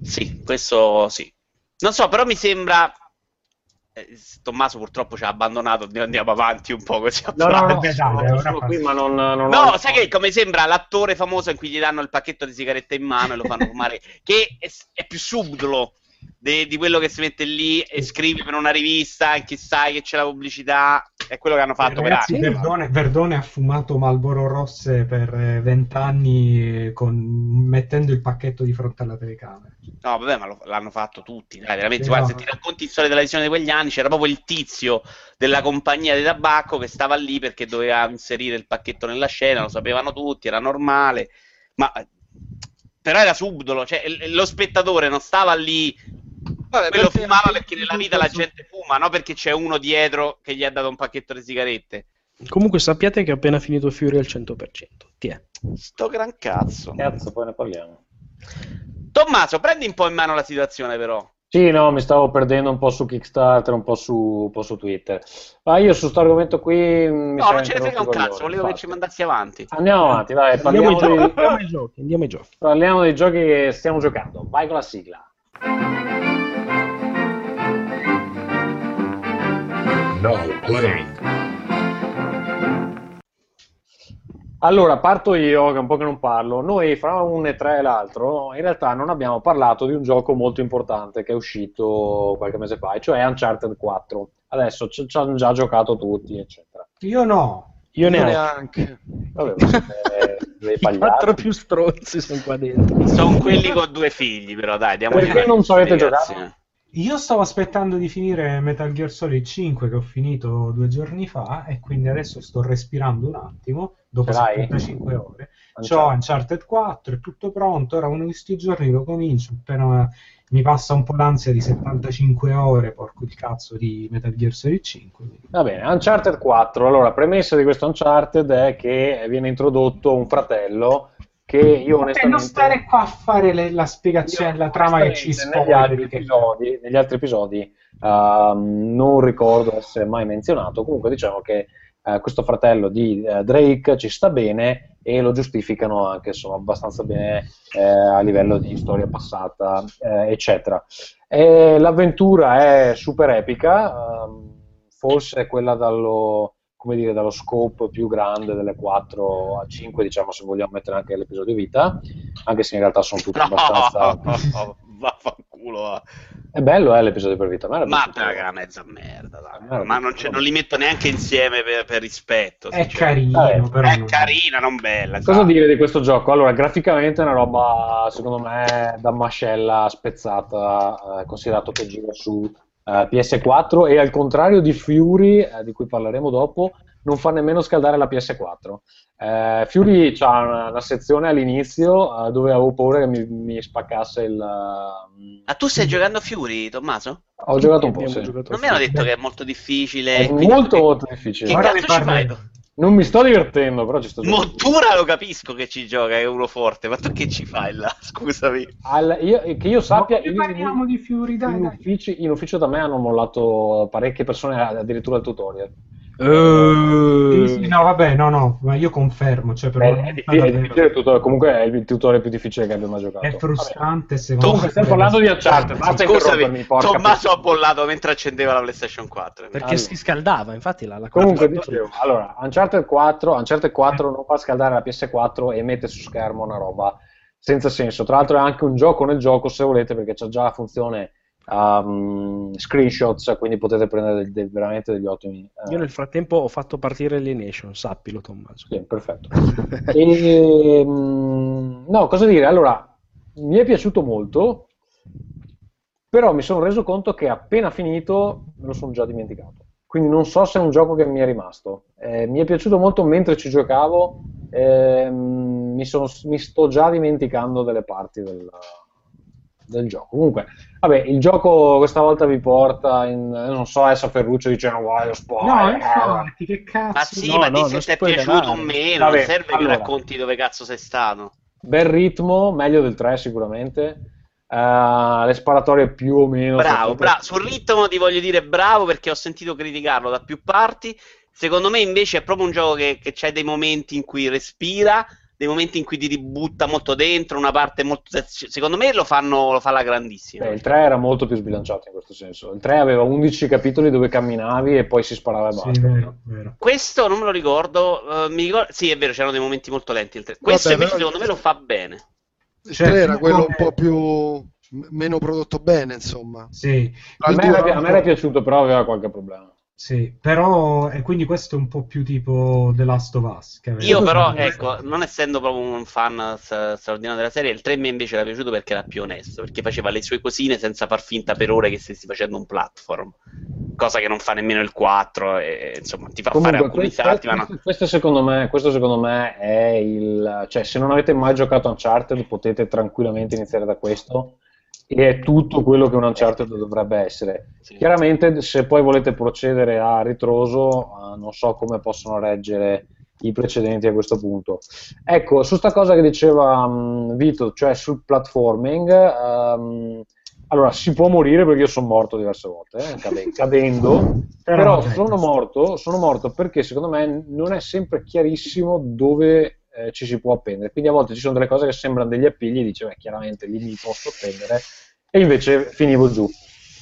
Sì, questo sì. Non so, però mi sembra. eh, Tommaso purtroppo ci ha abbandonato, andiamo- andiamo avanti un po' così. No, no, no, sono, fa- qui, ma non, non No, ho- sai che come sembra l'attore famoso in cui gli danno il pacchetto di sigarette in mano e lo fanno fumare, che è, è più subdolo de- di quello che si mette lì e scrive per una rivista, anche sai che c'è la pubblicità, è quello che hanno fatto per anni. Verdone, Verdone ha fumato Malboro Rosse per eh, vent'anni con- mettendo il pacchetto di fronte alla telecamera. No, vabbè, ma lo- l'hanno fatto tutti, dai, veramente. Sì, Guarda, no. se ti racconti storia della visione di quegli anni, c'era proprio il tizio della compagnia di tabacco che stava lì perché doveva inserire il pacchetto nella scena, lo sapevano tutti, era normale, ma però era subdolo, cioè lo spettatore non stava lì, Vabbè, quello perché- fumava perché nella vita la gente fuma, no perché c'è uno dietro che gli ha dato un pacchetto di sigarette. Comunque sappiate che ho appena finito Fury al 100%. Ti è. Sto gran cazzo. Cazzo, poi ne parliamo. Tommaso, prendi un po' in mano la situazione però. Sì, no, mi stavo perdendo un po' su Kickstarter, un po' su, un po' su Twitter. Ma io su questo argomento qui mi No, non ce ne frega un cazzo, volevo che infatti. ci mandassi avanti. Andiamo avanti, dai, Andiamo ai, parliamo, andiamo ai giochi, andiamo ai giochi. parliamo dei giochi che stiamo giocando. Vai con la sigla. Playing. Allora, parto io, che è un po' che non parlo. Noi, fra un e tre e l'altro, in realtà non abbiamo parlato di un gioco molto importante che è uscito qualche mese fa, e cioè Uncharted 4. Adesso ci hanno già giocato tutti, eccetera. Io no. Io ne ho. neanche. Vabbè, dei I quattro più stronzi sono qua dentro. Sono quelli con due figli, però dai, diamo Perché non ci avete giocato? Io stavo aspettando di finire Metal Gear Solid 5 che ho finito due giorni fa e quindi adesso sto respirando un attimo dopo Ce l'hai? 75 ore. Uncharted. C'ho Uncharted 4, è tutto pronto, ora uno di questi giorni lo comincio, appena mi passa un po' l'ansia di 75 ore, porco il cazzo di Metal Gear Solid 5. quindi- Va bene, Uncharted 4. Allora, premessa di questo Uncharted è che viene introdotto un fratello che io E onestamente... non stare qua a fare le- la spiegazione Io, della trama che ci onestamente, negli che- episodi, negli altri episodi ehm, non ricordo essere mai menzionato. Comunque, diciamo che eh, questo fratello di eh, Drake ci sta bene e lo giustificano anche insomma, abbastanza bene eh, a livello di storia passata, eccetera. E l'avventura è super epica, ehm, forse quella dallo, come dire, dallo scope più grande delle 4 a 5, diciamo se vogliamo mettere anche l'episodio vita, anche se in realtà sono tutti abbastanza... Vaffanculo. va. È bello eh, l'episodio per vita, Ma piaciuto. raga, una mezza merda. dai. era Ma non, c'è- non li metto neanche insieme per, per rispetto. È carino, però. È non- carina, non bella. Cosa esatto. dire di questo gioco? Allora, graficamente è una roba, secondo me, da mascella spezzata, eh, considerato che gira su eh, PS4 e al contrario di Fury, eh, di cui parleremo dopo, non fa nemmeno scaldare la PS4. Eh, Fury ha una, una sezione all'inizio eh, dove avevo paura che mi, mi spaccasse il... Ah, tu stai giocando Fury, Tommaso? Ho giocato un po', sì. giocato Non mi hanno detto che è molto difficile. È molto, molto Che difficile. Ora cazzo ci fai? Non mi sto divertendo, però ci sto giocando. Montura lo capisco che ci gioca, è uno forte, ma tu che ci fai là? Scusami. Al- io- che io sappia, Ne io- parliamo di Fury, dai, in, dai. uffici- in ufficio da me hanno mollato parecchie persone addirittura il tutorial. Sì, sì, no, vabbè, no, no, ma io confermo, cioè, per È, una è difficile, è difficile il tutorial, comunque è il tutorial più difficile che abbia mai giocato. è frustrante, secondo Comunque me. stiamo parlando di Uncharted, basta Scusami, porca Tommaso ha bollato mentre accendeva la PlayStation 4. Perché Allora. si scaldava, infatti la, la Comunque dicevo, allora, Uncharted 4, Uncharted 4 non fa scaldare la PS4 e mette su schermo una roba senza senso. Tra l'altro è anche un gioco nel gioco, se volete, perché c'è già la funzione um, screenshots, quindi potete prendere del- del- veramente degli ottimi... eh, Io nel frattempo ho fatto partire Alienation, sappilo Tommaso. Sì, perfetto. E, mm, no, cosa dire? Allora, mi è piaciuto molto, però mi sono reso conto che appena finito me lo sono già dimenticato. Quindi non so se è un gioco che mi è rimasto. Eh, mi è piaciuto molto mentre ci giocavo, ehm, mi, sono- mi sto già dimenticando delle parti del, del gioco. Comunque, vabbè, il gioco questa volta vi porta in... Non so, adesso Ferruccio dice no, guai, lo spoiler. No, infatti, che cazzo. Ma sì, No, ma no, se ti è piaciuto o meno, Vabbè, non serve che allora. racconti dove cazzo sei stato. Bel ritmo, meglio del 3 sicuramente. Eh, le sparatorie più o meno. Bravo, bravo. Sul ritmo ti voglio dire bravo perché ho sentito criticarlo da più parti. Secondo me invece è proprio un gioco che, che c'è dei momenti in cui respira, dei momenti in cui ti ributta molto dentro, una parte molto... Secondo me lo, fanno, lo fa la grandissima. Beh, il 3 era molto più sbilanciato in questo senso. Il 3 aveva 11 capitoli dove camminavi e poi si sparava e Sì, basta. vero, vero. Questo non me lo ricordo, eh, mi ricordo... Sì, è vero, c'erano dei momenti molto lenti. il tre. Questo Vabbè, invece però- secondo me lo fa bene. Il Cioè, 3 era quello come- un po' più m- meno prodotto bene, insomma. Sì, A me, era, a me era piaciuto, però aveva qualche problema. Sì, però, e quindi questo è un po' più tipo The Last of Us. Io però, ecco, non essendo proprio un fan straordinario della serie, il 3 mi invece era piaciuto perché era più onesto, perché faceva le sue cosine senza far finta per ore che stessi facendo un platform, cosa che non fa nemmeno il 4, e, insomma, ti fa fare Comunque, alcuni questo, salti, ma no. questo- questo secondo me, questo secondo me è il... Cioè, se non avete mai giocato Uncharted potete tranquillamente iniziare da questo e è tutto quello che un Uncharted dovrebbe essere. Sì. Chiaramente, se poi volete procedere a ritroso, eh, non so come possono reggere i precedenti a questo punto. Ecco, su sta cosa che diceva mh, Vito, cioè sul platforming, ehm, allora si può morire perché io sono morto diverse volte, eh, cade- cadendo, Però sono morto, sono morto perché secondo me non è sempre chiarissimo dove eh, ci si può appendere. Quindi a volte ci sono delle cose che sembrano degli appigli, dice, beh, chiaramente lì mi posso appendere, e invece finivo giù.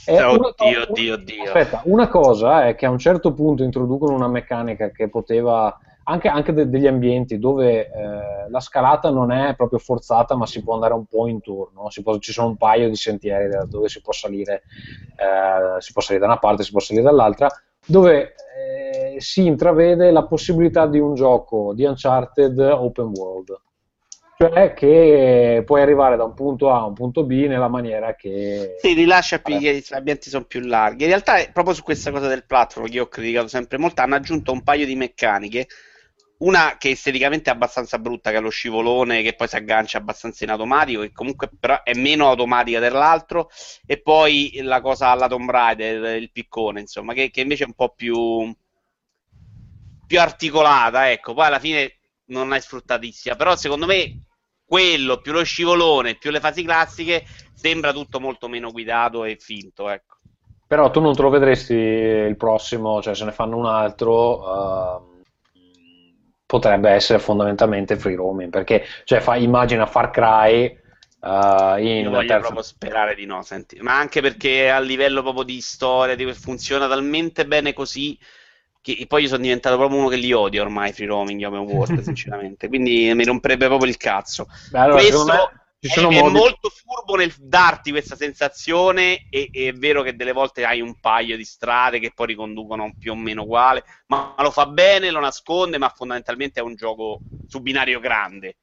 E Oddio, una co- oddio, oddio. Aspetta, una cosa è che a un certo punto introducono una meccanica che poteva anche, anche de- degli ambienti dove eh, la scalata non è proprio forzata, ma si può andare un po' intorno. Può- ci sono un paio di sentieri dove si può salire, eh, si può salire da una parte, si può salire dall'altra, dove eh, si intravede la possibilità di un gioco di Uncharted open world. Cioè che puoi arrivare da un punto A a un punto B nella maniera che... Sì, rilascia più, Vabbè. gli ambienti sono più larghi. In realtà, proprio su questa cosa del platform che io ho criticato sempre molto, hanno aggiunto un paio di meccaniche. Una che esteticamente è abbastanza brutta, che è lo scivolone, che poi si aggancia abbastanza in automatico, che comunque però è meno automatica dell'altro. E poi la cosa alla Tomb Raider, il piccone, insomma, che, che invece è un po' più, più articolata. Ecco, poi alla fine non è sfruttatissima. Però secondo me quello più lo scivolone più le fasi classiche sembra tutto molto meno guidato e finto. Ecco. Però tu non te lo vedresti il prossimo, cioè se ne fanno un altro, ehm, potrebbe essere fondamentalmente free roaming, perché cioè, fa, immagina Far Cry uh, in Io voglio terza- proprio sperare di no, senti. Ma anche perché a livello proprio di storia di- funziona talmente bene così che poi io sono diventato proprio uno che li odia ormai free roaming open world, sinceramente. Quindi mi romperebbe proprio il cazzo. Beh, allora, Questo è, è modi- molto furbo nel darti questa sensazione e, e è vero che delle volte hai un paio di strade che poi riconducono più o meno uguale, ma lo fa bene, lo nasconde, ma fondamentalmente è un gioco su binario grande.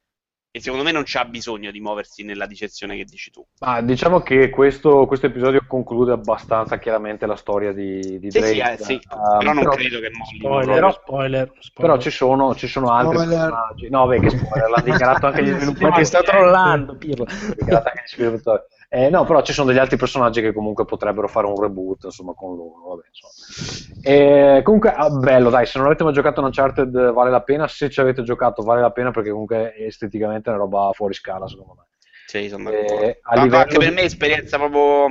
E secondo me non c'ha bisogno di muoversi nella dicezione che dici tu. Ma diciamo che questo, questo episodio conclude abbastanza chiaramente la storia di, di Sì, Drake. sì, eh, sì. Um, però non però- credo che molli. Spoiler, Però- spoiler, spoiler. Però ci sono, ci sono altri Spoiler. personaggi. No, beh, che spoiler, l'hanno dichiarato anche gli sviluppatori. Ma che sta trollando, Pirlo. L'hanno dichiarato anche gli sviluppatori. Eh, no, però ci sono degli altri personaggi che comunque potrebbero fare un reboot, insomma, con loro. Vabbè, insomma. Eh, comunque, ah, bello, dai, se non avete mai giocato Uncharted vale la pena, se ci avete giocato vale la pena perché comunque esteticamente è una roba fuori scala, secondo me. Sì, sono Eh, d'accordo. a livello anche per me è esperienza proprio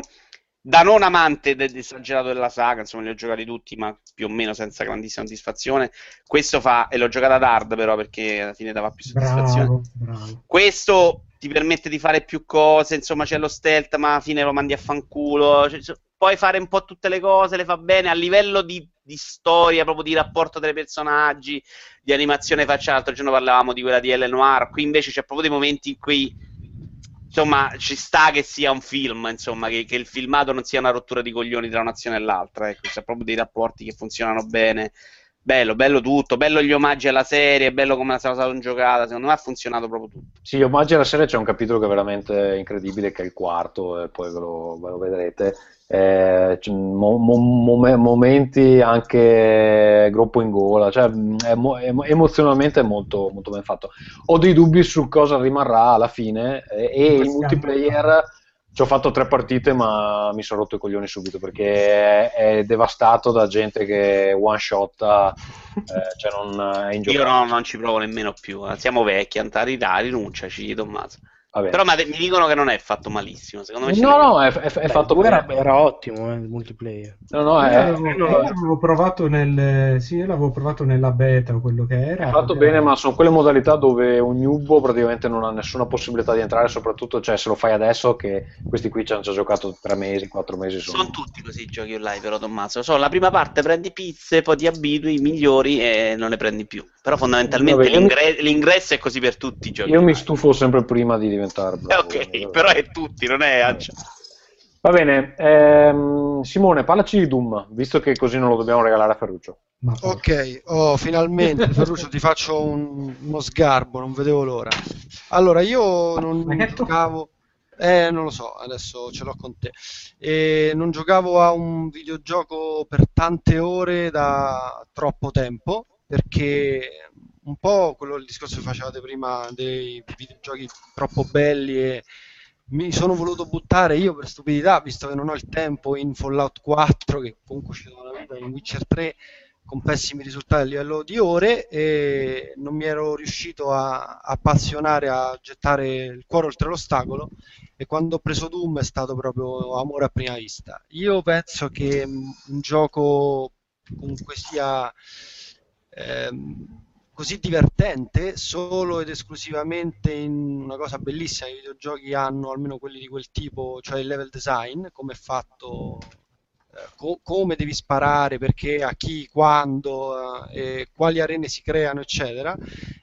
da non amante del esagerato della saga, insomma, li ho giocati tutti, ma più o meno senza grandissima soddisfazione. Questo fa, e l'ho giocata ad hard però perché alla fine dava più soddisfazione. Bravo, bravo. Questo ti permette di fare più cose, insomma, c'è lo stealth, ma alla fine lo mandi a fanculo. Cioè, puoi fare un po' tutte le cose, le fa bene a livello di, di storia, proprio di rapporto tra i personaggi, di animazione facciale. L'altro giorno parlavamo di quella di L. Noir. Qui invece c'è proprio dei momenti in cui insomma, ci sta che sia un film, insomma, che, che il filmato non sia una rottura di coglioni tra un'azione e l'altra, ecco, c'è proprio dei rapporti che funzionano bene. Bello, bello tutto, bello gli omaggi alla serie, bello come la stata giocata, secondo me ha funzionato proprio tutto. Sì, omaggi alla serie c'è un capitolo che è veramente incredibile, che è il quarto, e poi ve lo, ve lo vedrete. Eh, mo- mo- mom- momenti anche groppo in gola, cioè emo- emozionalmente è molto, molto ben fatto. Ho dei dubbi su cosa rimarrà alla fine eh, e il multiplayer ci ho fatto tre partite ma mi sono rotto i coglioni subito perché è, è devastato da gente che one shot cioè non è Io ingiocabile. no, non ci provo nemmeno più, eh, siamo vecchi, Antari dai, rinunciaci, Tommaso. Vabbè. Però ma mi dicono che non è fatto malissimo, secondo me No, no, è, è- è Beh, fatto bene. era, era ottimo eh, il multiplayer. No, no, Io è, l'avevo, è- io l'avevo provato nel, sì, io l'avevo provato nella beta o quello che era. è fatto bene, ma sono quelle modalità dove un newbo praticamente non ha nessuna possibilità di entrare, soprattutto cioè, se lo fai adesso che questi qui ci hanno già giocato tre mesi, quattro mesi. Sono... Sono tutti così i giochi online, però Tommaso. So, la prima parte prendi pizze, poi ti abitui, migliori e non ne prendi più. Però fondamentalmente Vabbè, io mi- l'ingre- l'ingresso è così per tutti i giochi. Io mi stufo sempre prima di diventare Eh, bravo. ok, però è tutti, non è Ancia. Va bene, ehm, Simone, parlaci di Doom, visto che così non lo dobbiamo regalare a Ferruccio. Ok, oh, finalmente Ferruccio ti faccio un- uno sgarbo, non vedevo l'ora. Allora, io non giocavo, eh, non lo so, adesso ce l'ho con te. E non giocavo a un videogioco per tante ore da troppo tempo, perché un po' quello il discorso che facevate prima dei videogiochi troppo belli e mi sono voluto buttare io per stupidità, visto che non ho il tempo in Fallout 4, che comunque ci do una vita, in Witcher 3 con pessimi risultati a livello di ore e non mi ero riuscito a appassionare a gettare il cuore oltre l'ostacolo e quando ho preso Doom è stato proprio amore a prima vista. Io penso che un gioco comunque sia ehm, così divertente solo ed esclusivamente in una cosa bellissima i videogiochi hanno almeno quelli di quel tipo cioè il level design come è fatto eh, co- come devi sparare perché a chi quando eh, quali arene si creano eccetera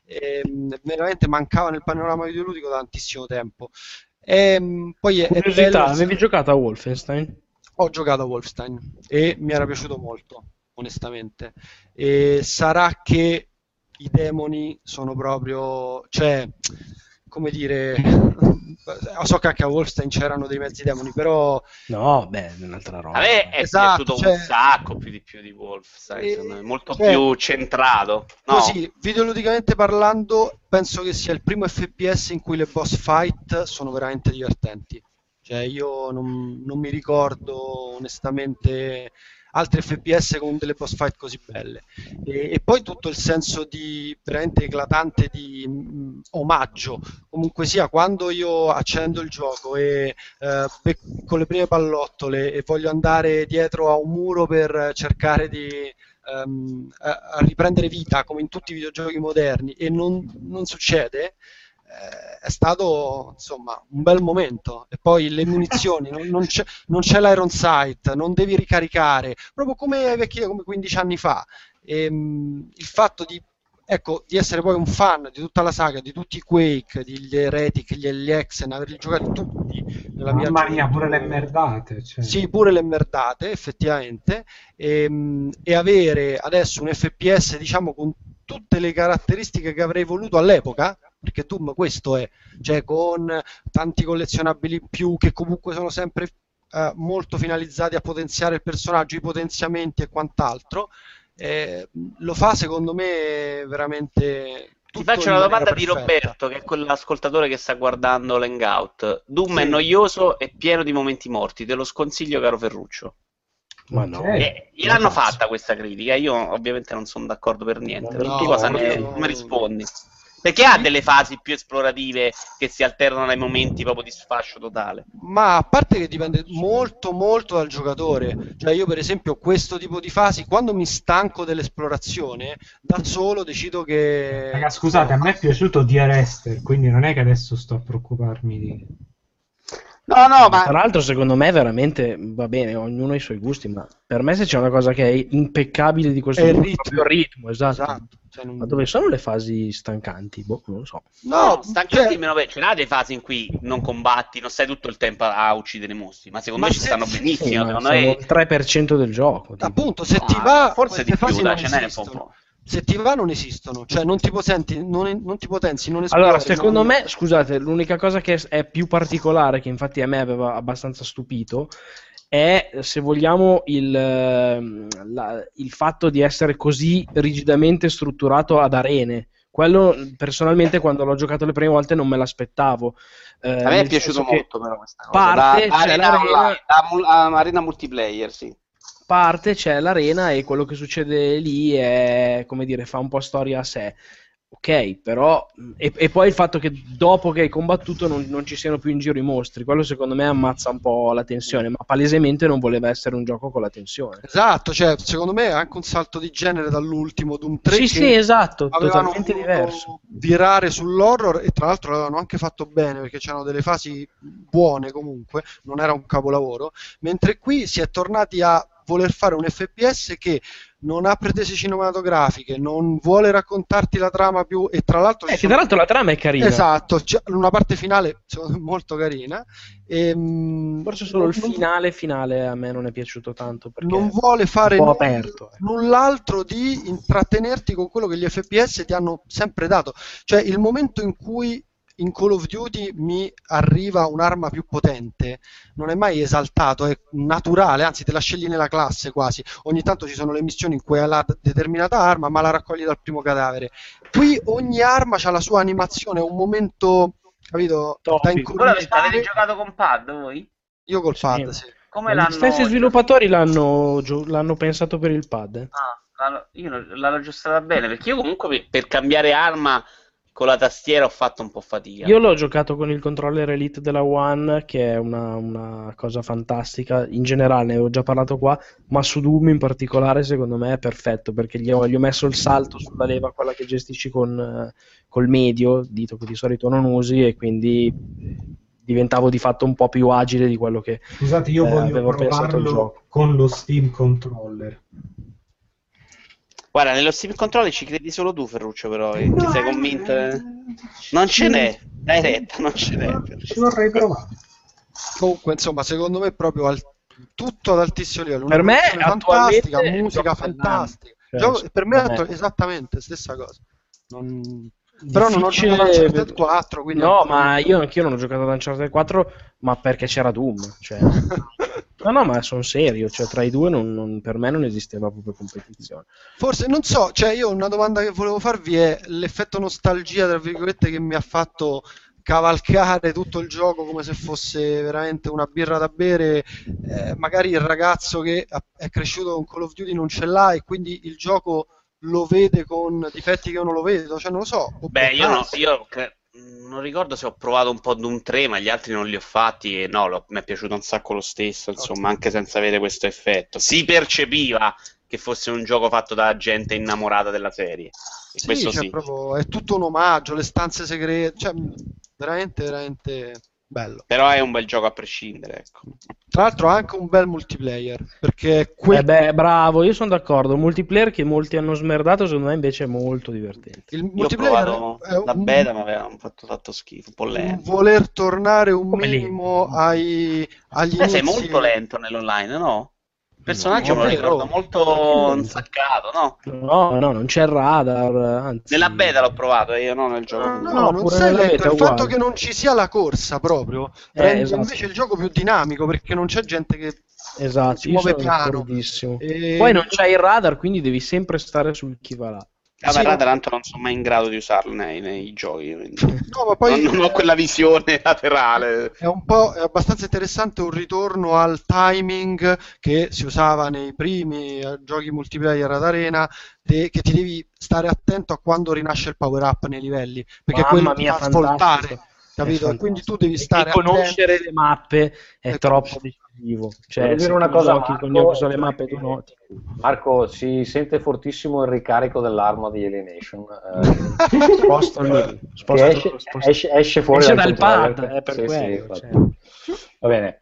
e, mh, veramente mancava nel panorama videoludico da tantissimo tempo e, mh, poi è, è Curiosità, bello- avevi giocato a Wolfenstein? ho giocato a Wolfenstein e mi era piaciuto molto, onestamente. E sarà che i demoni sono proprio, cioè, come dire, so che anche a Wolfenstein c'erano dei mezzi demoni, però No, beh, è un'altra roba. A me è Esatto, piaciuto cioè- un sacco più di più di Wolf, sai, Eh, molto cioè- più centrato. No, Così, videoludicamente parlando, penso che sia il primo FPS in cui le boss fight sono veramente divertenti. Cioè, io non, non mi ricordo onestamente altri FPS con delle boss fight così belle. E, e poi tutto il senso di veramente eclatante di mm, omaggio. Comunque sia, quando io accendo il gioco e eh, con le prime pallottole e voglio andare dietro a un muro per cercare di ehm, riprendere vita come in tutti i videogiochi moderni e non, non succede, eh, è stato insomma un bel momento. E poi le munizioni, non, non c'è, non c'è l'iron sight, non devi ricaricare, proprio come ai vecchi, come 15 anni fa. E, mh, il fatto di ecco, di essere poi un fan di tutta la saga, di tutti i Quake, degli Heretic, gli Elixen, averli giocati tutti nella mia Mamma mia, pure le merdate. Cioè. Sì, pure le merdate, effettivamente, e, e avere adesso un FPS, diciamo, con tutte le caratteristiche che avrei voluto all'epoca, perché Doom questo è, cioè con tanti collezionabili in più che comunque sono sempre eh, molto finalizzati a potenziare il personaggio, i potenziamenti e quant'altro, eh, lo fa secondo me veramente... Ti faccio una domanda di perfetta. Roberto, che è quell'ascoltatore che sta guardando l'hangout. Doom è Sì. noioso e pieno di momenti morti, te lo sconsiglio, caro Ferruccio. Ma no. Eh, gliel'hanno fatta questa critica, io ovviamente non sono d'accordo per niente. No, tu cosa ne no. rispondi? Perché ha delle fasi più esplorative che si alternano ai momenti proprio di sfascio totale. Ma a parte che dipende molto molto dal giocatore, cioè io per esempio questo tipo di fasi, quando mi stanco dell'esplorazione, da solo decido che... Raga, scusate, a me è piaciuto The Arrester, quindi non è che adesso sto a preoccuparmi di... No, no, Tra l'altro, secondo me, veramente va bene, ognuno ha i suoi gusti, ma per me se c'è una cosa che è impeccabile di questo È il ritmo. ritmo, esatto. Esatto, cioè non- Ma dove sono le fasi stancanti? Boh, non lo so. No, stancanti meno pe- ce n'ha delle fasi in cui non combatti, non stai tutto il tempo a uccidere i mostri, ma secondo Ma me ci se- stanno sì, benissimo. Sì, ma sono il 3% del gioco. tipo. Appunto, se No, ti va, forse di più, dai, ce n'è un po'. Se ti va non esistono, cioè non ti potenti, non, non ti potenzi, non esplori. Allora, secondo non- me, scusate, l'unica cosa che è più particolare, che infatti a me aveva abbastanza stupito, è, se vogliamo, il, ehm, la- il fatto di essere così rigidamente strutturato ad arene. Quello, personalmente, quando l'ho giocato le prime volte non me l'aspettavo. Eh, A me è piaciuto molto però questa cosa. Parte, da, da arena, da mul- a- arena multiplayer, sì. Parte c'è l'arena e quello che succede lì è, come dire, fa un po' storia a sé. Ok, però. E, e poi il fatto che dopo che hai combattuto non, non ci siano più in giro i mostri, quello secondo me ammazza un po' la tensione, ma palesemente non voleva essere un gioco con la tensione. Esatto, cioè secondo me è anche un salto di genere dall'ultimo Doom 3 Sì, sì, esatto, totalmente diverso. virare sull'horror e tra l'altro l'avevano anche fatto bene perché c'erano delle fasi buone comunque, non era un capolavoro, mentre qui si è tornati a voler fare un FPS che non ha pretese cinematografiche, non vuole raccontarti la trama più e tra l'altro Eh, che sono- tra l'altro la trama è carina. Esatto, c'è una parte finale me, molto carina. E, Forse solo il finale finale a me non è piaciuto tanto perché non vuole fare nulla- aperto. eh. null'altro di intrattenerti con quello che gli FPS ti hanno sempre dato. Cioè il momento in cui in Call of Duty mi arriva un'arma più potente non è mai esaltato, è naturale, anzi te la scegli nella classe quasi. Ogni tanto ci sono le missioni in cui hai la determinata arma ma la raccogli dal primo cadavere. Qui ogni arma ha la sua animazione, è un momento, capito, da Ora incuriositare. avete giocato con pad voi? Io col pad, sì. Come Gli l'hanno stessi sviluppatori l'hanno, gio- l'hanno pensato per il pad. eh. Ah, io non- l'hanno aggiustata bene perché io comunque per, per cambiare arma con la tastiera ho fatto un po' fatica. Io l'ho giocato con il controller Elite della One, che è una, una cosa fantastica. In generale, ne avevo già parlato qua, ma su Doom in particolare, secondo me è perfetto perché gli ho, gli ho messo il salto sulla leva, quella che gestisci con, eh, col medio, dito che di solito non usi, e quindi diventavo di fatto un po' più agile di quello che Scusate, io eh, voglio avevo pensato al provarlo gioco. con lo Steam Controller. Guarda, nello Steam Controller ci credi solo tu, Ferruccio, però. eh, ti sei convinto? eh? Non ce n'è, dai retta, non ce n'è. Ci vorrei provare. Comunque, insomma, secondo me è proprio al- tutto ad altissimo livello. Per me, fantastica, è il musica fantastica. Cioè, Gioco- per me, attu- esattamente, stessa cosa. Non- Però non ho giocato a Uncharted 4, quindi No, ma io anch'io non ho giocato ad Uncharted 4, ma perché c'era Doom. Cioè... no, no, ma sono serio, cioè tra i due non- non- per me non esisteva proprio competizione. Forse, non so, cioè io una domanda che volevo farvi è l'effetto nostalgia, tra virgolette, che mi ha fatto cavalcare tutto il gioco come se fosse veramente una birra da bere. Eh, magari il ragazzo che è cresciuto con Call of Duty non ce l'ha e quindi il gioco lo vede con difetti che io non lo vedo, cioè non lo so. Beh, io, no, io non ricordo se ho provato un po' Doom 3, ma gli altri non li ho fatti e no, mi è piaciuto un sacco lo stesso, insomma, anche senza avere questo effetto. Si percepiva che fosse un gioco fatto da gente innamorata della serie. E Sì, questo cioè, sì. proprio- è tutto un omaggio, le stanze segrete, cioè veramente, veramente bello. Però è un bel gioco a prescindere, ecco. Tra l'altro ha anche un bel multiplayer, perché que- Eh beh, bravo, io sono d'accordo. Un multiplayer che molti hanno smerdato, secondo me invece è molto divertente. il ho multiplayer provato è la un- beta, ma aveva fatto tanto schifo, un po' lento. voler tornare un Come minimo ai, agli Eh, sei inizi. molto lento nell'online, no? Il personaggio No, me lo ricordo molto insaccato, no? No, no, non c'è il radar. Anzi, Nella beta l'ho provato, io no nel gioco. No, No, non lento, beta è il fatto che non ci sia la corsa proprio Eh, rende esatto. invece il gioco più dinamico perché non c'è gente che Esatto, si muove piano. E- Poi non c'è il radar, quindi devi sempre stare sul chi va là. Ah, Sì, radar tanto non sono mai in grado di usarlo nei, nei giochi. No, ma poi non, non ho quella visione laterale. È un po' è abbastanza interessante un ritorno al timing che si usava nei primi eh, giochi multiplayer ad arena, de- che ti devi stare attento a quando rinasce il power up nei livelli, perché Mamma quello ti mia, fa svoltare, fantastico. capito? È Quindi tu devi E stare conoscere attento. le mappe è Ecco. troppo decisivo. Cioè, dire una cosa, giochi Marco, con io le mappe tu noti. Marco, si sente fortissimo il ricarico dell'arma di Alienation. eh, Sposto lì, che sposto- esce, sposto- esce- esce fuori Esce dal dal pad, è per Sì, sì, quello, infatti. cioè. Va bene.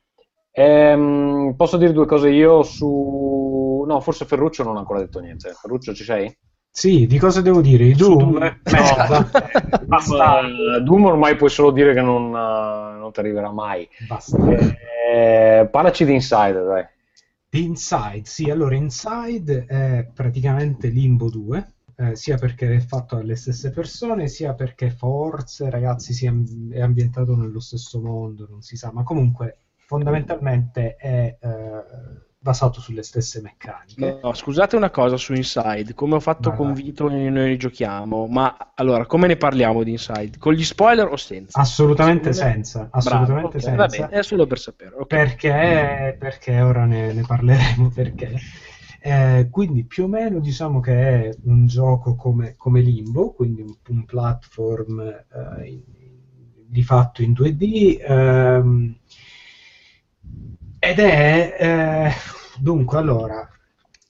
Ehm, posso dire due cose io su... No, forse Ferruccio non ha ancora detto niente. Ferruccio, ci sei? Sì, di cosa devo dire? I Doom? No, Basta. Basta. Doom ormai puoi solo dire che non, eh, non ti arriverà mai. basta. Eh, parlaci di Inside, dai. Di Inside, sì, allora Inside è praticamente Limbo 2, eh, sia perché è fatto dalle stesse persone, sia perché forse, ragazzi, si è, è ambientato nello stesso mondo, non si sa, ma comunque fondamentalmente è eh, basato sulle stesse meccaniche. No, scusate una cosa su Inside, come ho fatto Vai, con vai. Vito e noi giochiamo, ma allora come ne parliamo di Inside? Con gli spoiler o senza? Assolutamente senza, Bravo, assolutamente ok, senza. Va bene, è solo per sapere. ok. perché, perché ora ne, ne parleremo perché. Eh, quindi più o meno diciamo che è un gioco come, come Limbo, quindi un, un platform eh, in- di fatto in 2D. ehm, ed è eh, dunque allora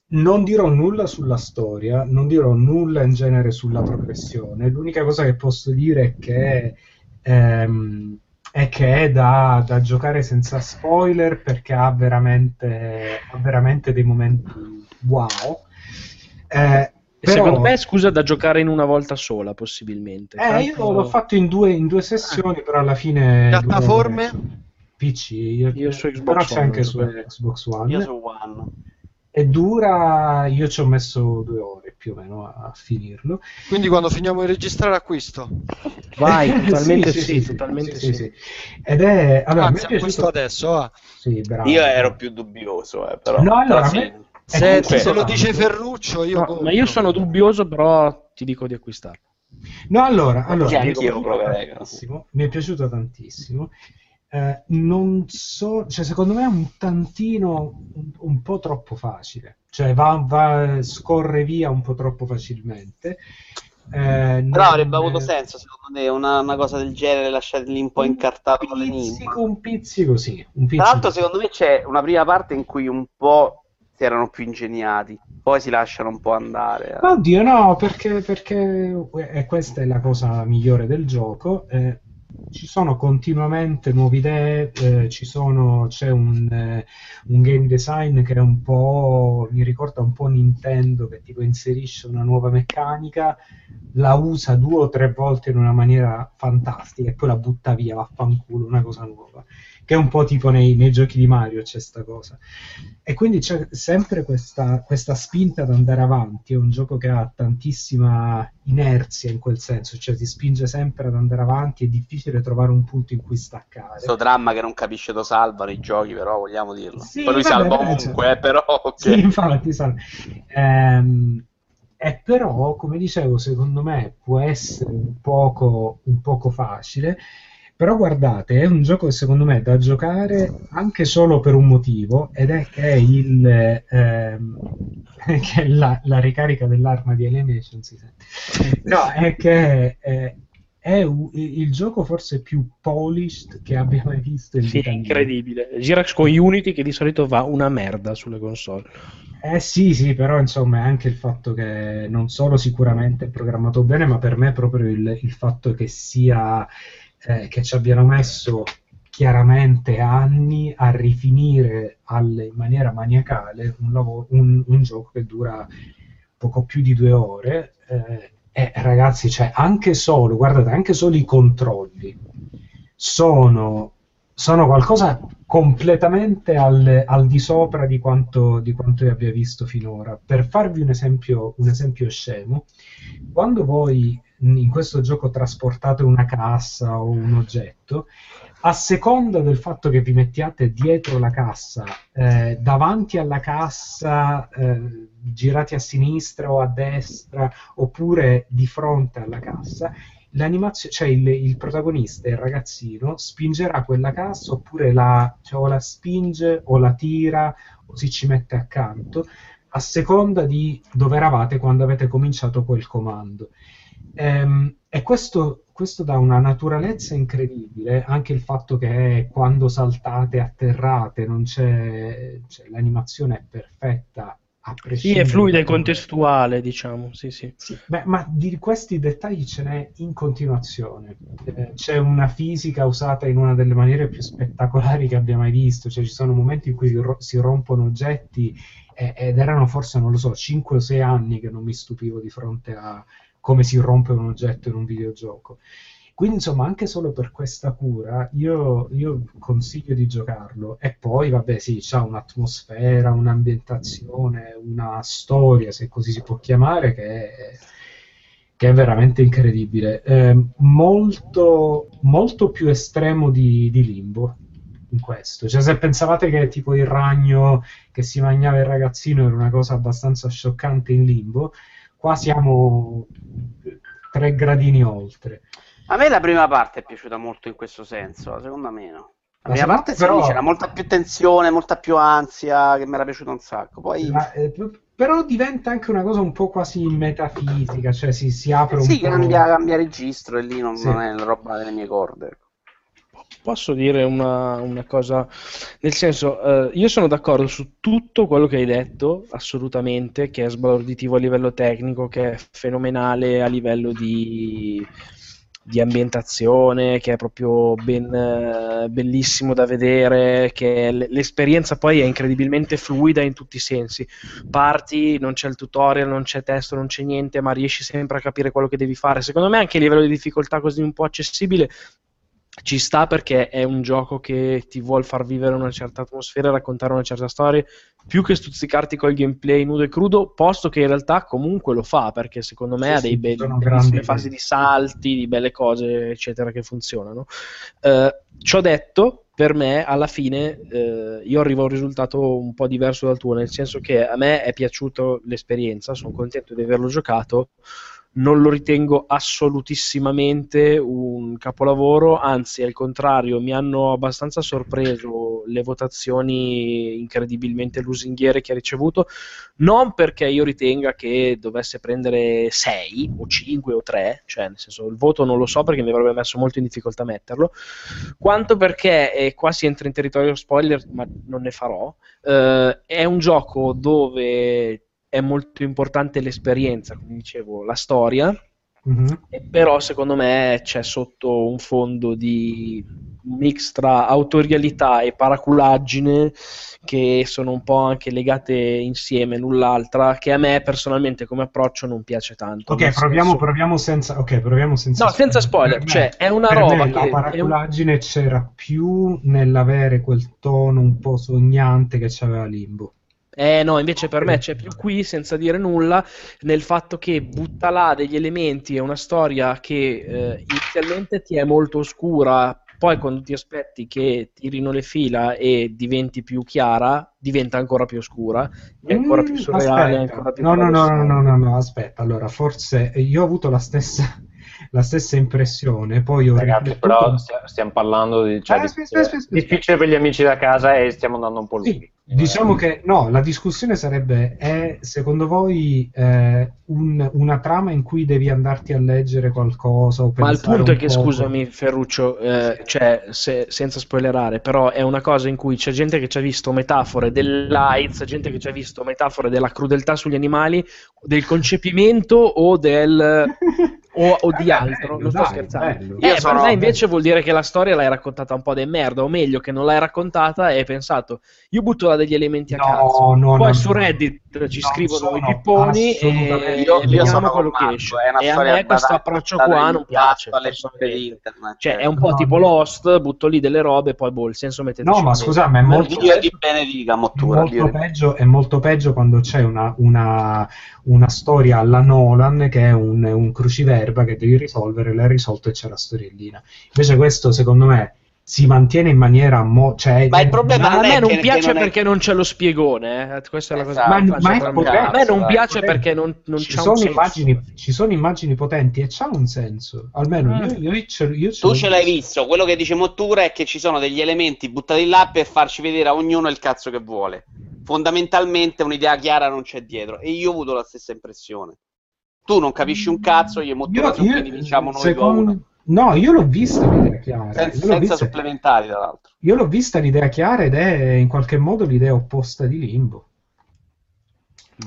non dirò nulla sulla storia, non dirò nulla in genere sulla progressione. L'unica cosa che posso dire è che ehm, è che è da, da giocare senza spoiler perché ha veramente, ha veramente dei momenti wow. Eh, E Secondo me, scusa, da giocare in una volta sola, possibilmente. eh, io Tanto- l'ho fatto in due, in due sessioni, però alla fine... Piattaforme? PC, io, Io su Xbox però c'è One, anche su. Xbox One. Io su One. E dura, io ci ho messo due ore più o meno a, a finirlo. Quindi quando finiamo di registrare acquisto. Vai, totalmente Sì, sì, sì, totalmente sì, sì. sì. Ed è... Allora, Anzi, piaciuto... adesso, ah. Sì, bravo. Io ero più dubbioso, eh, però. No, allora, però me- Se, se lo dice Ferruccio, io No, ma io sono dubbioso, però ti dico di acquistarlo. No, allora, allora Sì, mi è piaciuto tantissimo, Eh, non so, cioè, secondo me è un tantino un, un po' troppo facile, cioè va, va- scorre via un po' troppo facilmente. Eh, non- Però avrebbe avuto senso, secondo me, una, una cosa del genere, lasciarli un po' incartato con l'enigma. pizzico, un pizzico sì, un Tra pizzico l'altro, sì. secondo me c'è una prima parte in cui un po' si erano più ingegnati, poi si lasciano un po' andare. Ma Oddio, no, perché, perché e questa è la cosa migliore del gioco. eh, ci sono continuamente nuove idee, eh, sono, c'è un, eh, un game design che è un po', mi ricorda un po' Nintendo, che tipo inserisce una nuova meccanica, la usa due o tre volte in una maniera fantastica e poi la butta via, vaffanculo, una cosa nuova. Che è un po' tipo nei, nei giochi di Mario c'è sta cosa. E quindi c'è sempre questa, questa spinta ad andare avanti. È un gioco che ha tantissima inerzia in quel senso, cioè ti spinge sempre ad andare avanti. È difficile trovare un punto in cui staccare. Questo dramma che non capisce dove salvano i giochi, però vogliamo dirlo. Sì, poi lui vabbè, salva ovunque, eh, però. ok. Sì, infatti, salve. Ehm, e però, come dicevo, secondo me può essere un poco, un poco facile. Però guardate, è un gioco che secondo me è da giocare anche solo per un motivo, ed è che è, il, ehm, che è la, la ricarica dell'arma di Alienation. Si sente. No, è che è, è u- il gioco forse più polished che abbia mai visto in Sì, è incredibile. Girax con Unity che di solito va una merda sulle console. Eh sì, sì, però insomma è anche il fatto che non solo sicuramente è programmato bene, ma per me è proprio il, il fatto che sia eh, che ci abbiano messo chiaramente anni a rifinire alle- in maniera maniacale un, lavoro- un- un gioco che dura poco più di due ore. eh, e ragazzi, cioè, anche solo, guardate, anche solo i controlli sono, sono qualcosa completamente al, al di sopra di quanto, di quanto io abbia visto finora. Per farvi un esempio, un esempio scemo, quando voi in questo gioco trasportate una cassa o un oggetto, a seconda del fatto che vi mettiate dietro la cassa, eh, davanti alla cassa, eh, girati a sinistra o a destra, oppure di fronte alla cassa, cioè il, il protagonista, il ragazzino, spingerà quella cassa oppure la, cioè, o la spinge o la tira o si ci mette accanto, a seconda di dove eravate quando avete cominciato quel comando. Ehm, e questo, questo dà una naturalezza incredibile, anche il fatto che quando saltate, atterrate, non c'è, cioè, l'animazione è perfetta a Sì, prescindere. è fluida e contestuale, diciamo. Sì, sì. Beh, ma di questi dettagli ce n'è in continuazione. Eh, c'è una fisica usata in una delle maniere più spettacolari che abbia mai visto. Cioè, ci sono momenti in cui si rompono oggetti ed erano forse, non lo so, 5 o 6 anni che non mi stupivo di fronte a come si rompe un oggetto in un videogioco. Quindi, insomma, anche solo per questa cura, io, io consiglio di giocarlo. E poi, vabbè, sì, c'ha un'atmosfera, un'ambientazione, una storia, se così si può chiamare, che è, che è veramente incredibile. Eh, molto, molto più estremo di, di Limbo in questo. Cioè, se pensavate che tipo il ragno che si mangiava il ragazzino era una cosa abbastanza scioccante in Limbo, qua siamo tre gradini oltre. A me la prima parte è piaciuta molto in questo senso, la seconda meno. La La prima parte sì, però- c'era molta più tensione, molta più ansia, che mi era piaciuta un sacco. Poi La- eh, però diventa anche una cosa un po' quasi metafisica, cioè si, si apre un sì, po'. cambia, cambia registro e lì non, Sì. non è roba delle mie corde. Posso dire una, una cosa, nel senso, eh, io sono d'accordo su tutto quello che hai detto, assolutamente, che è sbalorditivo a livello tecnico, che è fenomenale a livello di, di ambientazione, che è proprio ben, eh, bellissimo da vedere, che l'esperienza poi è incredibilmente fluida in tutti i sensi. Parti, non c'è il tutorial, non c'è testo, non c'è niente, ma riesci sempre a capire quello che devi fare. Secondo me anche a livello di difficoltà così un po' accessibile ci sta perché è un gioco che ti vuol far vivere una certa atmosfera, raccontare una certa storia, più che stuzzicarti col gameplay nudo e crudo, posto che in realtà comunque lo fa, perché secondo me Sì, ha dei bei, bellissime fasi di salti, di belle cose, eccetera, che funzionano. Eh, ciò detto, per me, alla fine, eh, io arrivo a un risultato un po' diverso dal tuo, nel senso che a me è piaciuta l'esperienza, sono contento di averlo giocato, non lo ritengo assolutissimamente un capolavoro, anzi al contrario mi hanno abbastanza sorpreso le votazioni incredibilmente lusinghiere che ha ricevuto, non perché io ritenga che dovesse prendere 6 o 5 o 3, cioè nel senso il voto non lo so perché mi avrebbe messo molto in difficoltà metterlo, quanto perché, e qua si entra in territorio spoiler ma non ne farò, eh, è un gioco dove è molto importante l'esperienza, come dicevo, la storia, Mhm. e però secondo me c'è sotto un fondo di mix tra autorialità e paraculaggine che sono un po' anche legate insieme l'un l'altra, che a me personalmente come approccio non piace tanto. Ok, proviamo, senso- proviamo senza. Ok, proviamo senza. No, senza spoiler, Per me- cioè è una roba me La è un- paraculaggine c'era più nell'avere quel tono un po' sognante che c'aveva Limbo. Eh no, invece per me c'è più qui, senza dire nulla, nel fatto che butta là degli elementi e una storia che eh, inizialmente ti è molto oscura, poi quando ti aspetti che tirino le fila e diventi più chiara, diventa ancora più oscura, è ancora più Mm, surreale, ancora più No, no, no, no, no, aspetta. Allora, forse io ho avuto la stessa, la stessa impressione, poi ho Ragazzi, riflettuto- però stia- stiamo parlando di... Cioè, Eh, di- aspetta, aspetta, aspetta. difficile per gli amici da casa e stiamo andando un po' lunghi. Diciamo che no, la discussione sarebbe: è secondo voi eh, un- una trama in cui devi andarti a leggere qualcosa? O Ma il punto è che, scusami Ferruccio, eh, cioè, se- senza spoilerare, però è una cosa in cui c'è gente che ci ha visto metafore dell'AIDS, gente che ci ha visto metafore della crudeltà sugli animali, del concepimento o del... O, o di Eh, altro, bello, non sto dai, scherzando. Eh, per me invece vuol dire che la storia l'hai raccontata un po' di merda, o meglio, che non l'hai raccontata e hai pensato, io butto là degli elementi a No, cazzo. no, Poi no, su no. Reddit ci scrivono i pipponi e Io, io vediamo sono quello che esce. E a me questo approccio qua non piace. di internet. Cioè, è un po' No, tipo no. Lost, butto lì delle robe, poi boh, il senso metteteci No, ma dentro. scusami, è Ma molto peggio- ti benedica, È Mottura. Molto, peggio, è molto peggio quando c'è una, una- una storia alla Nolan che è un, un cruciverba che devi risolvere, l'hai risolto e c'è la storiellina. Invece questo, secondo me, si mantiene in maniera... mo- cioè, Ma il problema Ma a me è non che- piace non è- perché non c'è lo spiegone, eh. questa è la cosa Esatto. Ma- ma è potente, A me non piace potente. perché non, non ci, sono senso. immagini, ci sono immagini potenti e c'ha un senso. Almeno Mm. io, io ce, io ce Tu ce l'hai visto, quello che dice Mottura è che ci sono degli elementi buttati là per farci vedere a ognuno il cazzo che vuole. Fondamentalmente un'idea chiara non c'è dietro e io ho avuto la stessa impressione. Tu non capisci un cazzo, e Mottura Io- quindi vinciamo noi secondo- due a uno. No, io l'ho vista l'idea chiara. Senza, senza vista- supplementari, tra l'altro. Io l'ho vista l'idea chiara ed è in qualche modo l'idea opposta di Limbo.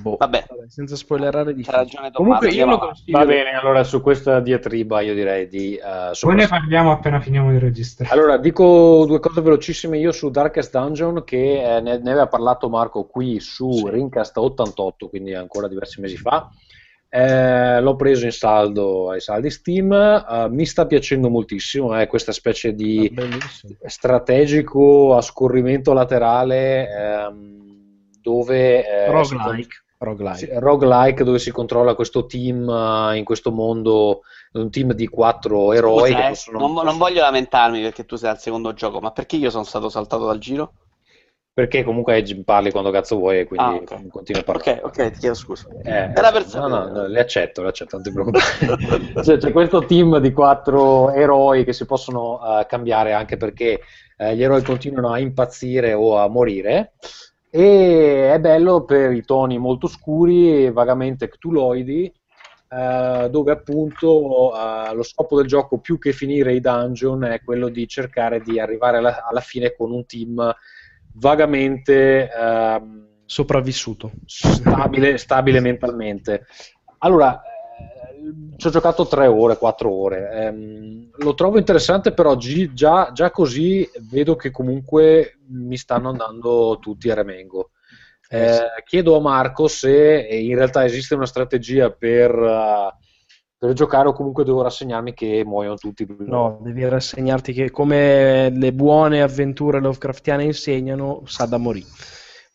Boh. Vabbè, senza spoilerare di c'ha ragione. Comunque io lo consiglio. Va bene, allora su questa diatriba io direi di... eh, Poi ne parliamo appena finiamo di registrare. Allora, dico due cose velocissime io su Darkest Dungeon che eh, ne, ne aveva parlato Marco qui su Rincast 88, quindi ancora diversi mesi fa. Eh, l'ho preso in saldo ai saldi Steam, eh, mi sta piacendo moltissimo, eh, questa specie di Bellissimo. strategico a scorrimento laterale ehm, dove eh, Roguelike. Roguelike. sì, roguelike dove si controlla questo team eh, in questo mondo, un team di quattro eroi Scusa, che eh, possono- non, non voglio lamentarmi perché tu sei al secondo gioco, ma perché io sono stato saltato dal giro? Perché comunque parli quando cazzo vuoi e quindi Ah, ok. continui a parlare. Ok, ok, ti chiedo scusa. Eh, Era per no, no, no, le accetto, le accetto, non ti preoccupare. Cioè, c'è questo team di quattro eroi che si possono eh, cambiare anche perché eh, gli eroi continuano a impazzire o a morire. E è bello per i toni molto scuri e vagamente ctuloidi, eh, dove appunto eh, lo scopo del gioco più che finire i dungeon è quello di cercare di arrivare alla, alla fine con un team vagamente ehm, Sopravvissuto. stabile, stabile mentalmente. Allora, eh, ci ho giocato tre ore, quattro ore. Ehm, lo trovo interessante, però gi- già, già così vedo che comunque mi stanno andando tutti a remengo. Eh, chiedo a Marco se in realtà esiste una strategia per, eh, per giocare o comunque devo rassegnarmi che muoiono tutti. No, devi rassegnarti che come le buone avventure Lovecraftiane insegnano, sa da morire.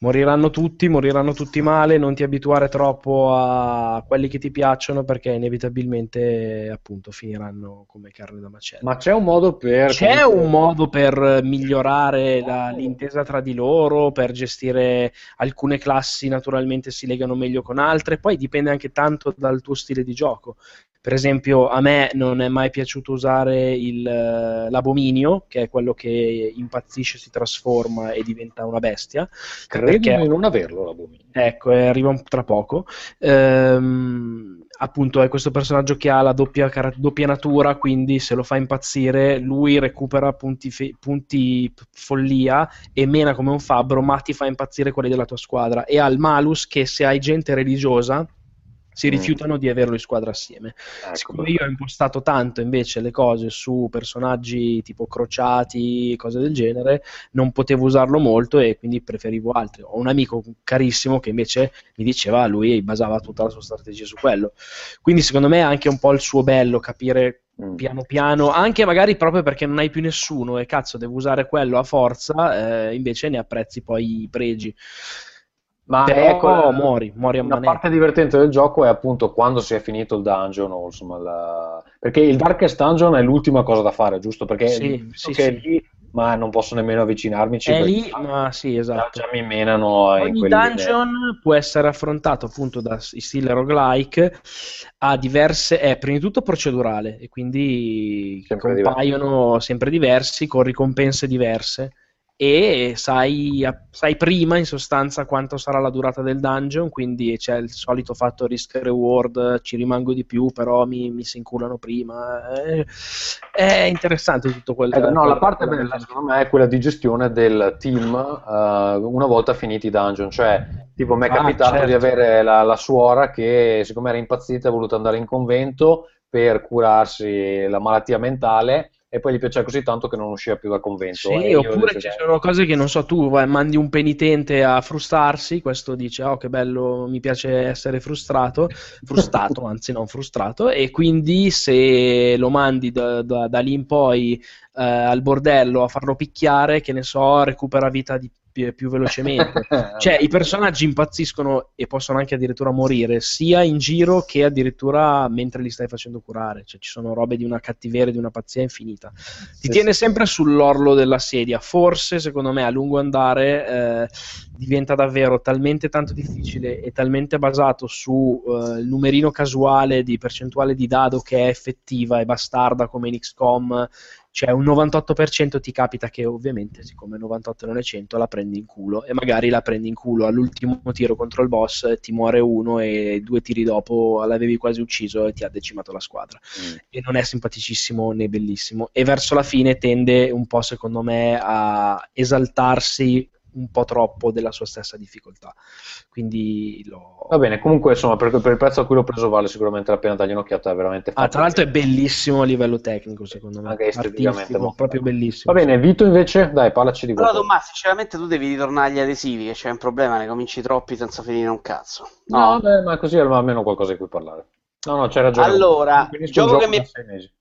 Moriranno tutti, moriranno tutti male, non ti abituare troppo a quelli che ti piacciono perché inevitabilmente appunto finiranno come carne da macello. Ma c'è un modo per... C'è un modo per migliorare la- l'intesa tra di loro, per gestire alcune classi naturalmente si legano meglio con altre, poi dipende anche tanto dal tuo stile di gioco. Per esempio, a me non è mai piaciuto usare il, eh, l'abominio, che è quello che impazzisce, si trasforma e diventa una bestia. Credo perché- di non averlo l'abominio. Ecco, e arriva tra poco. Ehm, appunto, è questo personaggio che ha la doppia, cara- doppia natura, quindi se lo fa impazzire, lui recupera punti, fe- punti follia e mena come un fabbro, ma ti fa impazzire quelli della tua squadra. E ha il malus che se hai gente religiosa si Mm. rifiutano di averlo in squadra assieme. Ecco. Siccome io ho impostato tanto invece le cose su personaggi tipo crociati, cose del genere, non potevo usarlo molto e quindi preferivo altri. Ho un amico carissimo che invece mi diceva, lui basava tutta la sua strategia su quello. Quindi secondo me è anche un po' il suo bello capire Mm. piano piano, anche magari proprio perché non hai più nessuno e cazzo devo usare quello a forza, eh, invece ne apprezzi poi i pregi. Ma Però ecco, muori, muori a manetta. parte divertente del gioco è appunto quando si è finito il dungeon, o insomma la- perché il Darkest Dungeon è l'ultima cosa da fare, giusto? Perché Sì, sì, che sì. lì ma non posso nemmeno avvicinarmici. È lì, ma sì, esatto. già mi menano Ogni dungeon può essere affrontato appunto da stile roguelike a diverse, è prima di tutto procedurale e quindi Sempre compaiono sempre diversi con ricompense diverse e sai, sai prima in sostanza quanto sarà la durata del dungeon, quindi c'è il solito fatto risk reward, ci rimango di più, però mi, mi si inculano prima. Eh, È interessante tutto quel Ecco, no, quel- la parte quella bella secondo me è quella di gestione del team eh, una volta finiti i dungeon, cioè tipo mi è Ah, capitato certo. di avere la, la suora che siccome era impazzita ha voluto andare in convento per curarsi la malattia mentale e poi gli piaceva così tanto che non usciva più dal convento. Sì, E ho oppure ci "Dai, sono cose che non so, tu vai, mandi un penitente a frustarsi, questo dice, oh che bello, mi piace essere frustrato, frustato, anzi non frustrato, e quindi se lo mandi da, da- da lì in poi eh, al bordello a farlo picchiare, che ne so, recupera vita di più, più velocemente. Cioè, i personaggi impazziscono e possono anche addirittura morire, sia in giro che addirittura mentre li stai facendo curare. Cioè, ci sono robe di una cattiveria, di una pazzia infinita. Ti tiene sempre sull'orlo della sedia. Forse, secondo me, a lungo andare eh, diventa davvero talmente tanto difficile e talmente basato sul numerino casuale di percentuale di dado che è effettiva e bastarda come in XCOM cioè un 98% ti capita che ovviamente siccome 98 non è 100 la prendi in culo e magari la prendi in culo all'ultimo tiro contro il boss ti muore uno e due tiri dopo l'avevi quasi ucciso e ti ha decimato la squadra. E non è simpaticissimo né bellissimo. E verso la fine tende un po' secondo me a esaltarsi un po' troppo della sua stessa difficoltà quindi lo... Va bene, comunque insomma per, per il prezzo a cui l'ho preso vale sicuramente la pena dargli un'occhiata, è veramente Ah, tra l'altro è bellissimo a livello tecnico secondo me Anche esteticamente proprio bellissimo Va bene, Vito invece, dai, parlaci di Allora, Gotham. Tommaso, sinceramente tu devi ritornare agli adesivi, che c'è un problema, ne cominci troppi senza finire un cazzo. No, beh, ma così almeno qualcosa di cui parlare. No, no, c'hai ragione. Allora, un gioco che mi- sei mesi.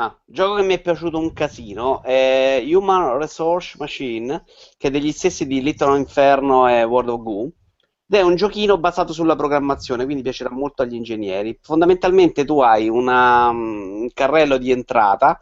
Ah, gioco che mi è piaciuto un casino è Human Resource Machine, che è degli stessi di Little Inferno e World of Goo. Ed è un giochino basato sulla programmazione, quindi piacerà molto agli ingegneri. Fondamentalmente tu hai una, mm, un carrello di entrata,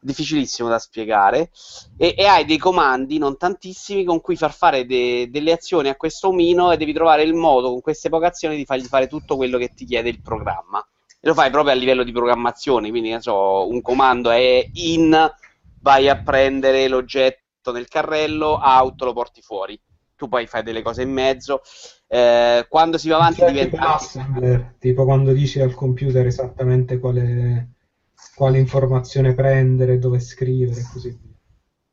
difficilissimo da spiegare, e, e hai dei comandi, non tantissimi, con cui far fare de- delle azioni a questo omino e devi trovare il modo con queste poche azioni di fargli fare tutto quello che ti chiede il programma. Lo fai proprio a livello di programmazione, quindi ne so, un comando è in, vai a prendere l'oggetto nel carrello, out, lo porti fuori. Tu poi fai delle cose in mezzo. Eh, quando si va avanti Cioè, diventa... tipo assembler, tipo quando dici al computer esattamente quale, quale informazione prendere, dove scrivere e così via.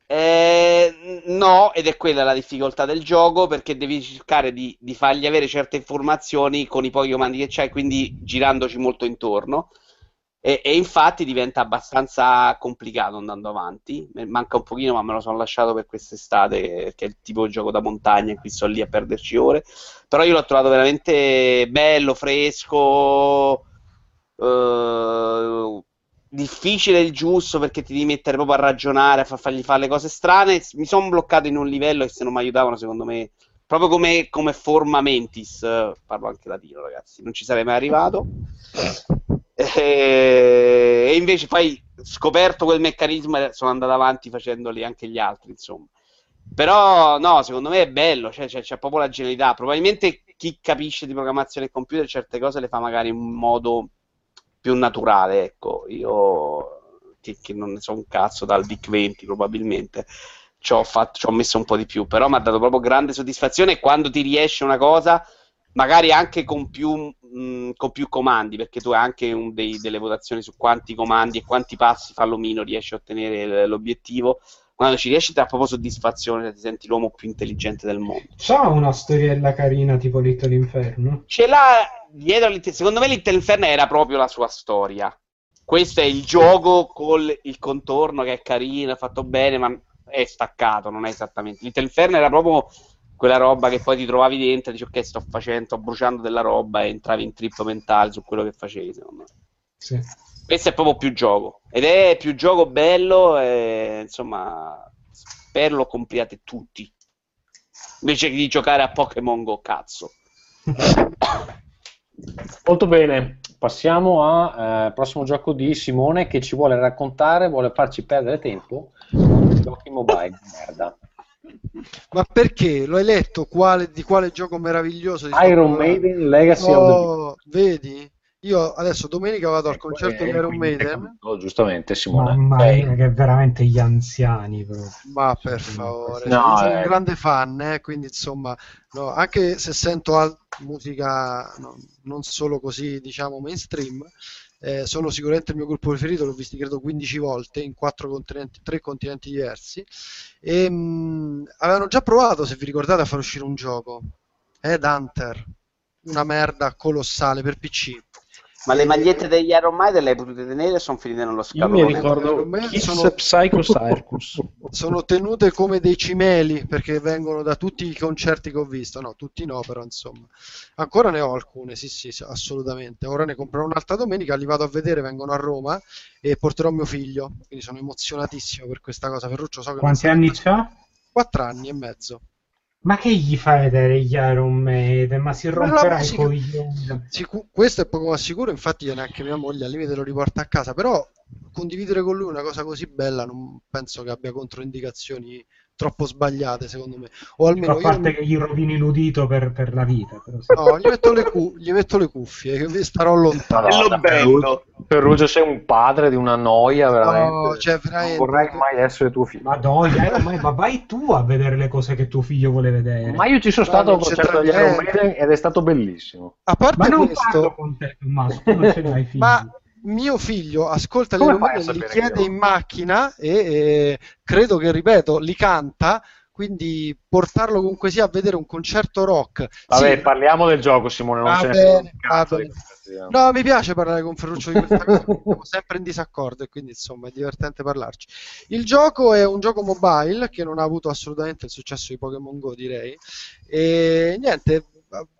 Eh, no, ed è quella la difficoltà del gioco perché devi cercare di, di fargli avere certe informazioni con i pochi comandi che c'hai, quindi girandoci molto intorno. E, e infatti diventa abbastanza complicato andando avanti. Manca un pochino, ma me lo sono lasciato per quest'estate, che, è il tipo di gioco da montagna cui sto lì a perderci ore. Però io l'ho trovato veramente bello, fresco. eh, difficile il giusto perché ti devi mettere proprio a ragionare, a far, fargli fare le cose strane. Mi sono bloccato in un livello che se non mi aiutavano, secondo me, proprio come, come forma mentis, eh, parlo anche latino, ragazzi, non ci sarei mai arrivato. E, e invece poi scoperto quel meccanismo e sono andato avanti facendoli anche gli altri, insomma. Però no, secondo me è bello, cioè, c'è, c'è proprio la genialità. Probabilmente chi capisce di programmazione computer certe cose le fa magari in modo più naturale, ecco. Io che, che non ne so un cazzo dal VIC 20 probabilmente ci ho, fatto, ci ho messo un po' di più, però mi ha dato proprio grande soddisfazione quando ti riesce una cosa, magari anche con più, mh, con più comandi, perché tu hai anche un dei- delle votazioni su quanti comandi e quanti passi fa l'omino riesci a ottenere l'obiettivo. Quando ci riesci ti dà proprio soddisfazione, cioè ti senti l'uomo più intelligente del mondo. C'ha una storiella carina tipo Little Inferno? Ce l'ha dietro secondo me Little Inferno era proprio la sua storia. Questo è il gioco con il contorno che è carino, è fatto bene, ma è staccato, non è esattamente. Little Inferno era proprio quella roba che poi ti trovavi dentro e dici ok, sto facendo, sto bruciando della roba e entravi in trip mentale su quello che facevi, secondo me. Sì. Questo è proprio più gioco ed è più gioco bello e insomma spero lo compriate tutti invece di giocare a Pokémon Go cazzo Molto bene, passiamo al prossimo gioco di Simone che ci vuole raccontare, vuole farci perdere tempo. Un giochi mobile, merda. Ma perché? Hai letto quale- di quale gioco meraviglioso? Iron? Maiden Legacy of the Oh, vedi? Io adesso domenica vado al concerto di Eh, Iron quindi, Maiden. giustamente, Simone. Mamma Eh, mia, che veramente gli anziani proprio. Ma per favore, No, sono eh. un grande fan, eh, quindi insomma, no, anche se sento al- musica no, non solo così, diciamo, mainstream, eh, sono sicuramente il mio gruppo preferito, l'ho visto credo 15 volte in quattro continenti, tre continenti diversi. E, mh, avevano già provato, se vi ricordate, a far uscire un gioco, Head Hunter, una merda colossale per PC. Ma le magliette degli Iron Maiden le hai potute tenere sono finite nello Io scatolone? mi ricordo Kiss sono- Psycho Circus. sono tenute come dei cimeli perché vengono da tutti i concerti che ho visto. No, tutti no, però insomma. Ancora ne ho alcune, sì, sì, assolutamente. Ora ne comprerò un'altra domenica, li vado a vedere, vengono a Roma e porterò mio figlio. Quindi sono emozionatissimo per questa cosa. Ferruccio, so che Quanti anni c'ha? 4 anni e mezzo. Ma che gli fai vedere gli Iron Maiden? Ma si romperà i coglioni. Sicu- questo è poco ma sicuro, infatti neanche mia moglie al limite lo riporta a casa, però condividere con lui una cosa così bella non penso che abbia controindicazioni troppo sbagliate, secondo me. O almeno a io parte che gli rovini l'udito per, per la vita. Però sì. No, gli metto le, cu- gli metto le cuffie, che starò lontano. Madonna, Ferruccio, Ferruccio, sei un padre di una noia, veramente. No, cioè, Non veramente. vorrei mai essere tuo figlio. Madonna, ma, ma vai tu a vedere le cose che tuo figlio vuole vedere. Ma io ci sono No, stato non al concerto degli Iron. Maiden ed è stato bellissimo. A parte Ma non questo, parlo con te, Tommaso, tu non ce l'hai figli. ma mio figlio ascolta le Come Iron Maiden, li chiede io- in macchina e eh, credo che, ripeto, li canta, quindi portarlo comunque sia a vedere un concerto rock. Vabbè, Sì, parliamo del gioco, Simone, non Va ce ne bene, va bene. No, mi piace parlare con Ferruccio di questa cosa, siamo sempre in disaccordo e quindi insomma è divertente parlarci. Il gioco è un gioco mobile che non ha avuto assolutamente il successo di Pokémon Go, direi. E niente,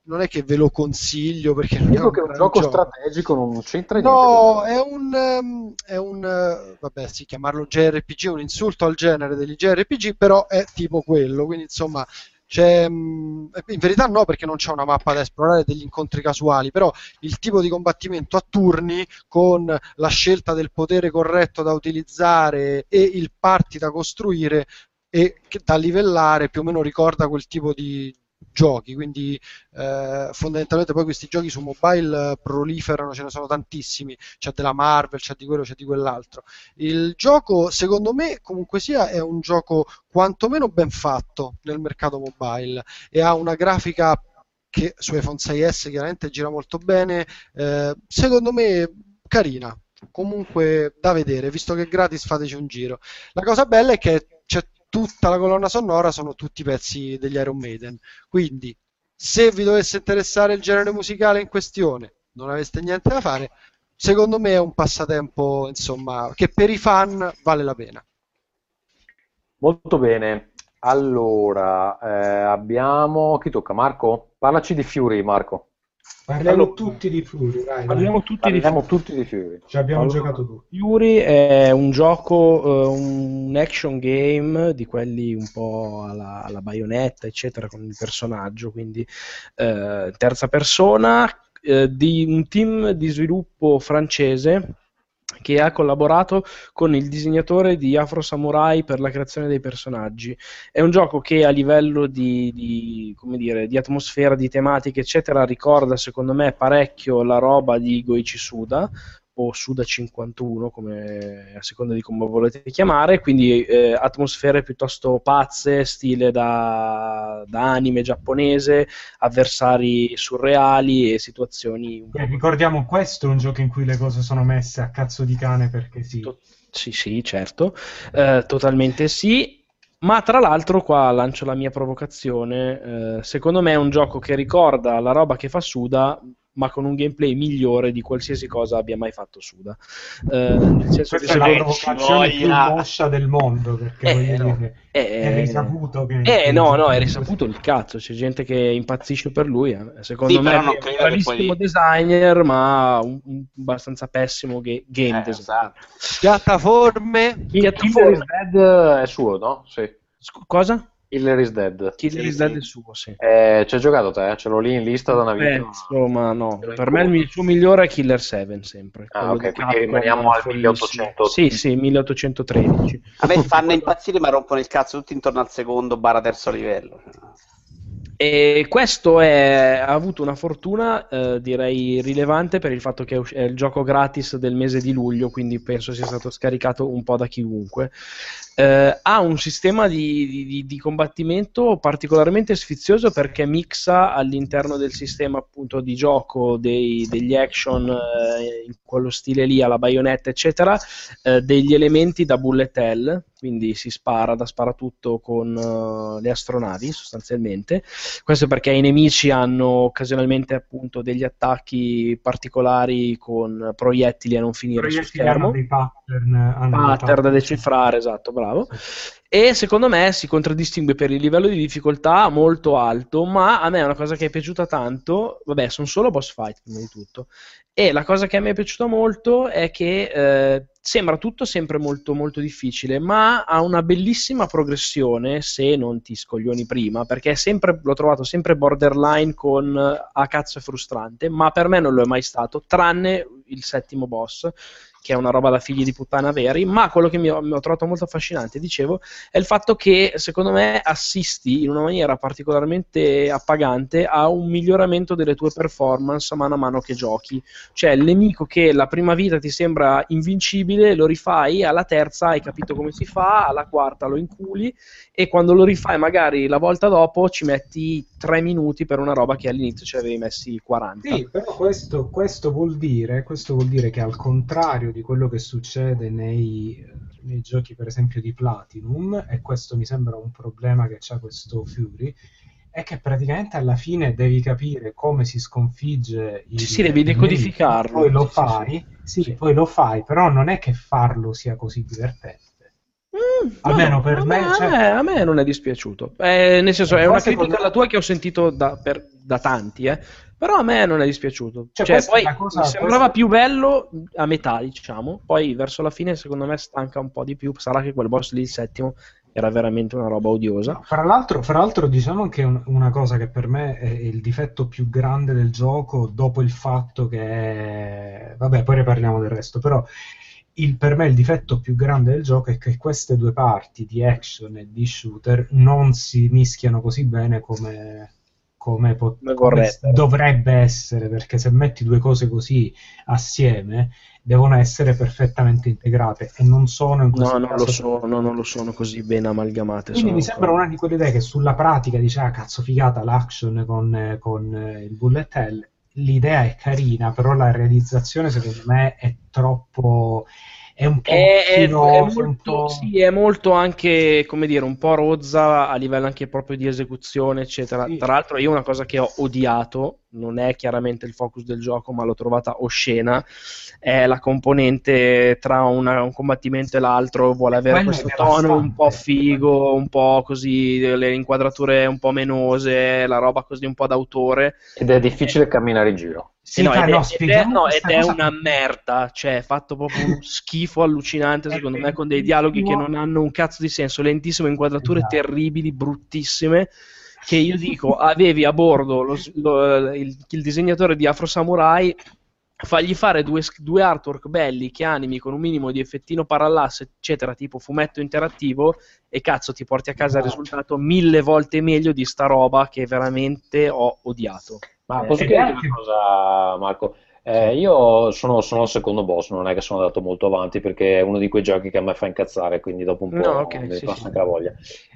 non è che ve lo consiglio perché non Dico che è un gioco gioco. strategico, non c'entra niente. No, è un, ehm, è un eh, vabbè, sì, chiamarlo JRPG è un insulto al genere degli JRPG, però è tipo quello, quindi insomma c'è, mm, in verità no perché non c'è una mappa da esplorare degli incontri casuali, però il tipo di combattimento a turni con la scelta del potere corretto da utilizzare e il party da costruire e che- da livellare più o meno ricorda quel tipo di giochi, quindi eh, fondamentalmente poi questi giochi su mobile proliferano, ce ne sono tantissimi, c'è della Marvel, c'è di quello, c'è di quell'altro. Il gioco, secondo me, comunque sia, è un gioco quantomeno ben fatto nel mercato mobile e ha una grafica che su iPhone 6S chiaramente gira molto bene, eh, secondo me carina, comunque da vedere, visto che è gratis fateci un giro. La cosa bella è che c'è tutta la colonna sonora, sono tutti pezzi degli Iron Maiden, quindi se vi dovesse interessare il genere musicale in questione, non aveste niente da fare, secondo me è un passatempo, insomma, che per i fan vale la pena. Molto bene. Allora, eh, abbiamo... Chi tocca? Marco? Parlaci di Fury, Marco. Parliamo Allora- tutti di Fury, vai, Parliamo vai. tutti di Parliamo tutti di Fury. Ci abbiamo Allora- giocato tutti. Fury è un gioco, eh, un action game di quelli un po' alla, alla baionetta, eccetera, con il personaggio, quindi eh, terza persona, eh, di un team di sviluppo francese che ha collaborato con il disegnatore di Afro Samurai per la creazione dei personaggi. È un gioco che a livello di, di, dire, di atmosfera, di tematiche, eccetera, ricorda secondo me parecchio la roba di Goichi Suda o Suda 51, come, a seconda di come volete chiamare, quindi eh, atmosfere piuttosto pazze, stile da, da anime giapponese, avversari surreali e situazioni un po' Eh, ricordiamo, questo è un gioco in cui le cose sono messe a cazzo di cane perché sì. Sì, sì, certo, Eh, totalmente sì. Ma tra l'altro, qua lancio la mia provocazione. eh, secondo me è un gioco che ricorda la roba che fa Suda, ma con un gameplay migliore di qualsiasi cosa abbia mai fatto Suda. Eh, nel senso che Questa è la provocazione più moscia del mondo perché Eh, no. dire, Eh, è risaputo che... Eh no, no, è risaputo il cazzo, c'è gente che impazzisce per lui, eh. secondo Sì, me è un che bravissimo poi- designer, ma un, un abbastanza pessimo ga- game Eh, designer. Piattaforme, Killer is Dead è suo, no? Sì. Cosa? Killer is Dead. Killer is Dead è suo, sì. Eh, ci hai giocato te? Ce l'ho lì in lista da una vita. Beh, insomma, no. Per me il, suo migliore è Killer 7, sempre. Ah, ok, di quindi Capcom, rimaniamo al folissimo. 1800. Sì, sì, 1813. A me fanno impazzire, ma rompono il cazzo tutti intorno al secondo barra terzo livello. E questo è- ha avuto una fortuna, eh, direi, rilevante per il fatto che è, il gioco gratis del mese di luglio, quindi penso sia stato scaricato un po' da chiunque. Eh, ha un sistema di, di- di- di combattimento particolarmente sfizioso perché mixa all'interno del sistema appunto di gioco dei- degli action eh, in quello stile lì alla baionetta eccetera eh, degli elementi da bullet hell quindi si spara da sparatutto con eh, le astronavi sostanzialmente questo perché i nemici hanno occasionalmente appunto degli attacchi particolari con proiettili a non finire Proiettili hanno schermo dei pattern, hanno pattern da decifrare, esatto, bravo. E secondo me si contraddistingue per il livello di difficoltà molto alto, ma a me è una cosa che è piaciuta tanto, vabbè, sono solo boss fight prima di tutto. E la cosa che a me è piaciuta molto è che eh, sembra tutto sempre molto molto difficile, ma ha una bellissima progressione se non ti scoglioni prima, perché sempre, l'ho trovato sempre borderline con a cazzo è frustrante, ma per me non lo è mai stato, tranne il settimo boss che è una roba da figli di puttana veri, ma quello che mi ho, mi ho trovato molto affascinante, dicevo, è il fatto che secondo me assisti in una maniera particolarmente appagante a un miglioramento delle tue performance mano a mano che giochi. Cioè, il nemico che la prima vita ti sembra invincibile, lo rifai, alla terza hai capito come si fa, alla quarta lo inculi e quando lo rifai magari la volta dopo ci metti tre minuti per una roba che all'inizio ci avevi messi 40. Sì, però questo, questo vuol dire, questo vuol dire che al contrario di quello che succede nei, nei giochi, per esempio, di Platinum, e questo mi sembra un problema che c'ha questo Fury, è che praticamente alla fine devi capire come si sconfigge il Sì, sì, devi decodificarlo. Poi lo Sì, sì, fai, sì, poi lo fai, però non è che farlo sia così divertente. Almeno No, per a me, me, cioè- a me- a me non è dispiaciuto. Eh, nel senso, è Qua una critica alla tua che ho sentito da, per- da tanti, eh. Però a me non è dispiaciuto. Cioè, Cioè, poi cosa- mi sembrava questa- più bello a metà, diciamo. Poi verso la fine, secondo me, stanca un po' di più. Sarà che quel boss lì, il settimo, era veramente una roba odiosa. Fra l'altro, fra l'altro diciamo anche un- una cosa che per me è il difetto più grande del gioco, dopo il fatto che... Vabbè, poi ne parliamo del resto, però il- per me il difetto più grande del gioco è che queste due parti di action e di shooter non si mischiano così bene come, come, pot- Come dovrebbe essere, perché se metti due cose così assieme devono essere perfettamente integrate e non sono in questo No, non caso lo sono, non lo sono così ben amalgamate. quindi mi sembra una di quelle idee che sulla pratica dice, ah cazzo figata l'action con, con, eh, il bullet hell, l'idea è carina, però la realizzazione secondo me è troppo... è un po' È, è- è macchinosa, un molto, po'... sì, è molto anche, come dire, un po' rozza a livello anche proprio di esecuzione, eccetera. Sì. Tra l'altro, io una cosa che ho odiato, non è chiaramente il focus del gioco, ma l'ho trovata oscena, è la componente tra una- un combattimento e l'altro, vuole avere Quello questo tono un po' figo, un po' così, le inquadrature un po' menose, la roba così un po' d'autore. Ed è difficile camminare in giro. Sì, no, ed, è, no, ed è- no, ed è una che- merda, cioè è fatto proprio uno schifo allucinante secondo me con dei dialoghi che non hanno un cazzo di senso, lentissime inquadrature Esatto. terribili, bruttissime, che io dico avevi a bordo lo lo- il, il disegnatore di Afro Samurai fagli fare due, due artwork belli che animi con un minimo di effettino parallasse eccetera tipo fumetto interattivo e cazzo ti porti a casa il Esatto. risultato mille volte meglio di sta roba che veramente ho odiato Ma Eh, posso anche- una cosa, Marco? Eh, io sono, sono al secondo boss, non è che sono andato molto avanti perché è uno di quei giochi che a me fa incazzare, quindi dopo un po' No, ok, mi sì, passa sì. anche la voglia.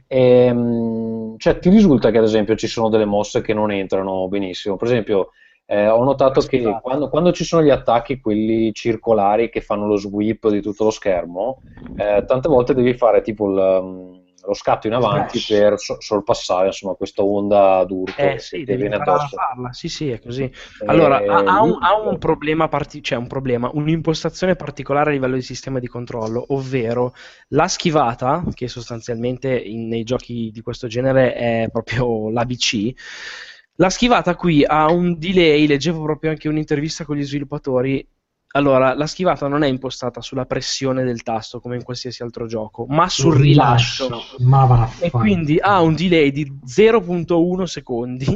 Ehm, cioè, ti risulta che ad esempio ci sono delle mosse che non entrano benissimo? Per esempio, eh, ho notato che Scusate. quando, quando ci sono gli attacchi, quelli circolari che fanno lo sweep di tutto lo schermo, eh, tante volte devi fare tipo il, lo scatto in avanti Splash. per so- sorpassare insomma questa onda d'urto Eh che sì, devi viene addosso. farla, sì sì, è così. Allora, Eh, ha, ha un, ha un problema, parti- cioè un problema, un'impostazione particolare a livello di sistema di controllo, ovvero la schivata, che sostanzialmente in- nei giochi di questo genere è proprio l'ABC, la schivata qui ha un delay, leggevo proprio anche un'intervista con gli sviluppatori, Allora, la schivata non è impostata sulla pressione del tasto come in qualsiasi altro gioco, ma sul rilascio. Ma E quindi ha un delay di 0.1 secondi,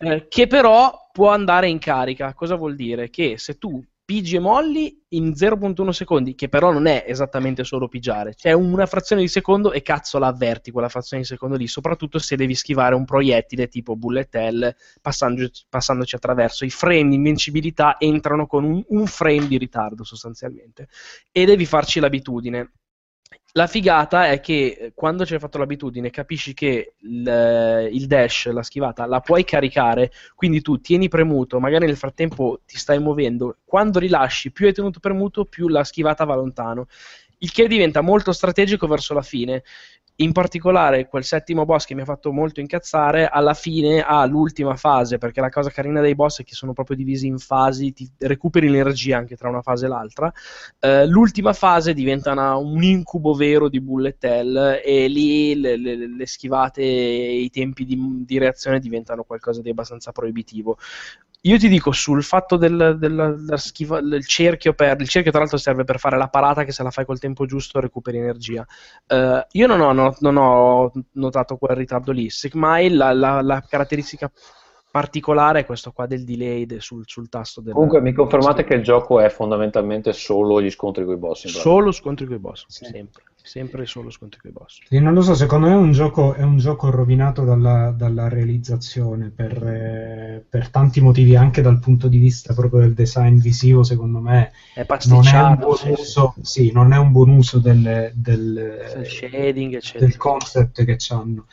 eh, che però può andare in carica. Cosa vuol dire? Che se tu pigi e molli in 0.1 secondi, che però non è esattamente solo pigiare, c'è una frazione di secondo e cazzo la avverti quella frazione di secondo lì, soprattutto se devi schivare un proiettile tipo bullet hell passando- passandoci attraverso. I frame di invincibilità entrano con un, un frame di ritardo sostanzialmente e devi farci l'abitudine. La figata è che eh, quando ci hai fatto l'abitudine capisci che il, il dash, la schivata, la puoi caricare, quindi tu tieni premuto, magari nel frattempo ti stai muovendo, quando rilasci più hai tenuto premuto più la schivata va lontano, il che diventa molto strategico verso la fine. In particolare quel settimo boss che mi ha fatto molto incazzare, alla fine ha l'ultima fase, perché la cosa carina dei boss è che sono proprio divisi in fasi, ti recuperi l'energia anche tra una fase e l'altra. Eh, l'ultima fase diventa una- un incubo vero di bullet hell e lì le, le- le schivate e i tempi di, di reazione diventano qualcosa di abbastanza proibitivo. Io ti dico sul fatto del, del- della schiva- del cerchio per il cerchio tra l'altro serve per fare la parata che se la fai col tempo giusto recuperi energia. Eh, io non ho, no- non ho notato quel ritardo lì. Semmai la, la- la caratteristica particolare è questo qua del delay de- sul, sul tasto del Comunque mi confermate che il gioco è fondamentalmente solo gli scontri con i boss. solo scontri con i boss, sempre, sempre solo scontri con i boss. Sì, non lo so, secondo me è un gioco, è un gioco rovinato dalla, dalla realizzazione per, eh, per tanti motivi, anche dal punto di vista proprio del design visivo, secondo me È non è un buon sì, sì. uso, sì, non è un buon uso del, del, shading, eccetera. del concept che hanno.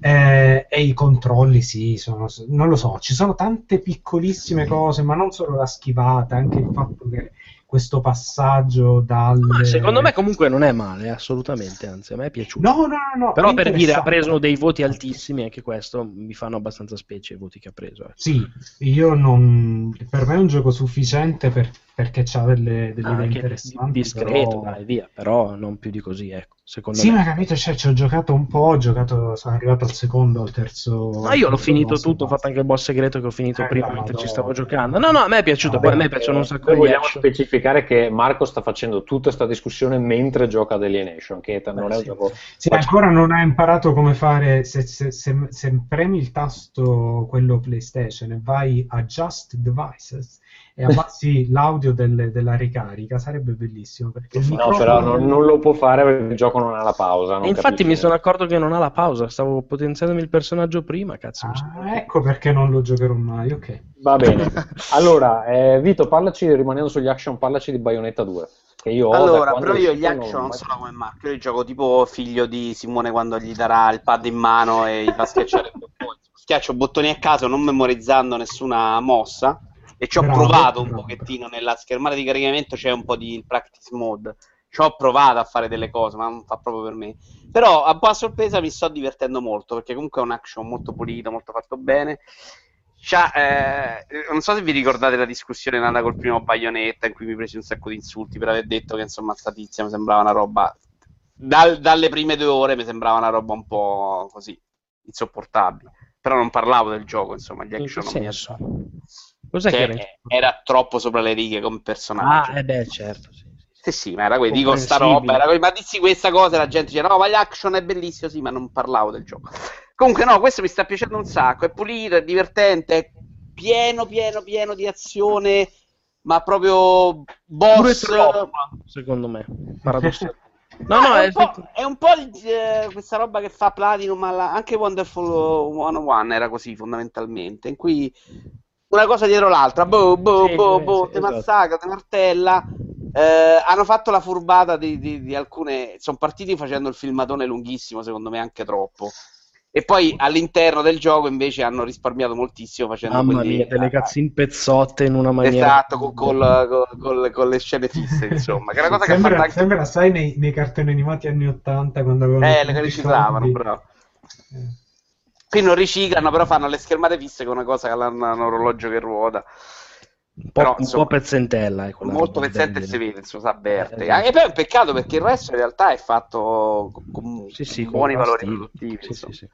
Eh, e i controlli, sì, sono, non lo so, ci sono tante piccolissime cose, ma non solo la schivata, anche il fatto che questo passaggio dal... Ma secondo me comunque non è male, assolutamente, anzi a me è piaciuto. No, no, no, no, Però per dire ha preso dei voti altissimi, anche questo mi fanno abbastanza specie i voti che ha preso. eh. Sì, io non... per me è un gioco sufficiente per- perché ha delle, delle idee Anche interessanti. discreto, però- dai, via, però non più di così, ecco, secondo Sì, me. ma capito, cioè, ci ho giocato un po', ho giocato, sono arrivato al secondo, al terzo... Ma io l'ho finito boss, tutto, ho fatto anche il boss segreto che ho finito Eh, prima mentre ci stavo giocando. No, no, a me è piaciuto, poi a me piacciono un sacco gli vogliamo action. specificare che Marco sta facendo tutta questa discussione mentre gioca ad Alienation, che non è un sì. gioco... Sì, ancora non ha imparato come fare. Se, se- se- se premi il tasto quello PlayStation e vai a Just Devices e abbassi l'audio del- della ricarica, sarebbe bellissimo. Perché No, microfono però non, non lo può fare perché il gioco non ha la pausa. non infatti capisce. mi sono accorto che non ha la pausa, stavo potenziandomi il personaggio prima, cazzo. Ah, ecco perché non lo giocherò mai. Ok. Va bene. Allora, eh, Vito, parlaci, rimanendo sugli action, parlaci di Bayonetta 2. Che io Allora, però io gli action non sono come Marco, io li gioco tipo figlio di Simone quando gli darà il pad in mano e gli fa schiacciare il bottone. Schiaccio bottoni a caso, non memorizzando nessuna mossa. E ci ho Bravo, provato un bravo. pochettino nella schermata di caricamento, c'è un po' di practice mode. Ci ho provato a fare delle cose, ma non fa proprio per me. Però a buona sorpresa mi sto divertendo molto, perché comunque è un action molto pulito, molto fatto bene. Eh, non so se vi ricordate la discussione nata col primo Bayonetta in cui mi presi un sacco di insulti per aver detto che insomma sta tizia mi sembrava una roba dal- dalle prime due ore mi sembrava una roba un po' così insopportabile però non parlavo del gioco insomma gli action non mi? Cos'è che Cioè, era? in- era troppo sopra le righe come personaggio Ah, eh beh, certo, sì. sì, sì, ma era quello, dico sta roba, era quello, ma dissi questa cosa e la gente dice no, ma l'action è bellissimo, sì, ma non parlavo del gioco. Comunque no, questo mi sta piacendo un sacco, è pulito, è divertente, è pieno, pieno, pieno di azione, ma proprio boss... troppa, secondo me, paradossalmente. No, Ah, no, è, è un po', è un po' eh, questa roba che fa Platinum, alla- anche Wonderful 101 era così fondamentalmente, in cui una cosa dietro l'altra, boh, boh, Sì, boh, sì, boh, sì, te esatto. massacra, te martella. Eh, hanno fatto la furbata di, di- di alcune. Sono partiti facendo il filmatone lunghissimo, secondo me anche troppo. E poi all'interno del gioco invece hanno risparmiato moltissimo facendo Mamma quelli- mia, delle cazzine pezzotte in una maniera... Esatto, con, col- col- col- con le scene fisse, insomma. Che è una cosa che fanno Sembra, anche. sembra, sai, nei, nei cartoni animati anni 80 quando avevano Eh, le che riciclavano, soldi. bravo. Qui non riciclano, però fanno le schermate fisse con una cosa che hanno un orologio che ruota. Un po', Però, un insomma, po' pezzentella, la molto pezzente si vede, insomma, si avverte. Eh. E poi è un peccato perché il resto in realtà è fatto con, con Sì, sì, con buoni valori stile. produttivi. Sì, sì.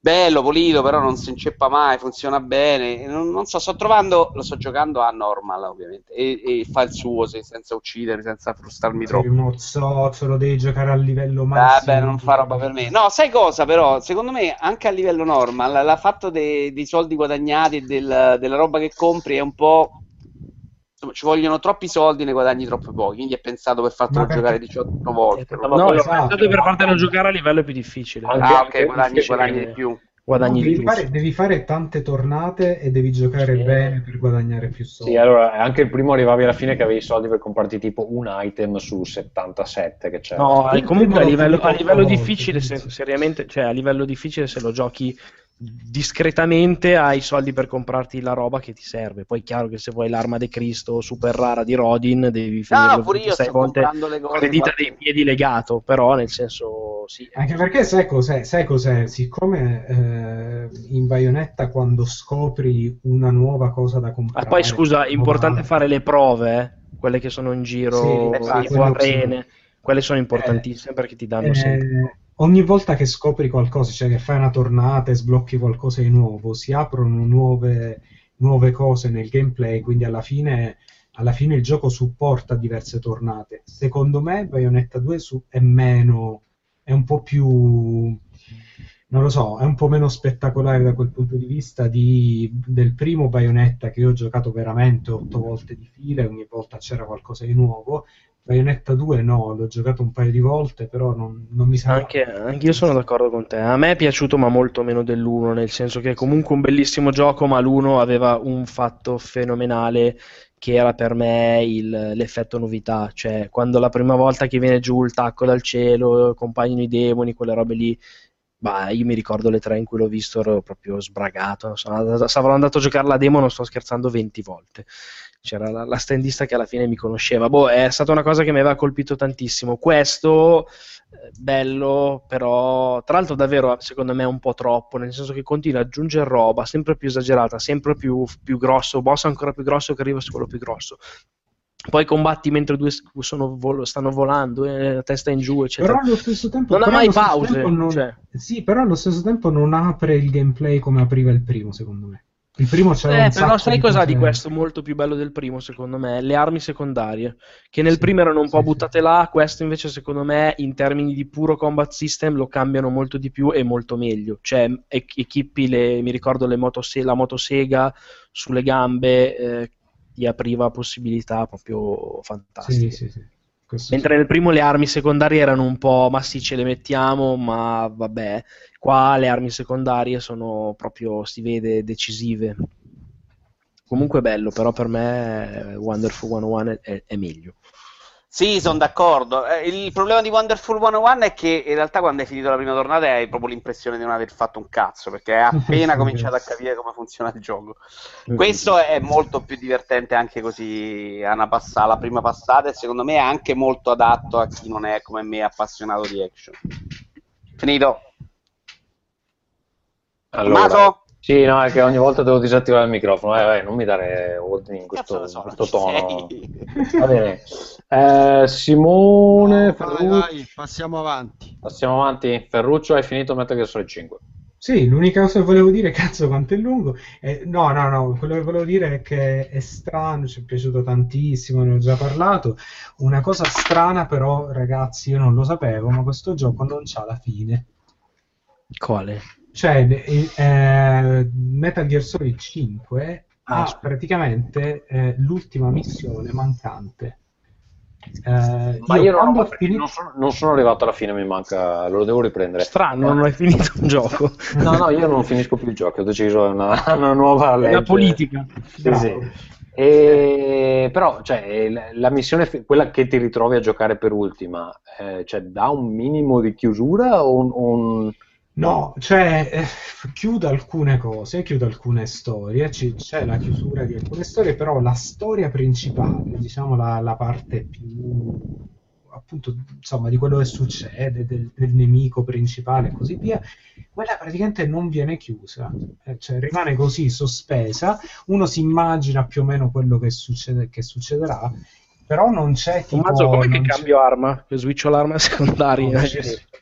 Bello, pulito, però non si inceppa mai, funziona bene. Non, non so, sto trovando, lo sto giocando a normal ovviamente e, e fa il suo se- senza uccidere, senza frustrarmi Sei troppo. uno zozzolo, devi giocare a livello massimo. Vabbè, non fa roba per me. No, sai cosa però? Secondo me anche a livello normal, la fatto dei, dei soldi guadagnati e del- della roba che compri è un po'... Insomma, ci vogliono troppi soldi e ne guadagni troppo pochi, quindi è pensato per fartelo Ma giocare 18 volte. No, l'ho esatto. pensato per fartelo giocare a livello più difficile. Ah, Anche- ok, anche guadagni, difficile guadagni di più. Guadagni No, devi, fare, devi fare tante tornate e devi giocare Sì. bene per guadagnare più soldi. Sì, allora anche il primo arrivavi alla fine che avevi i soldi per comprarti tipo un item su 77 che c'era. No, Il comunque a livello, a livello difficile, se- seriamente, cioè a livello difficile se lo giochi discretamente hai i soldi per comprarti la roba che ti serve. Poi è chiaro che se vuoi l'arma di Cristo super rara di Rodin devi No, finirlo no, pure io 26 sto volte le con le dita dei piedi legato, però nel senso sì. Anche perché sai cos'è? Sai cos'è? Siccome eh, in Bayonetta quando scopri una nuova cosa da Ah, comprare... poi scusa, è importante fare le prove, eh, quelle che sono in giro, Sì, quello sì. arene, quelle sono importantissime perché ti danno Eh, sempre. Ogni volta che scopri qualcosa, cioè che fai una tornata e sblocchi qualcosa di nuovo, si aprono nuove, nuove cose nel gameplay, quindi alla fine, alla fine il gioco supporta diverse tornate. Secondo me Bayonetta 2 su- è meno, è un po' più, non lo so, è un po' meno spettacolare da quel punto di vista di- del primo Bayonetta che io ho giocato veramente otto volte di fila e ogni volta c'era qualcosa di nuovo. Bayonetta 2 no, l'ho giocato un paio di volte, però non, non mi sembra... Anche, anche io sono d'accordo con te. A me è piaciuto, ma molto meno dell'1, nel senso che è comunque un bellissimo gioco, ma l'1 aveva un fatto fenomenale che era per me il- l'effetto novità. Cioè, quando la prima volta che viene giù il tacco dal cielo, compaiono i demoni, quelle robe lì. Bah, io mi ricordo le tre in cui l'ho visto, ero proprio sbragato. Sono andato, sarò andato a giocare la demo, non sto scherzando, 20 volte. C'era la, la standista che alla fine mi conosceva. Boh, è stata una cosa che mi aveva colpito tantissimo. Questo, eh, bello, però, tra l'altro, davvero secondo me è un po' troppo, nel senso che continua ad aggiungere roba sempre più esagerata, sempre più, più grosso, boss ancora più grosso che arriva su quello più grosso. Poi combatti mentre due s- sono vol- stanno volando, eh, la testa in giù, eccetera. Però allo stesso tempo... non ha mai pause. non- cioè. Sì, però allo stesso tempo non apre il gameplay come apriva il primo, secondo me. Il primo c'era Eh, però sai di cos'ha di questo molto più bello del primo, secondo me? Le armi secondarie, che nel Sì, primo erano un po' sì, buttate là, questo invece secondo me in termini di puro combat system lo cambiano molto di più e molto meglio. Cioè, e- equipi le, mi ricordo le motose- la motosega sulle gambe, eh, ti apriva possibilità proprio fantastiche. Sì, sì, sì. Questo Mentre nel primo le armi secondarie erano un po', ma sì, ce le mettiamo, ma vabbè. Qua le armi secondarie sono proprio, si vede, decisive. Comunque bello, però per me eh, Wonderful 101 è, è- è meglio. Sì, sono d'accordo. Eh, Il problema di Wonderful 101 è che in realtà quando hai finito la prima tornata hai proprio l'impressione di non aver fatto un cazzo, perché hai appena cominciato a capire come funziona il gioco. Questo è molto più divertente anche così a una passa- alla prima passata e secondo me è anche molto adatto a chi non è come me appassionato di action. Finito. Allora, Tommaso? Sì, no, è che ogni volta devo disattivare il microfono. Eh, vai, non mi dare ordini in questo, so, in questo tono. Va bene. Eh, Simone, No, vai, Ferruccio, vai, passiamo avanti. passiamo avanti. Ferruccio, hai finito Metal Gear Solid 5. Sì, l'unica cosa che volevo dire, cazzo quanto è lungo, eh, no, no, no, quello che volevo dire è che è strano, ci è piaciuto tantissimo, ne ho già parlato, una cosa strana però, ragazzi, io non lo sapevo, ma questo gioco non c'ha la fine. Quale? Cioè, eh, eh, Metal Gear Solid 5 Ah, ha praticamente eh, l'ultima missione mancante. Eh, Ma io, non, quando ho- finito... non sono, non sono arrivato alla fine, mi manca, lo devo riprendere. Strano, non hai finito un gioco. No, no, io non finisco più il gioco, ho deciso è una, una nuova È legge. una politica. Sì, sì. E, però, cioè, la, la missione, quella che ti ritrovi a giocare per ultima, eh, cioè, dà un minimo di chiusura o un... un- No, cioè eh, chiude alcune cose, chiude alcune storie, ci- c'è la chiusura di alcune storie, però la storia principale, diciamo la, la parte più appunto insomma di quello che succede, del, del nemico principale e così via, quella praticamente non viene chiusa, eh, cioè rimane così sospesa, uno si immagina più o meno quello che, succede, che succederà però non c'è tipo... Tommaso, come che non c'è- cambio arma? Che switcho l'arma secondaria? No, sì,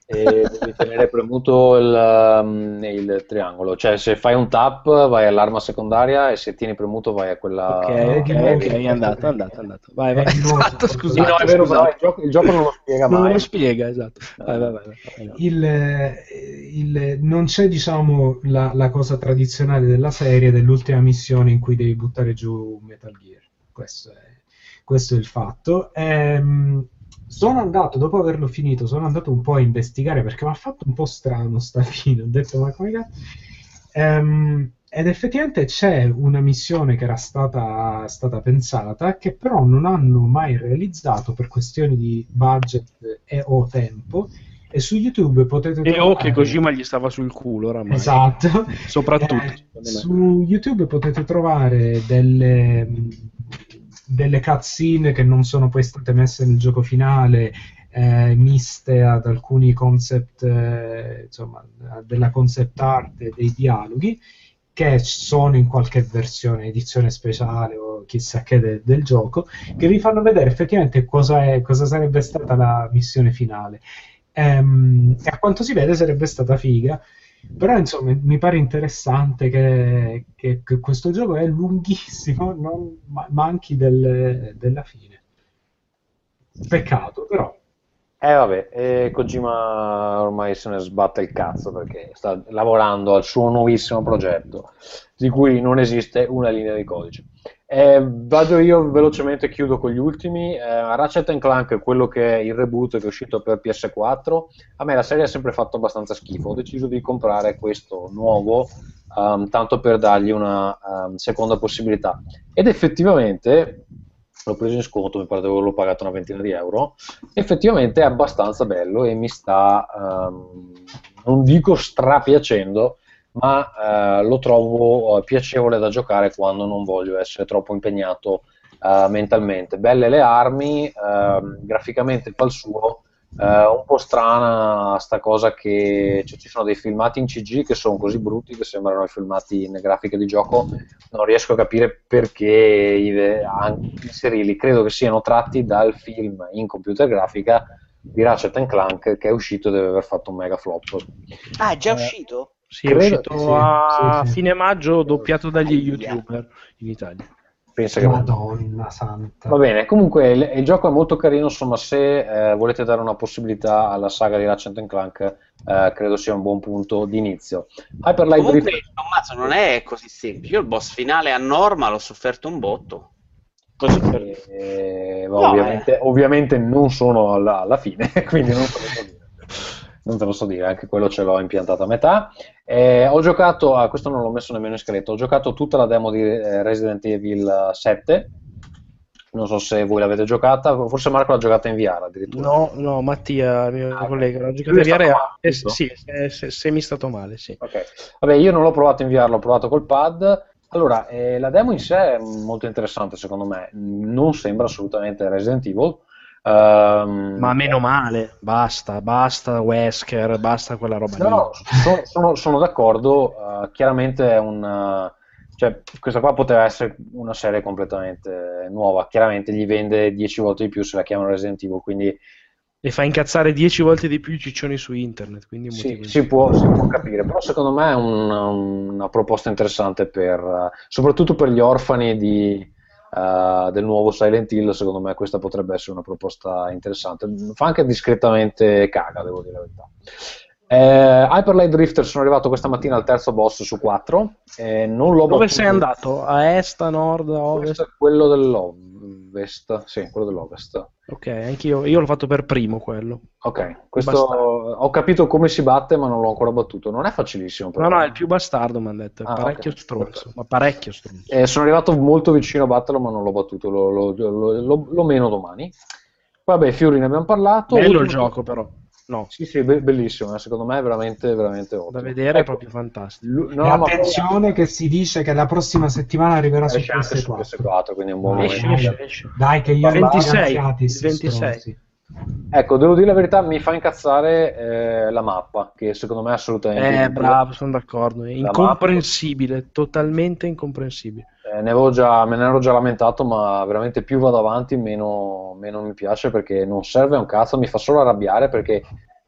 e devi tenere premuto il, um, il triangolo, cioè se fai un tap vai all'arma secondaria e se tieni premuto vai a quella... Ok, Eh, ok, di nuovo. ok, è andato, è andato, è andato. Vai, vai. Eh. Esatto, scusate, no, è vero, però il gioco, il gioco non lo spiega Non mai. lo spiega, esatto. Vai, vai, vai. vai. il, eh, il- non c'è diciamo la, la cosa tradizionale della serie dell'ultima missione in cui devi buttare giù Metal Gear questo è, questo è il fatto. Ehm, sono andato dopo averlo finito sono andato un po' a investigare perché mi ha fatto un po' strano sta fine. Ho detto ma come cazzo? Ehm, ed effettivamente c'è una missione che era stata, stata pensata che però non hanno mai realizzato per questioni di budget e o tempo. E su YouTube potete E o trovare che Kojima gli stava sul culo oramai. esatto. Soprattutto, Eh, su YouTube potete trovare delle, delle cutscene che non sono poi state messe nel gioco finale, eh, miste ad alcuni concept, eh, insomma, della concept art dei dialoghi, che sono in qualche versione, edizione speciale o chissà che de- del gioco, che vi fanno vedere effettivamente cosa, è- cosa sarebbe stata la missione finale. Ehm, e a quanto si vede sarebbe stata figa. Però insomma mi pare interessante che, che- che questo gioco è lunghissimo, non ma- manchi del- della fine. Peccato, però. Eh vabbè, e Kojima ormai se ne sbatte il cazzo perché sta lavorando al suo nuovissimo progetto, di cui non esiste una linea di codice. Eh, vado io velocemente, chiudo con gli ultimi. Eh, Ratchet Clank, quello che è il reboot che è uscito per PS4, a me la serie ha sempre fatto abbastanza schifo. Ho deciso di comprare questo nuovo, ehm, tanto per dargli una ehm, seconda possibilità. Ed effettivamente l'ho preso in sconto, mi pare di averlo pagato una ventina di euro. Effettivamente è abbastanza bello e mi sta, ehm, non dico strapiacendo, ma eh, lo trovo eh, piacevole da giocare quando non voglio essere troppo impegnato eh, mentalmente. Belle le armi, ehm, graficamente fa il suo. eh, un po' strana sta cosa che cioè, ci sono dei filmati in CG che sono così brutti che sembrano i filmati in grafica di gioco non riesco a capire perché inserirli credo che siano tratti dal film in computer grafica di Ratchet Clank che è uscito e deve aver fatto un mega flop Ah, è già Eh, uscito? Sì, è Credo- uscito sì, a sì, sì. fine maggio, doppiato dagli youtuber in Italia. pensa che Madonna santa. Va bene, comunque il, il gioco è molto carino, insomma se eh, volete dare una possibilità alla saga di Ratchet Clank eh, credo sia un buon punto di inizio. Hyper Light Comunque, Drifter Tommaso, non è così semplice. Io il boss finale a norma l'ho sofferto un botto. Così per eh, No, ovviamente, ovviamente non sono alla, alla fine, quindi non te lo so dire. Non te lo so dire, anche quello ce l'ho impiantato a metà. Eh, ho giocato, a questo non l'ho messo nemmeno in scritto, ho giocato tutta la demo di eh, Resident Evil 7. Non so se voi l'avete giocata, forse Marco l'ha giocata in VR addirittura. No, no, Mattia, mio Ah, collega, giocato è in VR. male, eh, sì, se, se, se mi è stato male, sì. Ok. Vabbè, io non l'ho provato in VR, l'ho provato col pad. Allora, eh, la demo in sé è molto interessante secondo me, non sembra assolutamente Resident Evil. Ehm, Ma meno male, basta, basta Wesker, basta quella roba No, lì. no, sono, sono- sono d'accordo. eh, chiaramente è un. eh, cioè, questa qua poteva essere una serie completamente nuova. Chiaramente gli vende 10 volte di più se la chiamano Resident Evil. Quindi E fa incazzare 10 volte di più i ciccioni su internet, quindi sì, si, può, si può capire. Però secondo me è un- una proposta interessante per. eh, soprattutto per gli orfani di, eh, del nuovo Silent Hill. Secondo me questa potrebbe essere una proposta interessante. Fa anche discretamente caga, devo dire la verità. Eh, Hyper Light Drifter sono arrivato questa mattina al terzo boss su 4 eh, non l'ho Dove battuto. sei andato? A est, a nord, a ovest? Questo è quello dell'ovest sì, quello dell'ovest Ok, anch'io. Io l'ho fatto per primo quello. ok, questo Bastardo. ho capito come si batte ma non l'ho ancora battuto non è facilissimo però. No, no, è il più bastardo, mi hanno detto. È Ah, parecchio ok. stronzo. Ma parecchio stronzo. Eh, sono arrivato molto vicino a batterlo ma non l'ho battuto lo, lo, lo- lo- meno domani vabbè Fiori ne abbiamo parlato Bello il Ultimo- gioco, però. No, sì sì be- bellissimo eh, secondo me è veramente veramente ottimo da vedere è Ecco, proprio fantastico. lu- no, ma attenzione che si dice che la prossima settimana arriverà su esce anche su PS4. PS4 quindi è un buon Dai, Esce, momento esce, esce. Dai, che io Il 26, finanziati, il sti 26. Ecco, devo dire la verità, mi fa incazzare eh, la mappa, che secondo me è assolutamente Eh, bravo, sono d'accordo. È incomprensibile, totalmente incomprensibile. Eh, ne avevo già, me ne ero già lamentato, ma veramente più vado avanti, meno, meno mi piace perché non serve un cazzo, mi fa solo arrabbiare perché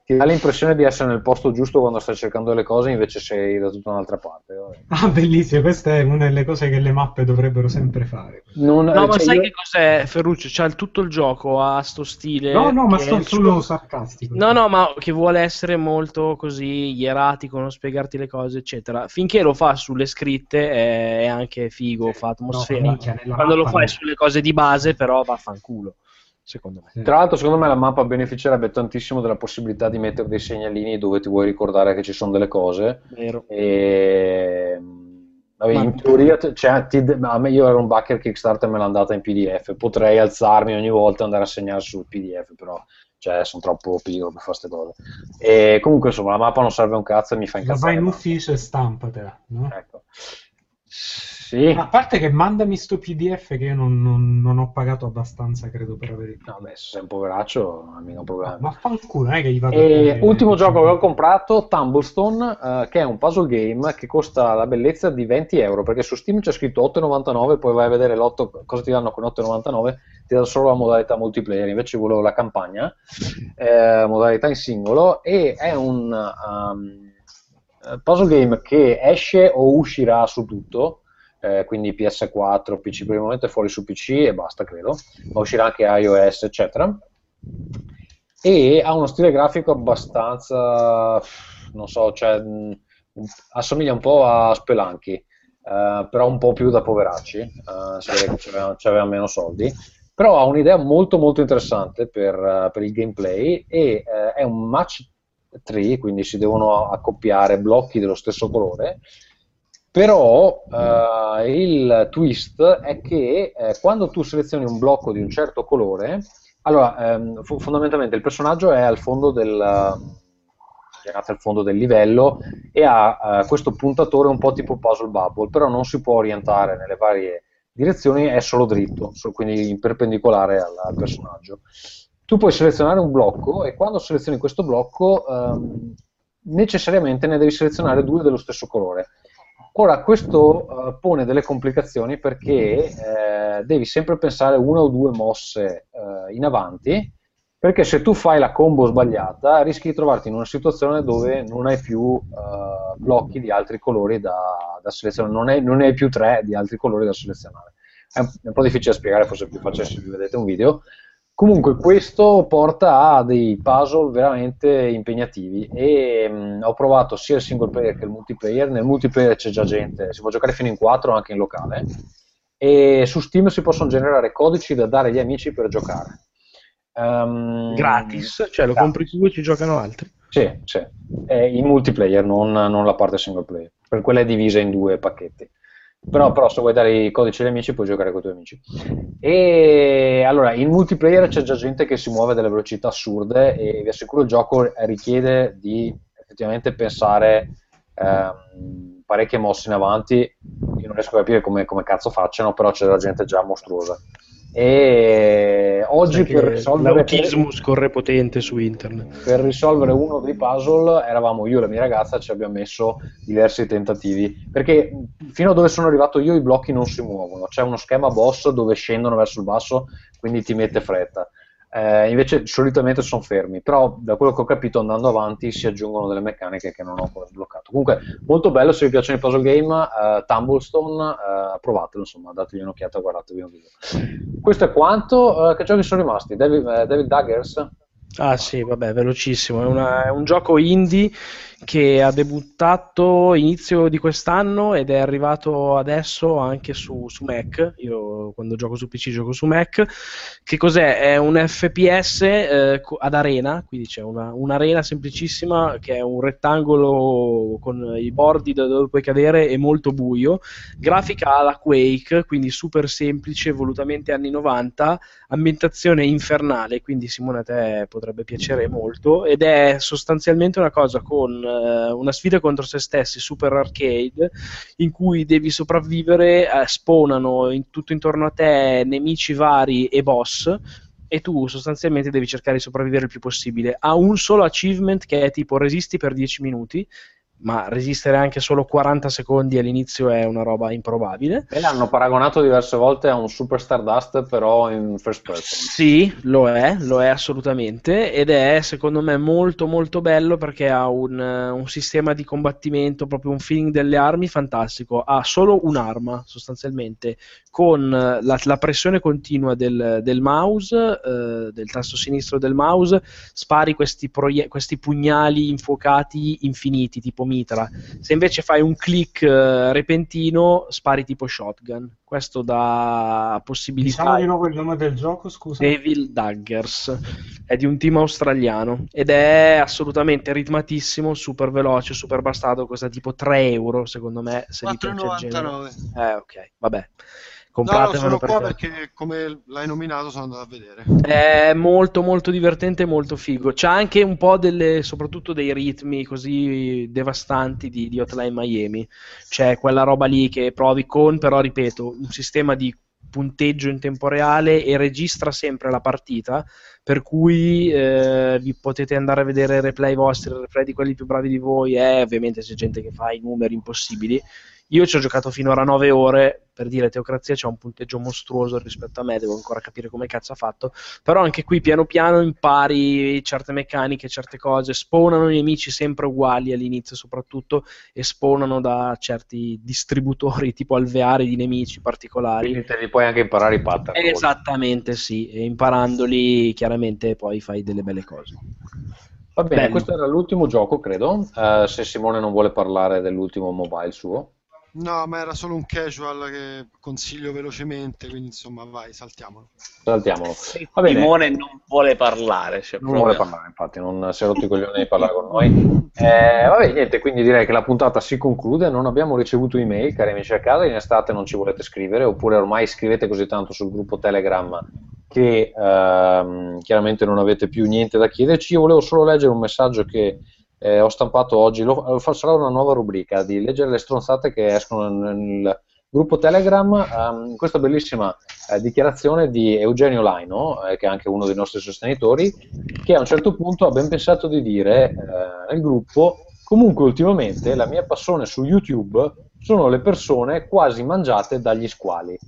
ti dà l'impressione di essere nel posto giusto quando stai cercando le cose, invece sei da tutta un'altra parte. vabbè. Ah, bellissimo, questa è una delle cose che le mappe dovrebbero sempre fare. Non- No, ma cioè, sai io- che cos'è, Ferruccio? C'ha il- tutto il gioco, ha sto stile. No, no, ma sto solo suo- sarcastico. No, no, ma che vuole essere molto così ieratico, non spiegarti le cose, eccetera. Finché lo fa sulle scritte è, anche figo, fa atmosfera. minchia, nella Quando lo fai no. sulle cose di base, però vaffanculo, secondo me. Tra l'altro, secondo me la mappa beneficerebbe tantissimo della possibilità di mettere dei segnalini dove ti vuoi ricordare che ci sono delle cose. Vero. E vabbè, Ma- in teoria, cioè, ti- a me io ero un backer Kickstarter, me l'ha andata in PDF. Potrei alzarmi ogni volta e andare a segnare sul PDF, però cioè, sono troppo pigro per fare queste cose. E comunque, insomma, la mappa non serve un cazzo e mi fa La vai incazzare. in ma- ufficio e stampatela, no? Ecco. Sì. A parte che mandami sto PDF che io non, non- non ho pagato abbastanza, credo, per avere il No, beh, se sei un poveraccio, non mica un problema. Ma fanculo, non è che gli vado a E togliere- ultimo gioco che ho comprato, Tumblestone, eh, che è un puzzle game che costa la bellezza di 20 euro, perché su Steam c'è scritto 8,99, poi vai a vedere l'otto- cosa ti danno con 8,99, ti danno solo la modalità multiplayer, invece volevo la campagna, eh, modalità in singolo, e è un um, eh, puzzle game che esce o uscirà su tutto, eh, quindi PS4, PC, per il momento è fuori su PC e basta, credo, ma uscirà anche iOS, eccetera. E ha uno stile grafico abbastanza non so, cioè, mh, assomiglia un po' a Spelunky eh, però un po' più da poveracci eh, si vede che meno soldi. Però ha un'idea molto molto interessante per, eh, per il gameplay e eh, è un match 3 quindi si devono accoppiare blocchi dello stesso colore però eh, il twist è che eh, quando tu selezioni un blocco di un certo colore, allora ehm, fo- fondamentalmente il personaggio è al fondo del, girato al fondo del livello e ha eh, questo puntatore un po' tipo puzzle bubble, però non si può orientare nelle varie direzioni, è solo dritto, so- quindi in perpendicolare al, al personaggio. Tu puoi selezionare un blocco e quando selezioni questo blocco ehm, necessariamente ne devi selezionare due dello stesso colore. Ora, questo eh, pone delle complicazioni perché eh, devi sempre pensare una o due mosse eh, in avanti, perché se tu fai la combo sbagliata rischi di trovarti in una situazione dove non hai più eh, blocchi di altri colori da, da selezionare, non hai, non hai più tre di altri colori da selezionare. È un, è un po' difficile da spiegare, forse è più facile se vi vedete un video. Comunque questo porta a dei puzzle veramente impegnativi e mh, ho provato sia il single player che il multiplayer, nel multiplayer c'è già gente, si può giocare fino in 4 anche in locale e su Steam si possono generare codici da dare agli amici per giocare. Ehm, Gratis, cioè lo gratis. compri tu e ci giocano altri. Sì, sì, è in multiplayer, non, non la parte single player, per quella è divisa in due pacchetti. Però, però se vuoi dare i codici agli amici puoi giocare con i tuoi amici. E allora, in multiplayer c'è già gente che si muove a delle velocità assurde e vi assicuro il gioco richiede di effettivamente pensare ehm, parecchie mosse in avanti. Io non riesco a capire come, come cazzo facciano, però c'è della gente già mostruosa. E oggi per risolvere l'autismo scorre potente su internet. per risolvere uno dei puzzle eravamo io e la mia ragazza, ci abbiamo messo diversi tentativi, perché fino a dove sono arrivato io i blocchi non si muovono, c'è uno schema boss dove scendono verso il basso, quindi ti mette fretta. Eh, invece solitamente sono fermi, però da quello che ho capito andando avanti si aggiungono delle meccaniche che non ho ancora sbloccato. Comunque molto bello, se vi piacciono i puzzle game, eh, Tumblestone, eh, provatelo, insomma, dategli un'occhiata, guardatevi un video. Questo è quanto, eh, che giochi sono rimasti? Devil, eh, Devil Daggers? Ah sì, vabbè, velocissimo. È, una- è un gioco indie che ha debuttato inizio di quest'anno ed è arrivato adesso anche su, su Mac. Io quando gioco su PC gioco su Mac. Che cos'è? È un FPS eh, ad arena, quindi c'è una, un'arena semplicissima che è un rettangolo con i bordi da dove puoi cadere e molto buio. Grafica alla Quake, quindi super semplice, volutamente anni 90 ambientazione infernale, quindi Simone a te potrebbe piacere molto ed è sostanzialmente una cosa con una sfida contro se stessi, super arcade, in cui devi sopravvivere, eh, spawnano in, tutto intorno a te nemici vari e boss e tu sostanzialmente devi cercare di sopravvivere il più possibile. Ha un solo achievement che è tipo resisti per 10 minuti ma resistere anche solo 40 secondi all'inizio è una roba improbabile. E l'hanno paragonato diverse volte a un Super Stardust, però in first person. Sì, lo è, lo è assolutamente, ed è secondo me molto molto bello perché ha un, un sistema di combattimento, proprio un feeling delle armi fantastico. Ha solo un'arma sostanzialmente, con la, la pressione continua del, del mouse, eh, del tasto sinistro del mouse, spari questi, proie- questi pugnali infuocati infiniti, tipo mitra. Se invece fai un click eh, repentino, spari tipo shotgun. Questo dà possibilità. Diciamo di nuovo il nome del gioco, scusa. Devil Daggers è di un team australiano ed è assolutamente ritmatissimo, super veloce, super bastardo. Costa tipo 3 euro secondo me. Se vi piace il genere. 4,99. Eh, ok, vabbè. No, no, Compratevelo sono qua perché perché come l'hai nominato sono andato a vedere. è molto molto divertente e molto figo. C'ha anche un po' delle, soprattutto dei ritmi così devastanti di, di Hotline Miami. C'è quella roba lì che provi con, però ripeto, un sistema di punteggio in tempo reale e registra sempre la partita, per cui eh, vi potete andare a vedere i replay vostri, i replay di quelli più bravi di voi, e ovviamente c'è gente che fa i numeri impossibili. Io ci ho giocato finora 9 ore, per dire Teocrazia c'ha un punteggio mostruoso rispetto a me, devo ancora capire come cazzo ha fatto, però anche qui piano piano impari certe meccaniche, certe cose, spawnano i nemici sempre uguali all'inizio soprattutto e spawnano da certi distributori tipo alveari di nemici particolari. Quindi te li puoi anche imparare i pattern. Esattamente sì, e imparandoli chiaramente poi fai delle belle cose. Va bene, Bello. questo era l'ultimo gioco, credo. Eh, se Simone non vuole parlare dell'ultimo mobile suo. No, ma era solo un casual che consiglio velocemente, quindi insomma, vai, saltiamolo. Saltiamolo. Va bene. Simone non vuole parlare. Cioè, Non proprio- vuole parlare, infatti, non si è rotto i coglioni di parlare con noi. Eh, vabbè, niente, quindi direi che la puntata si conclude. Non abbiamo ricevuto email, cari amici a casa. In estate non ci volete scrivere, oppure ormai scrivete così tanto sul gruppo Telegram che ehm, chiaramente non avete più niente da chiederci. Io volevo solo leggere un messaggio che eh, ho stampato oggi. Lo, lo fa- sarà una nuova rubrica di leggere le stronzate che escono nel gruppo Telegram. ehm, questa bellissima eh, dichiarazione di Eugenio Laino, eh, che è anche uno dei nostri sostenitori, che a un certo punto ha ben pensato di dire eh, nel gruppo comunque ultimamente la mia passione su YouTube sono le persone quasi mangiate dagli squali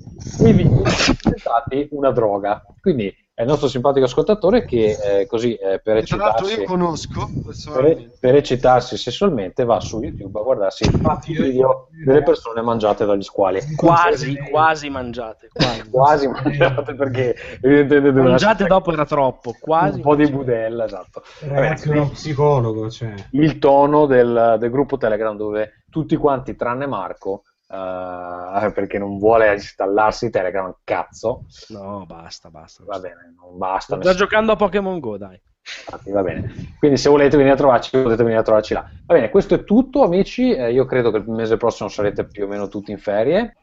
i video sono diventati una droga quindi è il nostro simpatico ascoltatore che eh, così eh, per eccitarsi io conosco per, per eccitarsi sessualmente va su YouTube a guardarsi i video delle persone mangiate dagli squali Quasi, quasi mangiate. Quasi, quasi mangiate perché evidentemente Mangiate dopo era troppo, quasi. un po' di budella esatto Ragazzi, Vabbè, uno psicologo, cioè. il tono del, del gruppo Telegram dove tutti quanti, tranne Marco, eh, perché non vuole installarsi Telegram, cazzo, No, basta, basta. va bene, non basta. Sto già giocando a Pokémon Go, dai. Infatti, va bene. Quindi se volete venire a trovarci, potete venire a trovarci là. Va bene, questo è tutto, amici. Eh, io credo che il mese prossimo sarete più o meno tutti in ferie.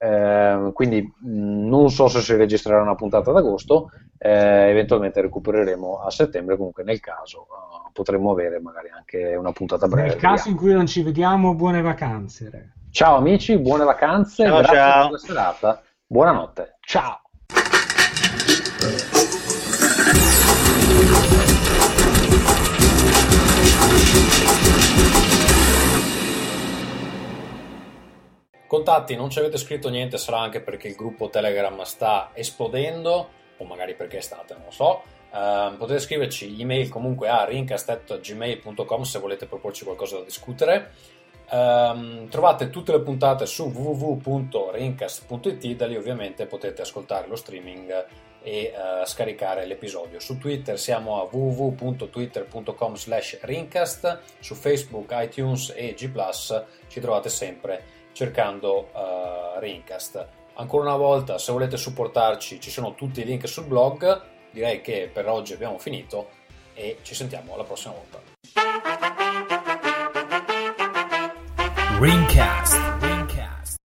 Eh, quindi mh, non so se si registrerà una puntata ad agosto, eh, eventualmente recupereremo a settembre. Comunque, nel caso, eh, potremmo avere magari anche una puntata breve. Nel caso in cui non ci vediamo, buone vacanze. Ciao amici, buone vacanze, Ciao, grazie ciao. per la serata, buonanotte, ciao! Contatti, non ci avete scritto niente, sarà anche perché il gruppo Telegram sta esplodendo, o magari perché è estate, non lo so. Ehm, potete scriverci email comunque a rincast.gmail.com se volete proporci qualcosa da discutere. Ehm, trovate tutte le puntate su www.rincast.it, da lì ovviamente potete ascoltare lo streaming e eh, scaricare l'episodio. Su Twitter siamo a www.twitter.com slash rincast, su Facebook, iTunes e G+, ci trovate sempre cercando uh, Rincast. Ancora una volta, se volete supportarci, ci sono tutti i link sul blog. Direi che per oggi abbiamo finito e ci sentiamo la prossima volta. Ringcast.